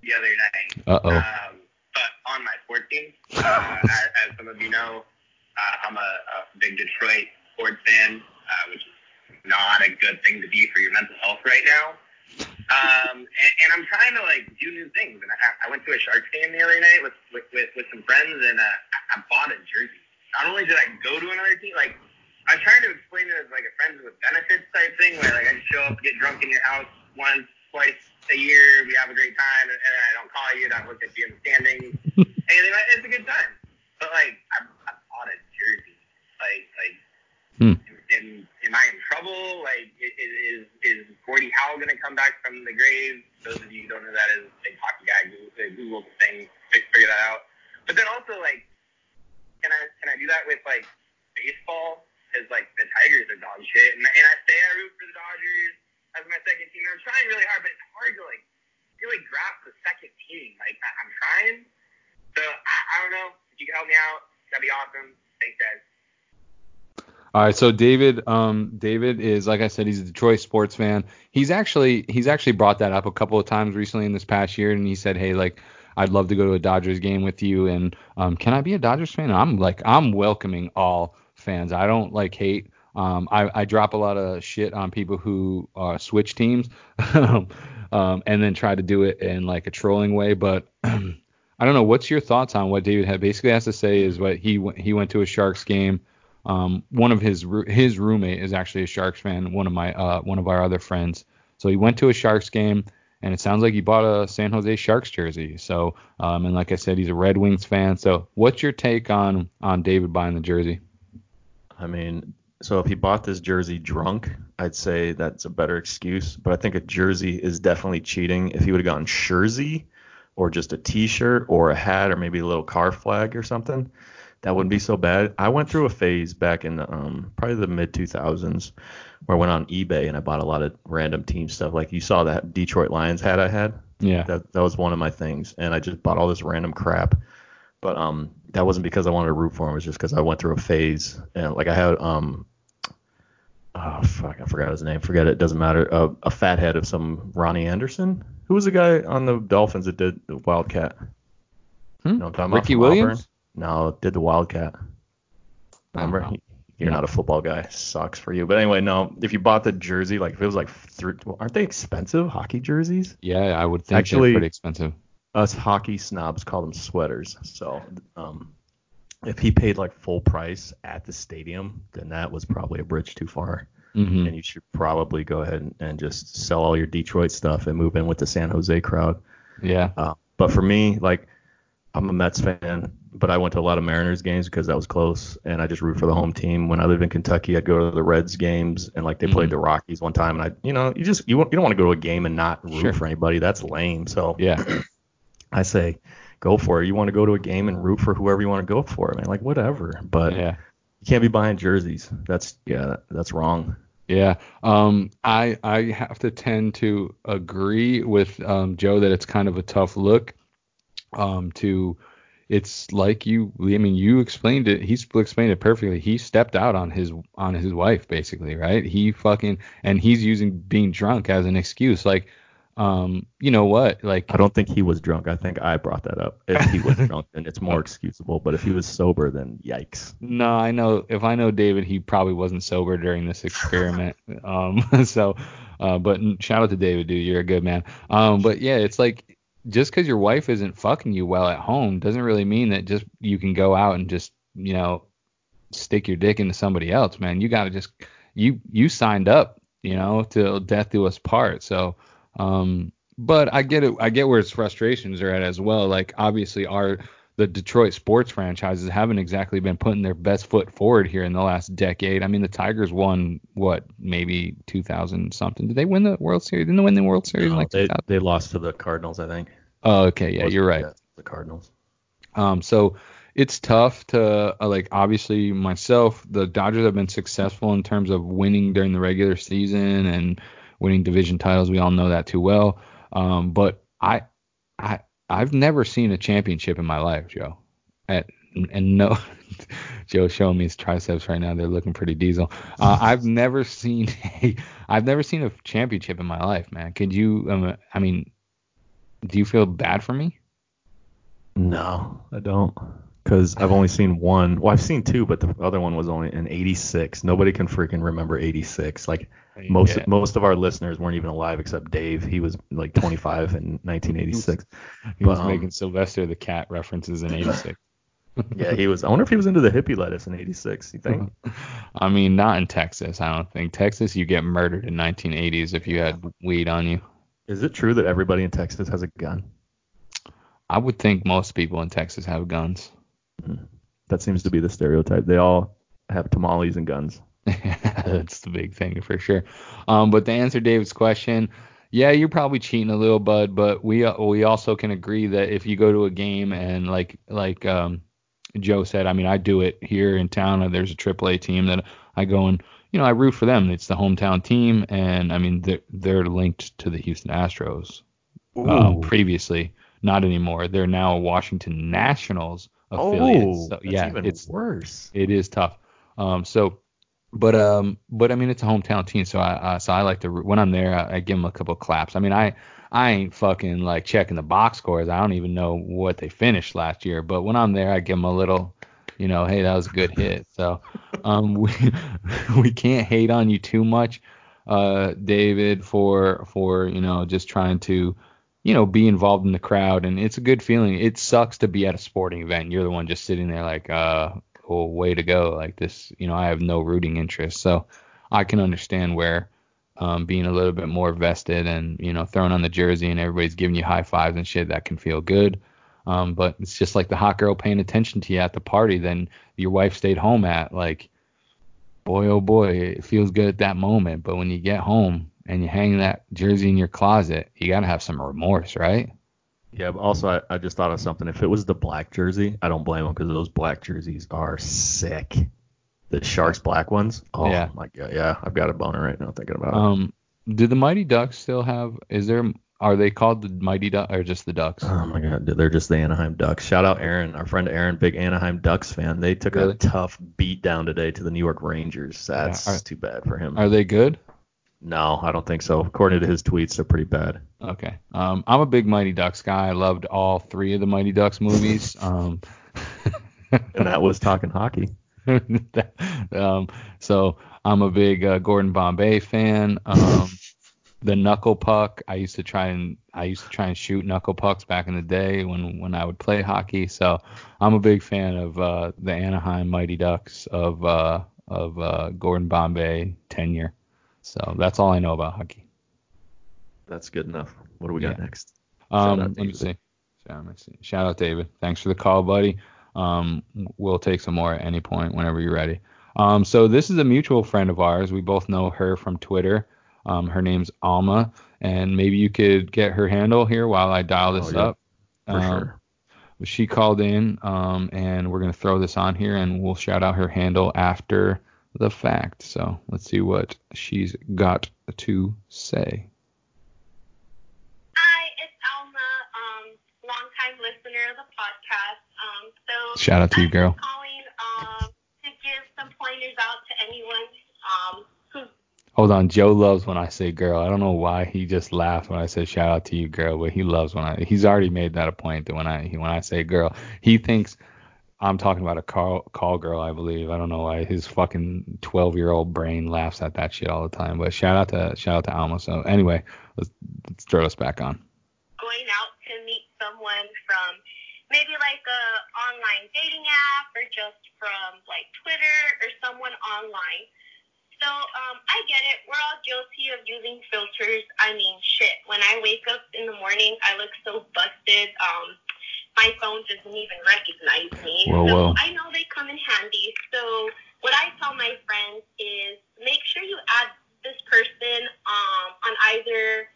the other night. Uh oh. Um, but on my sports team, uh, as, as some of you know, uh, I'm a, a big Detroit sports fan, uh, which is not a good thing to be for your mental health right now. Um, and, and I'm trying to like do new things. And I, I went to a Sharks game the other night with with, with, with some friends, and uh, I, I bought a jersey. Not only did I go to another team, like I'm trying to explain it as like a friends with benefits type thing, where like I just show up, get drunk in your house once, twice a year, we have a great time, and, and I don't call you, don't look at you in the standings, anything like it's a good time. But like I, I bought a jersey, like like. Hmm. Am, am I in trouble? Like, i- i- is is Gordie Howe gonna come back from the grave? Those of you who don't know that is, big hockey guy. Google the thing, figure that out. But then also like, can I can I do that with like baseball? Because like the Tigers are dog shit, and, and I say I root for the Dodgers as my second team. I'm trying really hard, but it's hard to like really grasp the second team. Like I, I'm trying. So I, I don't know. If you can help me out, that'd be awesome. Thanks, guys. All right, so David, um, David is like I said, he's a Detroit sports fan. He's actually he's actually brought that up a couple of times recently in this past year, and he said, hey, like I'd love to go to a Dodgers game with you, and um, can I be a Dodgers fan? I'm like I'm welcoming all fans. I don't like hate. Um, I, I drop a lot of shit on people who uh, switch teams, um, and then try to do it in like a trolling way. But I don't know. What's your thoughts on what David had basically has to say? Is what he he went to a Sharks game. Um, one of his his roommate is actually a Sharks fan. One of my uh, one of our other friends. So he went to a Sharks game, and it sounds like he bought a San Jose Sharks jersey. So um, and like I said, he's a Red Wings fan. So what's your take on on David buying the jersey? I mean, so if he bought this jersey drunk, I'd say that's a better excuse. But I think a jersey is definitely cheating. If he would have gone jersey or just a T-shirt or a hat or maybe a little car flag or something, that wouldn't be so bad. I went through a phase back in the, um, probably the mid 2000s where I went on eBay and I bought a lot of random team stuff. Like you saw that Detroit Lions hat I had. Yeah. That that was one of my things, and I just bought all this random crap. But um, that wasn't because I wanted to root for him. It was just because I went through a phase, and like I had um, oh fuck, I forgot his name. Forget it. Doesn't matter. Uh, a fathead of some Ronnie Anderson. Who was the guy on the Dolphins that did the Wildcat? Hmm? No, I'm talking Ricky Williams? Auburn. No, did the Wildcat. Remember? Uh-huh. You're not a football guy. Sucks for you. But anyway, no. If you bought the jersey, like if it was like, three, aren't they expensive hockey jerseys? Yeah, I would think Actually- they're pretty expensive. us hockey snobs call them sweaters. So um, if he paid like full price at the stadium, then that was probably a bridge too far. hmm And you should probably go ahead and, and just sell all your Detroit stuff and move in with the San Jose crowd. Yeah. Uh, but for me, like I'm a Mets fan, but I went to a lot of Mariners games because that was close, and I just root for the home team. When I lived in Kentucky, I'd go to the Reds games, and like they played Mhm. the Rockies one time, and I, you know, you just you, you don't want to go to a game and not root Sure. for anybody. That's lame. So Yeah. I say, go for it. You want to go to a game and root for whoever you want to go for, man. Like whatever, but Yeah. you can't be buying jerseys. That's yeah, that's wrong. Yeah. Um, I I have to tend to agree with um, Joe that it's kind of a tough look. Um, to it's like you. I mean, you explained it. He's explained it perfectly. He stepped out on his on his wife, basically, right? He fucking and he's using being drunk as an excuse. Like, um, you know what? Like, I don't think he was drunk. I think I brought that up. If he was drunk, then it's more excusable. But if he was sober, then yikes. No, I know. If I know David, he probably wasn't sober during this experiment. um, so, uh, but shout out to David, dude. You're a good man. Um, but yeah, it's like just because your wife isn't fucking you well at home doesn't really mean that just you can go out and just you know stick your dick into somebody else, man. You gotta just you you signed up, you know, to death do us part. So, um, but I get it. I get where his frustrations are at as well. Like obviously our the Detroit sports franchises haven't exactly been putting their best foot forward here in the last decade. I mean, the Tigers won what, maybe 2000 something. Did they win the World Series? Didn't they win the World Series No, like they 2000? they lost to the Cardinals, I think. Oh, okay, yeah, you're right. the Cardinals. Um, so it's tough to uh, like obviously myself. The Dodgers have been successful in terms of winning during the regular season and winning division titles. We all know that too well. Um, but I, I, I've never seen a championship in my life, Joe. At and no, Joe's showing me his triceps right now. They're looking pretty diesel. Uh, I've never seen a, I've never seen a championship in my life, man. Could you? Um, I mean, do you feel bad for me? No, I don't. Because I've only seen one. Well, I've seen two, but the other one was only in '86. Nobody can freaking remember '86. Like most Yeah. most of our listeners weren't even alive except Dave. He was like 25 in 1986. He was But, um, making Sylvester the cat references in '86. Yeah, he was. I wonder if he was into the hippie lettuce in '86. You think? I mean, not in Texas. I don't think Texas. You get murdered in 1980s if you had weed on you. Is it true that everybody in Texas has a gun? I would think most people in Texas have guns. That seems to be the stereotype. They all have tamales and guns. That's the big thing for sure. Um, but to answer David's question, yeah, you're probably cheating a little, bud. But we uh, we also can agree that if you go to a game and like like um, Joe said, I mean, I do it here in town. and There's a AAA team that I go and you know I root for them. It's the hometown team, and I mean they're they're linked to the Houston Astros um, previously, not anymore. They're now Washington Nationals affiliate. oh, so, that's yeah, even it's worse. it is tough. Um, so, but um, but I mean, it's a hometown team, so I uh, so I like to when I'm there, I, I give them a couple of claps. I mean, I I ain't fucking like checking the box scores. I don't even know what they finished last year, but when I'm there, I give them a little, you know, hey, that was a good hit. So, um, we we can't hate on you too much, uh, David, for for you know just trying to you know, be involved in the crowd, and it's a good feeling. It sucks to be at a sporting event. You're the one just sitting there like, uh, way to go. Like this, you know, I have no rooting interest, so I can understand where um, being a little bit more vested and you know throwing on the jersey and everybody's giving you high fives and shit that can feel good. Um, but it's just like the hot girl paying attention to you at the party, then your wife stayed home at. Like, boy, oh boy, it feels good at that moment. But when you get home and you hang that jersey in your closet, you gotta have some remorse, right? Yeah, but also I, I just thought of something. If it was the black jersey, I don't blame them because those black jerseys are sick. The Sharks black ones. Oh Yeah. my god, yeah, I've got a boner right now thinking about it. Um, do the Mighty Ducks still have? Is there? Are they called the Mighty Ducks or just the Ducks? Oh my god, they're just the Anaheim Ducks. Shout out Aaron, our friend Aaron, big Anaheim Ducks fan. They took Really? a tough beat down today to the New York Rangers. That's Yeah, are- too bad for him. Are they good? no, I don't think so. According to his tweets, they're pretty bad. Okay. Um, I'm a big Mighty Ducks guy. I loved all three of the Mighty Ducks movies. Um, And that was talking hockey. um, so I'm a big uh, Gordon Bombay fan. Um, the knuckle puck. I used to try and I used to try and shoot knuckle pucks back in the day when when I would play hockey. So I'm a big fan of uh, the Anaheim Mighty Ducks of uh, of uh, Gordon Bombay tenure. So that's all I know about hockey. That's good enough. What do we got Yeah. next? Um, let me see. Shout, see. Shout out David. Thanks for the call, buddy. Um, we'll take some more at any point whenever you're ready. Um, so this is a mutual friend of ours. We both know her from Twitter. Um, her name's Alma, and maybe you could get her handle here while I dial this Oh, yeah. up. For Um, sure. She called in, um, and we're gonna throw this on here, and we'll shout out her handle after the fact. So let's see what she's got to say. Hi, it's Alma, um, longtime listener of the podcast. Um, so Shout out to you, I'm girl. just calling um, to give some pointers out to anyone um, who Hold on, Joe loves when I say girl. I don't know why he just laughed when I said shout out to you, girl, but he loves when I. He's already made that a point that when I when I say girl, he thinks I'm talking about a call call girl. I believe. I don't know why his fucking 12 year old brain laughs at that shit all the time. But shout out to shout out to Alma. So anyway, let's let's throw us back on. going out to meet someone from maybe like a online dating app or just from like Twitter or someone online. So um, I get it. We're all guilty of using filters. I mean, shit. When I wake up in the morning, I look so busted. Um, my phone doesn't even recognize me. Whoa, so whoa. I know they come in handy. So what I tell my friends is make sure you add this person um, on either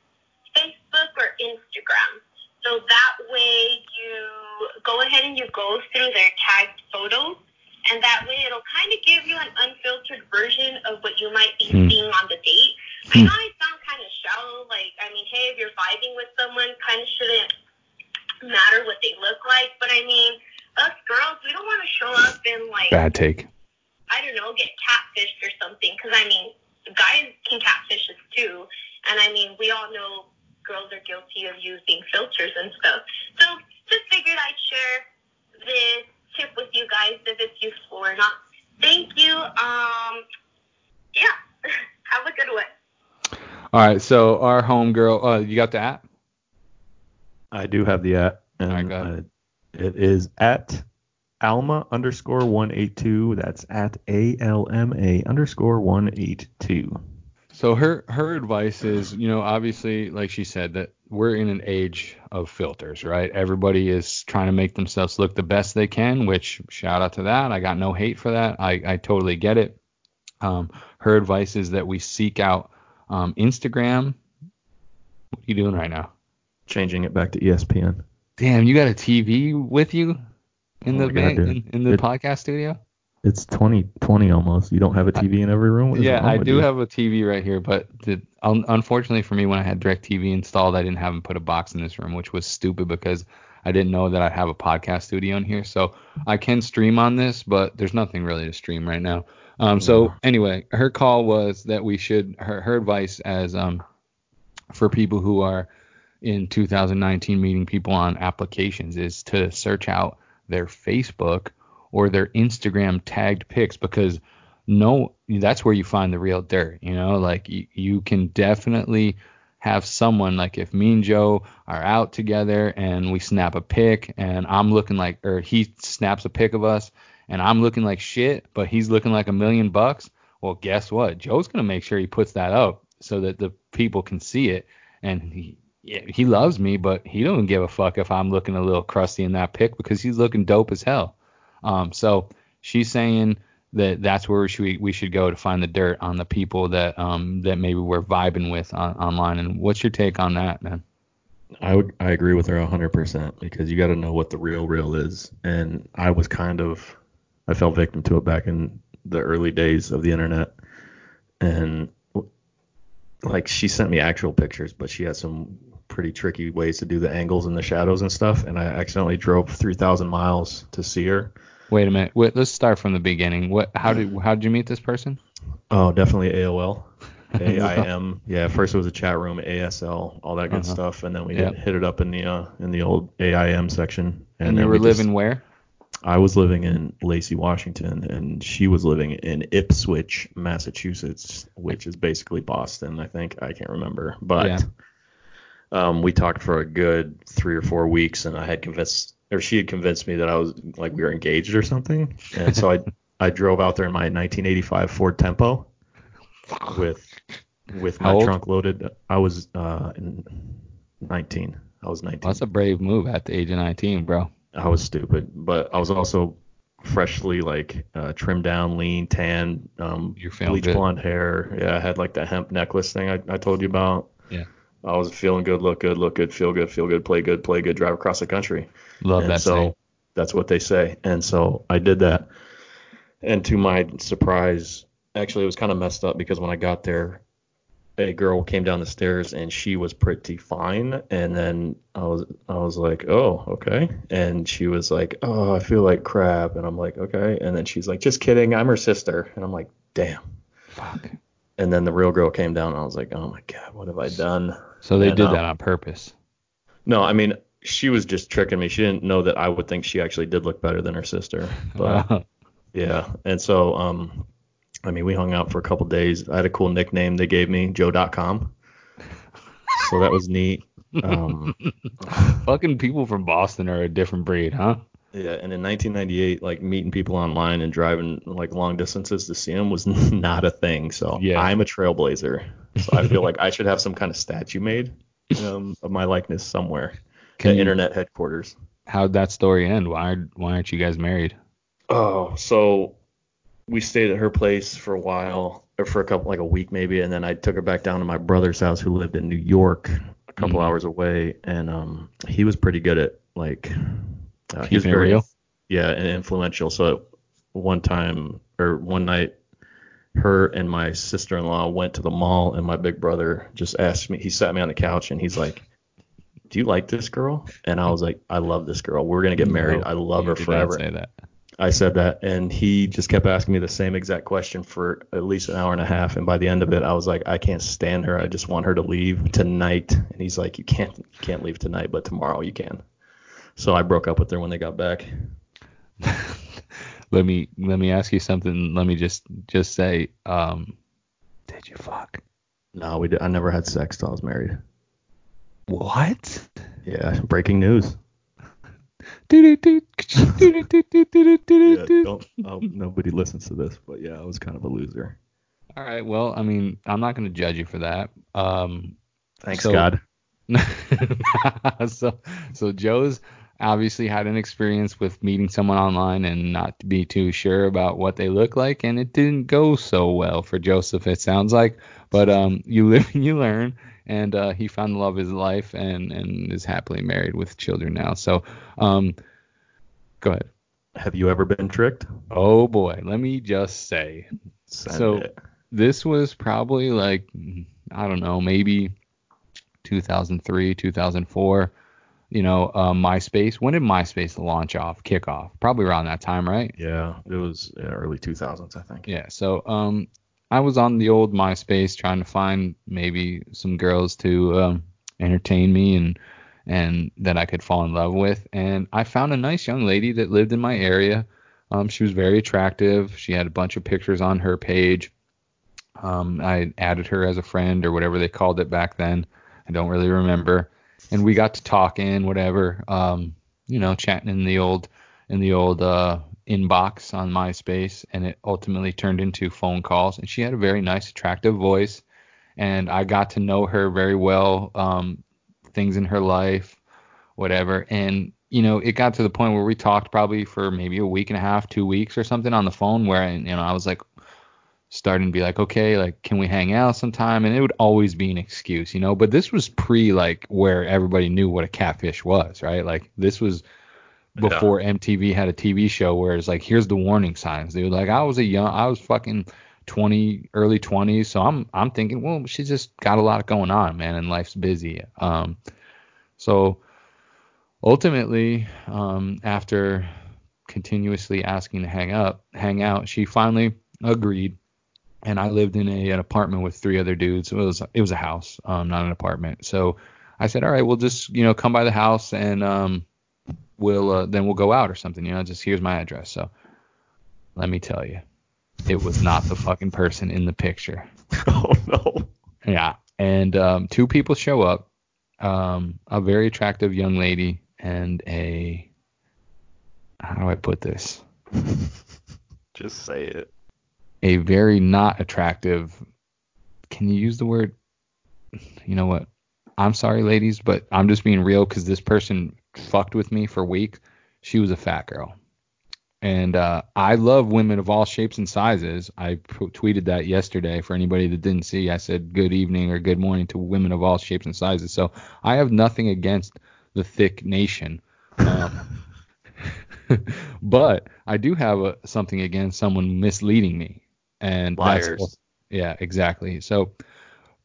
Facebook or Instagram. So that way you go ahead and you go through their tagged photos, and that way it'll kind of give you an unfiltered version of what you might be Hmm. seeing on the date. I know I sound kind of shallow. Like, I mean, hey, if you're vibing with someone, kind of shouldn't matter what they look like. But I mean, us girls, we don't want to show up and like Bad take. I don't know, get catfished or something. Because I mean, guys can catfish us too, and I mean, we all know girls are guilty of using filters and stuff. So just figured I'd share this tip with you guys if it's useful or not. Thank you. Um, yeah, have a good one. All right, so our homegirl, uh, you got the app? I do have the app. and Alright, go ahead. uh, it is at Alma underscore one eight two. That's at A L M A underscore one eight two. So her her advice is, you know, obviously, like she said, that we're in an age of filters, right? Everybody is trying to make themselves look the best they can, which shout out to that. I got no hate for that. I, I totally get it. Um, her advice is that we seek out um, Instagram. What are you doing right now? Changing it back to ESPN. Damn, you got a TV with you in Oh the God, in, in the It- podcast studio? It's 2020 almost. You don't have a TV in every room. Yeah, I do you? have a TV right here, but the, un, unfortunately for me, when I had DirecTV installed, I didn't have them put a box in this room, which was stupid because I didn't know that I'd have a podcast studio in here. So I can stream on this, but there's nothing really to stream right now. Um, so anyway, her call was that we should her her advice as um for people who are in 2019 meeting people on applications is to search out their Facebook or their Instagram tagged pics because no that's where you find the real dirt you know? Like you, you can definitely have someone like if me and joe are out together and we snap a pic and i'm looking like or he snaps a pic of us and i'm looking like shit but he's looking like a million bucks well guess what? Joe's going to make sure he puts that up so that the people can see it. And he he loves me but he don't give a fuck if i'm looking a little crusty in that pic because he's looking dope as hell um, so she's saying that that's where we we should go to find the dirt on the people that um that maybe we're vibing with on, online. And what's your take on that, man? I would I agree with her 100% because you got to know what the real real is. And I was kind of I fell victim to it back in the early days of the internet. And like she sent me actual pictures, but she had some pretty tricky ways to do the angles and the shadows and stuff. And I accidentally drove 3,000 miles to see her. Wait a minute. Wait, let's start from the beginning. What? How did how did you meet this person? Oh, definitely AOL. AIM. Yeah, first it was a chat room, ASL, all that good Uh-huh. stuff, and then we Yep. hit, it up in the uh, in the old AIM section. And, then you we were just- living where? I was living in Lacey, Washington, and she was living in Ipswich, Massachusetts, which is basically Boston, I think. I can't remember, but Yeah. um, we talked for a good three or four weeks, and I had convinced, or she had convinced me that I was like we were engaged or something, and so I I drove out there in my 1985 Ford Tempo with with my trunk loaded. I was uh, 19. I was 19. That's a brave move at the age of 19, bro. I was stupid, but I was also freshly like uh, trimmed down, lean, tan, um, bleach blonde hair. Yeah, I had like the hemp necklace thing I, I told you about. I was feeling good, look good, look good, feel good, feel good, play good, play good, drive across the country. Love and that so saying. that's what they say. And so I did that. And to my surprise, actually, it was kind of messed up because when I got there, a girl came down the stairs and she was pretty fine. And then I was, I was like, oh, okay. And she was like, oh, I feel like crap. And I'm like, okay. And then she's like, just kidding, I'm her sister. And I'm like, damn. Fuck. And then the real girl came down and I was like, oh my god, what have I done? So they did um, that on purpose. No, I mean, she was just tricking me. She didn't know that I would think she actually did look better than her sister. But yeah, and so um, I mean, we hung out for a couple days. I had a cool nickname they gave me, Joe.com. So that was neat. Um, Fucking people from Boston are a different breed, huh? Yeah, and in 1998, like meeting people online and driving like long distances to see them was not a thing. So Yeah. I'm a trailblazer. So I feel like I should have some kind of statue made um, of my likeness somewhere. Can at you- internet headquarters. How'd that story end? Why why aren't you guys married? Oh, so we stayed at her place for a while, or for a couple, like a week maybe, and then I took her back down to my brother's house, who lived in New York, a couple Mhm. hours away, and um, he was pretty good at like uh, he was very yeah and influential. So one time or one night, her and my sister-in-law went to the mall, and my big brother just asked me. He sat me on the couch, and he's like. Do you like this girl? And I was like, I love this girl. We're gonna get married. I love you her forever. Say that. I said that, and he just kept asking me the same exact question for at least an hour and a half. And by the end of it, I was like, I can't stand her. I just want her to leave tonight. And he's like, You can't, you can't leave tonight, but tomorrow you can. So I broke up with her when they got back. let me let me ask you something. Let me just just say, um, did you fuck? No, we did, I never had sex till I was married. What? Yeah, breaking news. Yeah, don't, oh, nobody listens to this, but yeah, I was kind of a loser. All right. Well, I mean, I'm not going to judge you for that. Um, Thanks, So- God. so so Joe's obviously had an experience with meeting someone online and not to be too sure about what they look like and it didn't go so well for Joseph it sounds like but um you live and you learn and uh, he found the love of his life and and is happily married with children now so um go ahead Have you ever been tricked? oh boy let me just say Send So- it. this was probably like I don't know, maybe 2003, 2004. You know, uh, MySpace. When did MySpace launch off, kick off? Probably around that time, right? Yeah, it was early 2000s, I think. Yeah. So, um, I was on the old MySpace trying to find maybe some girls to um, entertain me and and that I could fall in love with. And I found a nice young lady that lived in my area. Um, she was very attractive. She had a bunch of pictures on her page. Um, I added her as a friend or whatever they called it back then. I don't really remember. And we got to talking, whatever. Um, you know, chatting in the old in the old uh, inbox on MySpace, and it ultimately turned into phone calls. And she had a very nice, attractive voice, and I got to know her very well. Um, things in her life, whatever. And you know, it got to the point where we talked probably for maybe a week and a half, two weeks or something on the phone, where you know I was like starting to be like, okay, like can we hang out sometime? And it would always be an excuse, you know. But this was pre like where everybody knew what a catfish was, right? Like this was before MTV had a TV show where it's like, here's the warning signs. They were like, I was a young, I was fucking 20, early 20s, so I'm I'm thinking, well, she's just got a lot going on, man, and life's busy. Um, so ultimately, um, after continuously asking to hang up, hang out, she finally agreed. And I lived in a, an apartment with three other dudes. It was it was a house, um, not an apartment. So I said, all right, we'll just you know come by the house and um, we'll uh, then we'll go out or something. You know, just here's my address. So let me tell you, it was not the fucking person in the picture. oh no. Yeah, and um, two people show up, um, a very attractive young lady and a how do I put this? Just say it. A very not attractive. Can you use the word? You know what? I'm sorry, ladies, but I'm just being real because this person fucked with me for weeks. She was a fat girl. And uh, I love women of all shapes and sizes. I p- tweeted that yesterday for anybody that didn't see. I said good evening or good morning to women of all shapes and sizes. So I have nothing against the thick nation. Um, but I do have a, something against someone misleading me. And Liars. that's yeah, exactly. So,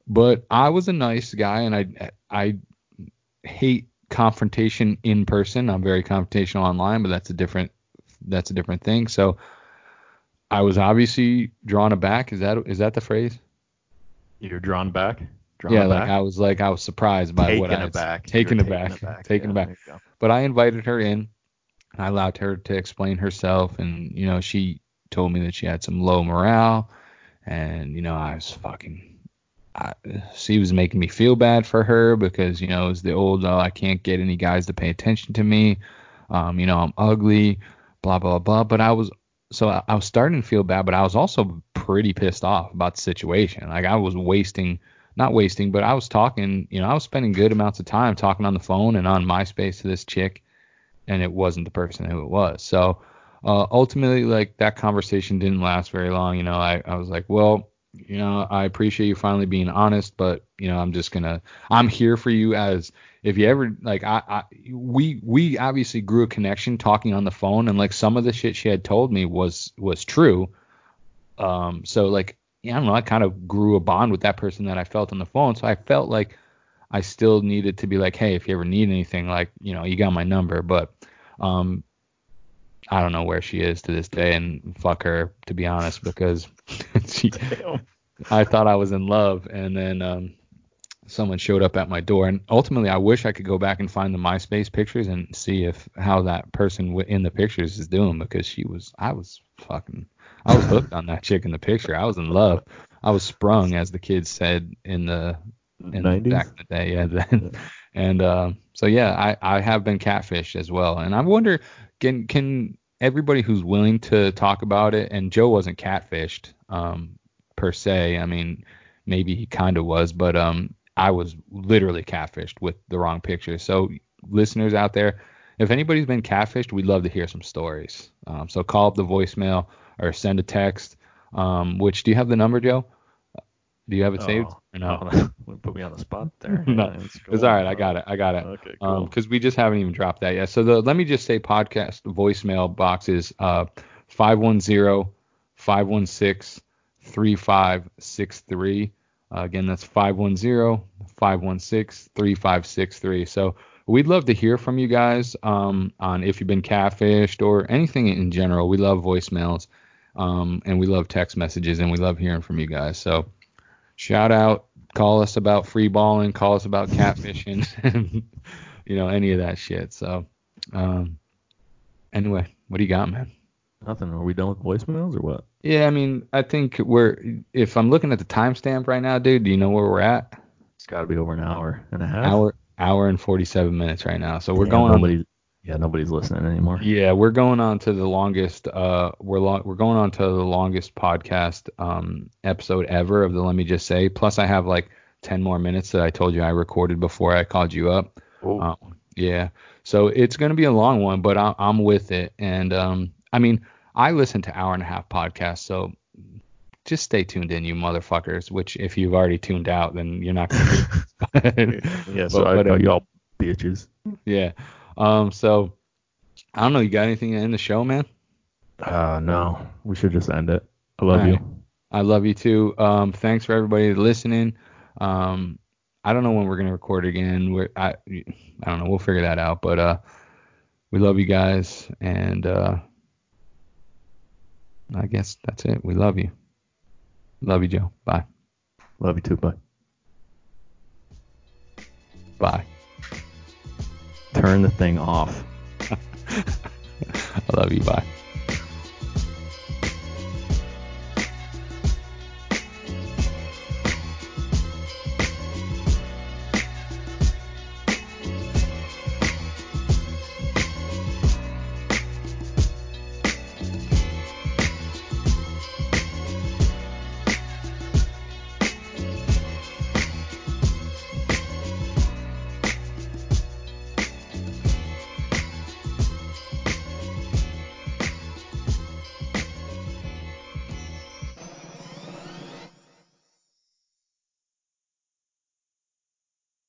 but I was a nice guy, and I I hate confrontation in person. I'm very confrontational online, but that's a different that's a different thing. So I was obviously drawn aback. Is that is that the phrase? You're drawn back. Drawn yeah, aback? like I was like I was surprised by taken what I had- aback. taken You're aback, taken Yeah, aback. there you. But I invited her in. And I allowed her to explain herself, and you know she told me that she had some low morale, and you know I was fucking. I, she was making me feel bad for her because you know it's the old oh I can't get any guys to pay attention to me, um you know I'm ugly, blah blah blah. But I was so I, I was starting to feel bad, but I was also pretty pissed off about the situation. Like I was wasting, not wasting, but I was talking, you know, I was spending good amounts of time talking on the phone and on MySpace to this chick, and it wasn't the person who it was. So uh, ultimately, like that conversation didn't last very long. You know, I, I was like, well, you know, I appreciate you finally being honest, but you know, I'm just gonna, I'm here for you as if you ever like, I, I, we, we obviously grew a connection talking on the phone, and like some of the shit she had told me was was true. Um, so like, yeah, I don't know, I kind of grew a bond with that person that I felt on the phone, so I felt like I still needed to be like, hey, if you ever need anything, like, you know, you got my number, but, um, I don't know where she is to this day, and fuck her to be honest, because she, I thought I was in love, and then um, someone showed up at my door, and ultimately I wish I could go back and find the MySpace pictures and see if how that person w- in the pictures is doing, because she was, I was fucking, I was hooked on that chick in the picture. I was in love. I was sprung, as the kids said in the in 90s? back in the day, yeah. Then, and uh, so yeah, I I have been catfished as well, and I wonder can can everybody who's willing to talk about it, and Joe wasn't catfished um per se. I mean, maybe he kind of was, but um I was literally catfished with the wrong picture. So listeners out there, if anybody's been catfished, we'd love to hear some stories. Um, so call up the voicemail or send a text. Um, which do you have the number, Joe? Do you have it saved? Oh, Or no? no, put me on the spot there. No, Yeah, let's It's all right. I got it. I got it. Okay, Um, cool. because we just haven't even dropped that yet. So the let me just say podcast voicemail box is uh 510 516 3563. Uh, again, that's 510 516 3563. So we'd love to hear from you guys um, on if you've been catfished or anything in general. We love voicemails um, and we love text messages and we love hearing from you guys. So shout out, call us about free balling, call us about catfishing, and you know any of that shit. So um, anyway, what do you got, man? Nothing. Are we done with voicemails or what? Yeah, I mean, I think we're if I'm looking at the timestamp right now, dude. Do you know where we're at? It's got to be over an hour and a half. Hour hour and 47 minutes right now. So we're Damn, going. Nobody. Yeah, nobody's listening anymore. Yeah, we're going on to the longest. Uh, we're lo- we're going on to the longest podcast um episode ever of the Let Me Just Say. Plus, I have like 10 more minutes that I told you I recorded before I called you up. Oh, Uh, yeah, so it's gonna be a long one, but I, I'm with it. And um, I mean, I listen to hour and a half podcasts, so just stay tuned in, you motherfuckers. Which if you've already tuned out, then you're not gonna. do yeah. So but I whatever. got y'all bitches. yeah. Um. So I don't know. You got anything to end the show, man? Uh, no, we should just end it. I love All you. I love you too. Um, thanks for everybody listening. Um, I don't know when we're gonna record again. We're, I, I don't know. We'll figure that out. But uh, we love you guys, and uh, I guess that's it. We love you. Love you, Joe. Bye. Love you too. Bye. Bye. Turn the thing off. I love you. Bye.